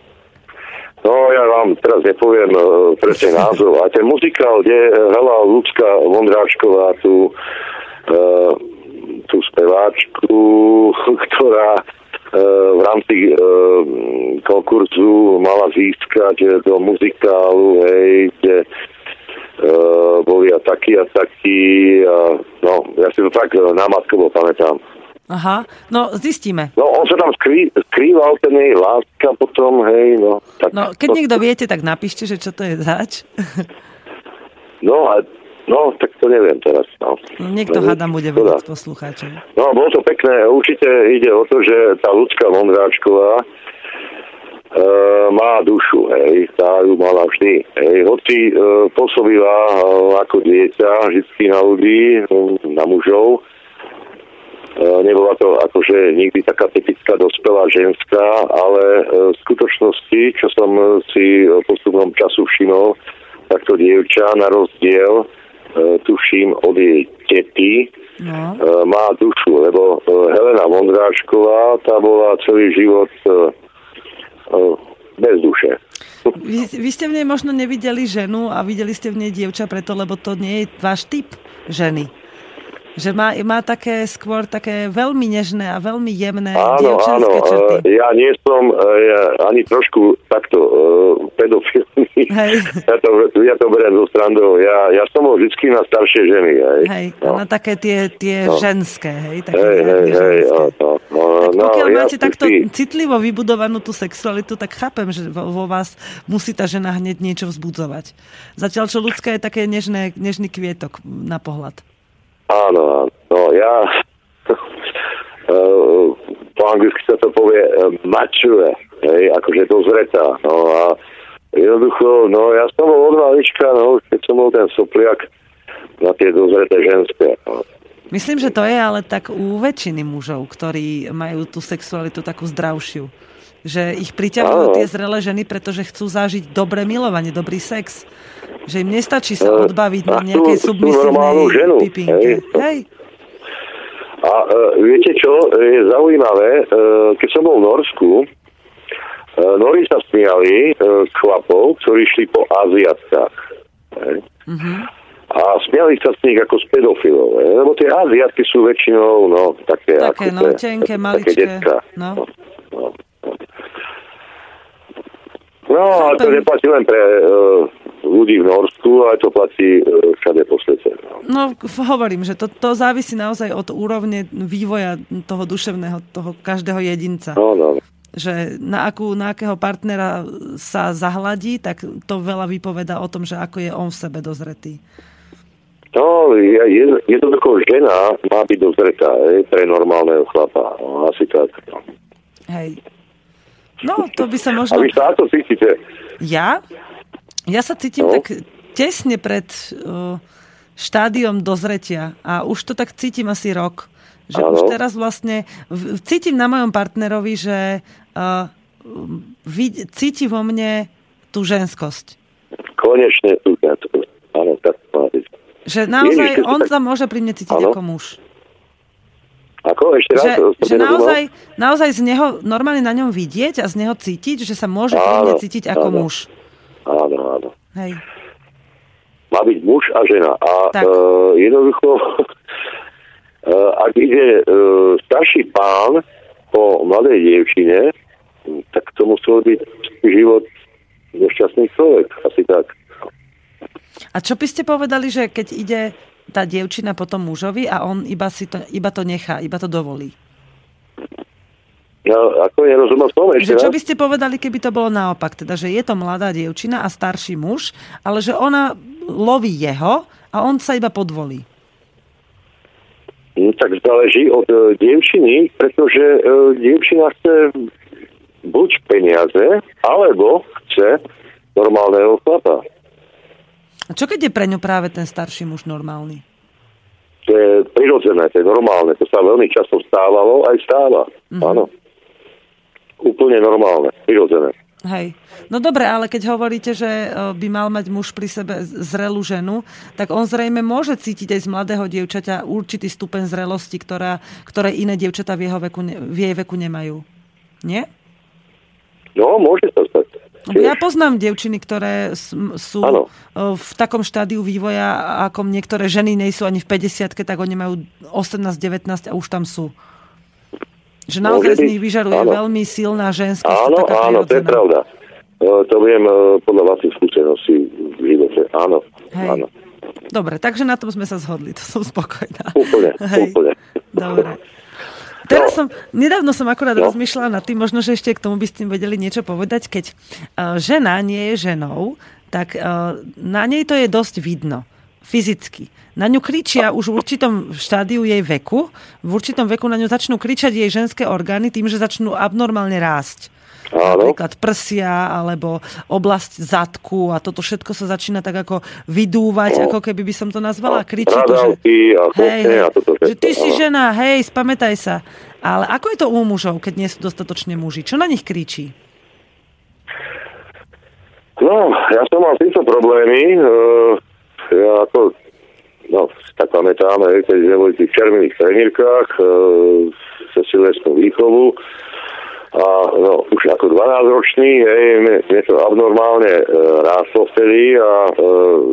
No, ja vám teraz nepoviem uh, presne názov. A ten muzikál, kde hrala ľudská Vondráčková tú, uh, tú speváčku, ktorá v rámci e, konkurzu mala získať do muzikálu, hej, kde e, boli a takí a takí. A, no, ja si to tak námatkovo pamätám. Aha, no zistíme. No on sa tam skrý, skrýval, ten jej láska potom, hej, no. Tak no keď to... niekto viete, tak napíšte, že čo to je zač. no a No, tak to neviem teraz. No. no niekto no, hádam bude vedieť poslucháčov. No, bolo to pekné. Určite ide o to, že tá ľudská Vondráčková e, má dušu, hej, tá ju mala vždy. Hej, hoci e, pôsobila e, ako dieťa vždy na ľudí, na mužov, e, nebola to akože nikdy taká typická dospelá ženská, ale e, v skutočnosti, čo som si postupnom času všimol, tak to dievča na rozdiel tuším, od jej tety, no. Má dušu, lebo Helena Vondráčková, tá bola celý život bez duše. Vy, vy ste v nej možno nevideli ženu a videli ste v nej dievča preto, lebo to nie je váš typ ženy. Že má, má také skôr také veľmi nežné a veľmi jemné áno, áno. črty. Ja nie som ja, ani trošku takto uh, pedofilný. Hej. Ja, to, ja to beriem zo strandou. Ja, ja som bol vždy na staršie ženy. Hej, hej no. na také tie, tie no. ženské. Hej, také hej, hej, hej, no, no, no, tak pokiaľ no, máte ja, takto citlivo vybudovanú tú sexualitu, tak chápem, že vo, vo vás musí tá žena hneď niečo vzbudzovať. Zatiaľ, čo ľudská je také nežné, nežný kvietok na pohľad. Áno, no ja po anglicky sa to povie mature, hej, akože dozretá. No a jednoducho, no ja som bol od malička, no keď som bol ten sopliak na tie dozreté ženské. No. Myslím, že to je ale tak u väčšiny mužov, ktorí majú tú sexualitu takú zdravšiu. Že ich priťahujú tie zrelé ženy, pretože chcú zažiť dobré milovanie, dobrý sex. Že im nestačí sa eh, odbaviť na nejakej submisívnej pipinke. Hej. hej. A uh, viete čo, je zaujímavé, uh, keď som bol v Norsku, uh, Nori sa smiali uh, chlapov, ktorí šli po Aziatkách. Uh-huh. A a smiali sa z nich ako z pedofilov. hej. Lebo tie Aziatky sú väčšinou, no, také, Také, ako no, tie- tenké, také maličké, decká. no. no, no. No, a to neplatí len pre uh, ľudí v Norsku, ale to platí uh, všade po svete. No. No, hovorím, že to, to závisí naozaj od úrovne vývoja toho duševného, toho každého jedinca. No, no. Že na, akú, na akého partnera sa zahladí, tak to veľa vypoveda o tom, že ako je on v sebe dozretý. No, je, je, jednoducho žena má byť dozretá hej, pre normálneho chlapa. No, asi tak. No. Hej. No, to by sa A možno... vy sa ako cítite? Ja? Ja sa cítim No. tak tesne pred uh, štádiom dozretia a už to tak cítim asi rok. Že Áno. už teraz vlastne v, cítim na mojom partnerovi, že uh, vid, cíti vo mne tú ženskosť. Konečne to- Áno, tak to má byť. Že naozaj Ježiš, on tak- sa môže pri mne cítiť Áno. ako muž. Ako? Ešte raz? Že, že naozaj, naozaj z neho normálne na ňom vidieť a z neho cítiť, že sa môže Áno, cítiť ako áno. muž. Áno, áno. Hej. Má byť muž a žena. A Tak. uh, jednoducho, uh, ak ide uh, starší pán po mladej dievčine, tak to musel byť život nešťastný človek. Asi tak. A čo by ste povedali, že keď ide tá dievčina po tom mužovi a on iba, si to, iba to nechá, iba to dovolí? No, ako nerozumel som ešte čo by ste povedali, keby to bolo naopak? Teda, že je to mladá dievčina a starší muž, ale že ona loví jeho a on sa iba podvolí. No, tak záleží od uh, dievčiny, pretože uh, dievčina chce buď peniaze, alebo chce normálneho chlapa. A čo keď je pre ňu práve ten starší muž normálny? To je prirodzené, to je normálne. To sa veľmi často stávalo, aj stáva. Mm-hmm. Áno. Úplne normálne, prirodzené. Hej. No dobre, ale keď hovoríte, že e, by mal mať muž pri sebe zrelú ženu, tak on zrejme môže cítiť aj z mladého dievčaťa určitý stupeň zrelosti, ktorá, ktoré iné dievčatá v, jeho veku, v jej veku nemajú. Nie? No, môže sa stať. Ja poznám dievčiny, ktoré sú Áno. e, v takom štádiu vývoja, ako niektoré ženy nie sú ani v 50 tak oni majú 18-19 a už tam sú. Že naozaj Môže z nich vyžaruje Áno. veľmi silná ženskosť. Áno, taká áno, to je pravda. E, To viem e, podľa vlastných skúseností v živote. Áno, Hej. áno. Dobre, takže na tom sme sa zhodli, to som spokojná. Úplne, úplne. Dobre. Teraz som, nedávno som akurát No. rozmýšľala nad tým, možno, že ešte k tomu by ste vedeli niečo povedať, keď uh, žena nie je ženou, tak uh, na nej to je dosť vidno, fyzicky. Na ňu kričia už v určitom štádiu jej veku, v určitom veku na ňu začnú kričať jej ženské orgány tým, že začnú abnormálne rásť. Áno. Napríklad prsia alebo oblasť zadku a toto všetko sa začína tak ako vydúvať, ako keby by som to nazvala. Kričí to, že, a hej, a toto všetko, že ty si áno. žena, hej, spamätaj sa. Ale ako je to u mužov, keď nie sú dostatočne muži? Čo na nich kričí? No, ja som mal týmto problémy. Uh, ja ako, no, tak pamätám, hej, keď sme boli v tých červených trenírkach, uh, cez silvestnú výchovu, a no, už ako 12 ročný, hej, mne, mne to abnormálne e, ráslo vtedy a e,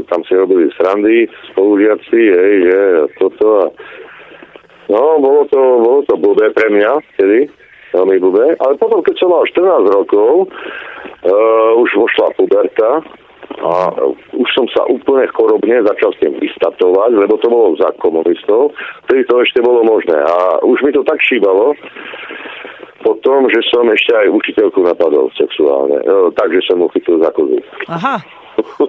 tam si robili srandy spolužiaci, hej, že toto a no, bolo to, bolo to blbé pre mňa vtedy, veľmi blbé, ale potom, keď som mal 14 rokov, e, už vošla puberta a už som sa úplne chorobne začal s tým vystatovať, lebo to bolo za komunistov, vtedy to ešte bolo možné a už mi to tak šíbalo, potom, že som ešte aj učiteľku napadol sexuálne. E, takže som mu chytil za kozu. Aha,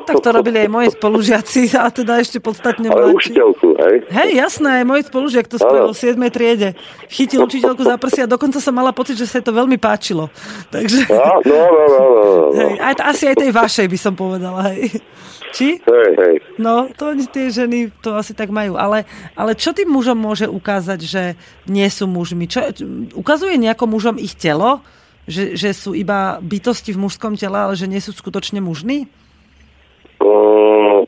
tak to robili aj moji spolužiaci a teda ešte podstatne Ale mladší. učiteľku, hej? Hej, jasné, aj môj spolužiak to spravil v 7. triede. Chytil učiteľku za prsia a dokonca som mala pocit, že sa to veľmi páčilo. Takže, A, no, no, no, no, no, no. hej, aj, asi aj tej vašej by som povedala, hej. Či? Hej, hej. No, to tie ženy to asi tak majú. Ale, ale čo tým mužom môže ukázať, že nie sú mužmi? Čo, ukazuje nejako mužom ich telo? Že, že sú iba bytosti v mužskom tele, ale že nie sú skutočne mužní? Uh,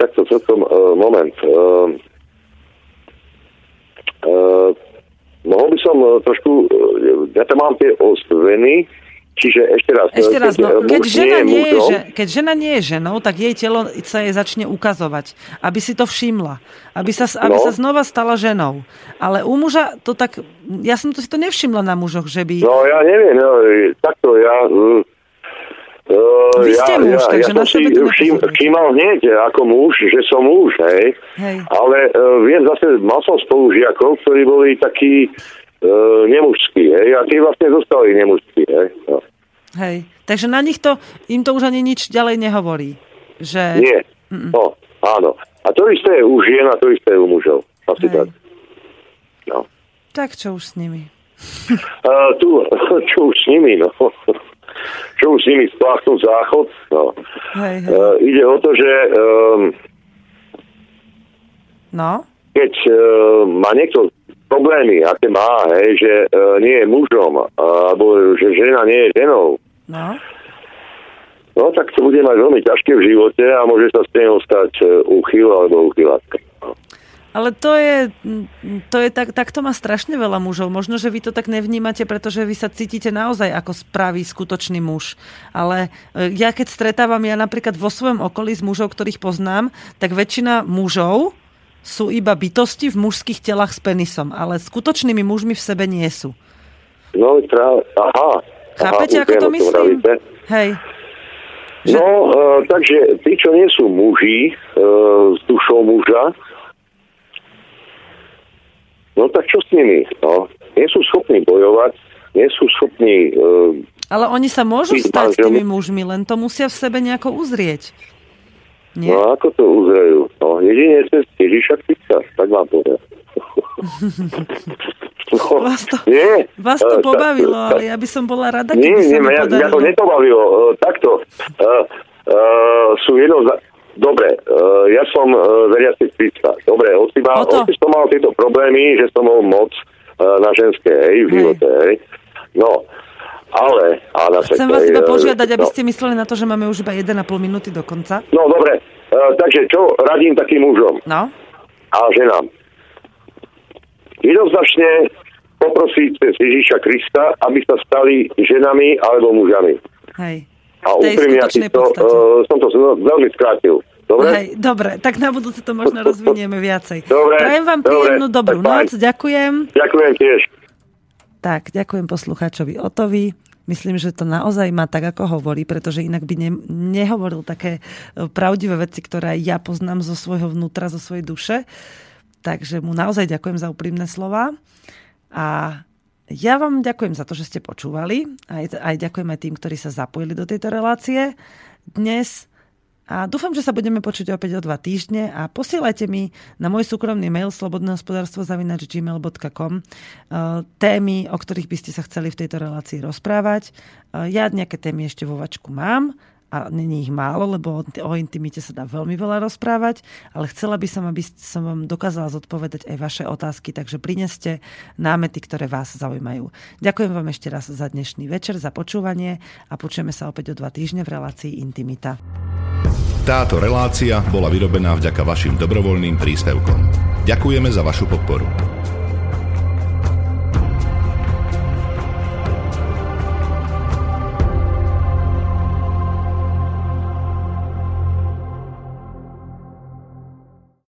takto celkom, uh, moment. Uh, uh, mohol by som uh, trošku, uh, ja tam mám tie ostveny, Čiže ešte raz. Ešte raz, no, muž keď, žena nie je, mužom, že, keď žena nie je ženou, tak jej telo sa jej začne ukazovať, aby si to všimla, aby sa, aby No. sa znova stala ženou. Ale u muža to tak, ja som to si to nevšimla na mužoch, že by... No ja neviem, no, takto ja... Uh, Vy ste ja, muž, ja, takže ja na som si všim, všímal hneď ako muž, že som muž, hej. Hej. Ale uh, viem zase, mal som spolužiakov, ktorí boli takí uh, nemužskí, hej, a tí vlastne zostali nemužskí, hej. No. Hej. Takže na nich to, im to už ani nič ďalej nehovorí. Že... Nie, no, áno. A to isté je u žien a to isté je u mužov. Asi tak. No. Tak čo už s nimi? Uh, tu, čo už s nimi, no. Čo už s nimi spláchnúť záchod, no. Hej, hej. Uh, ide o to, že um, No, keď uh, má niekto problémy, aké má, hej, že uh, nie je mužom, alebo že žena nie je ženou, no. no tak to bude mať veľmi ťažké v živote a môže sa z neho stať úchyl alebo úchylátka. No. Ale to je, to je tak, tak to má strašne veľa mužov. Možno, že vy to tak nevnímate, pretože vy sa cítite naozaj ako spravý, skutočný muž. Ale e, ja keď stretávam, ja napríklad vo svojom okolí s mužov, ktorých poznám, tak väčšina mužov sú iba bytosti v mužských telách s penisom, ale skutočnými mužmi v sebe nie sú. No, práve, aha. Chápete, aha, ako to úplne myslím? vravíte. Hej. No, uh, takže tí, čo nie sú muži uh, s dušou muža, no tak čo s nimi? No, nie sú schopní bojovať, nie sú schopní... Uh, Ale oni sa môžu stať manželmi. tými mužmi, len to musia v sebe nejako uzrieť. Nie? no ako to uzrejú? No, jedine cez Ježiša Krista, tak vám poviem. no, Vás to- nie, Vás to eh, pobavilo, tak- ale ja by som bola rada, Nie, keby sa nie, mi mňa, mňa to nepobavilo. Uh, takto. Uh, uh, sú jedno. Dobre, uh, ja som uh, veriaci Krista. Dobre, hoci, mal, O to. mal tieto problémy, že som mal moc uh, na ženské, hej, v živote, hej. No, ale... A na Chcem vás iba eh, požiadať, aby no. ste mysleli na to, že máme už iba 1,5 minúty do konca. No, dobre. Uh, takže čo radím takým mužom No, a ženám? Jednoznačne poprosiť cez Ježíša Krista, aby sa stali ženami alebo mužami. hej. A úprimne ja si to, podstate. uh, som to veľmi skrátil. Dobre? Hej, dobre, tak na budúce to možno rozvinieme viacej. Dobre, Prajem vám dobre, príjemnú dobrú noc, ďakujem. Ďakujem tiež. Tak, ďakujem poslucháčovi Otovi. Myslím, že to naozaj má tak, ako hovorí, pretože inak by ne, nehovoril také e, pravdivé veci, ktoré ja poznám zo svojho vnútra, zo svojej duše. Takže mu naozaj ďakujem za úprimné slova. A ja vám ďakujem za to, že ste počúvali. Aj, aj ďakujem aj tým, ktorí sa zapojili do tejto relácie dnes. A dúfam, že sa budeme počuť opäť o dva týždne a posielajte mi na môj súkromný mail slobodnehospodárstvo.gmail.com eh, témy, o ktorých by ste sa chceli v tejto relácii rozprávať. Eh, Ja nejaké témy ešte vo vačku mám a není ich málo, lebo o- intimite sa dá veľmi veľa rozprávať, ale chcela by som, aby som vám dokázala zodpovedať aj vaše otázky, takže prineste námety, ktoré vás zaujímajú. Ďakujem vám ešte raz za dnešný večer, za počúvanie a počujeme sa opäť o dva týždne v relácii Intimita. Táto relácia bola vyrobená vďaka vašim dobrovoľným príspevkom. Ďakujeme za vašu podporu.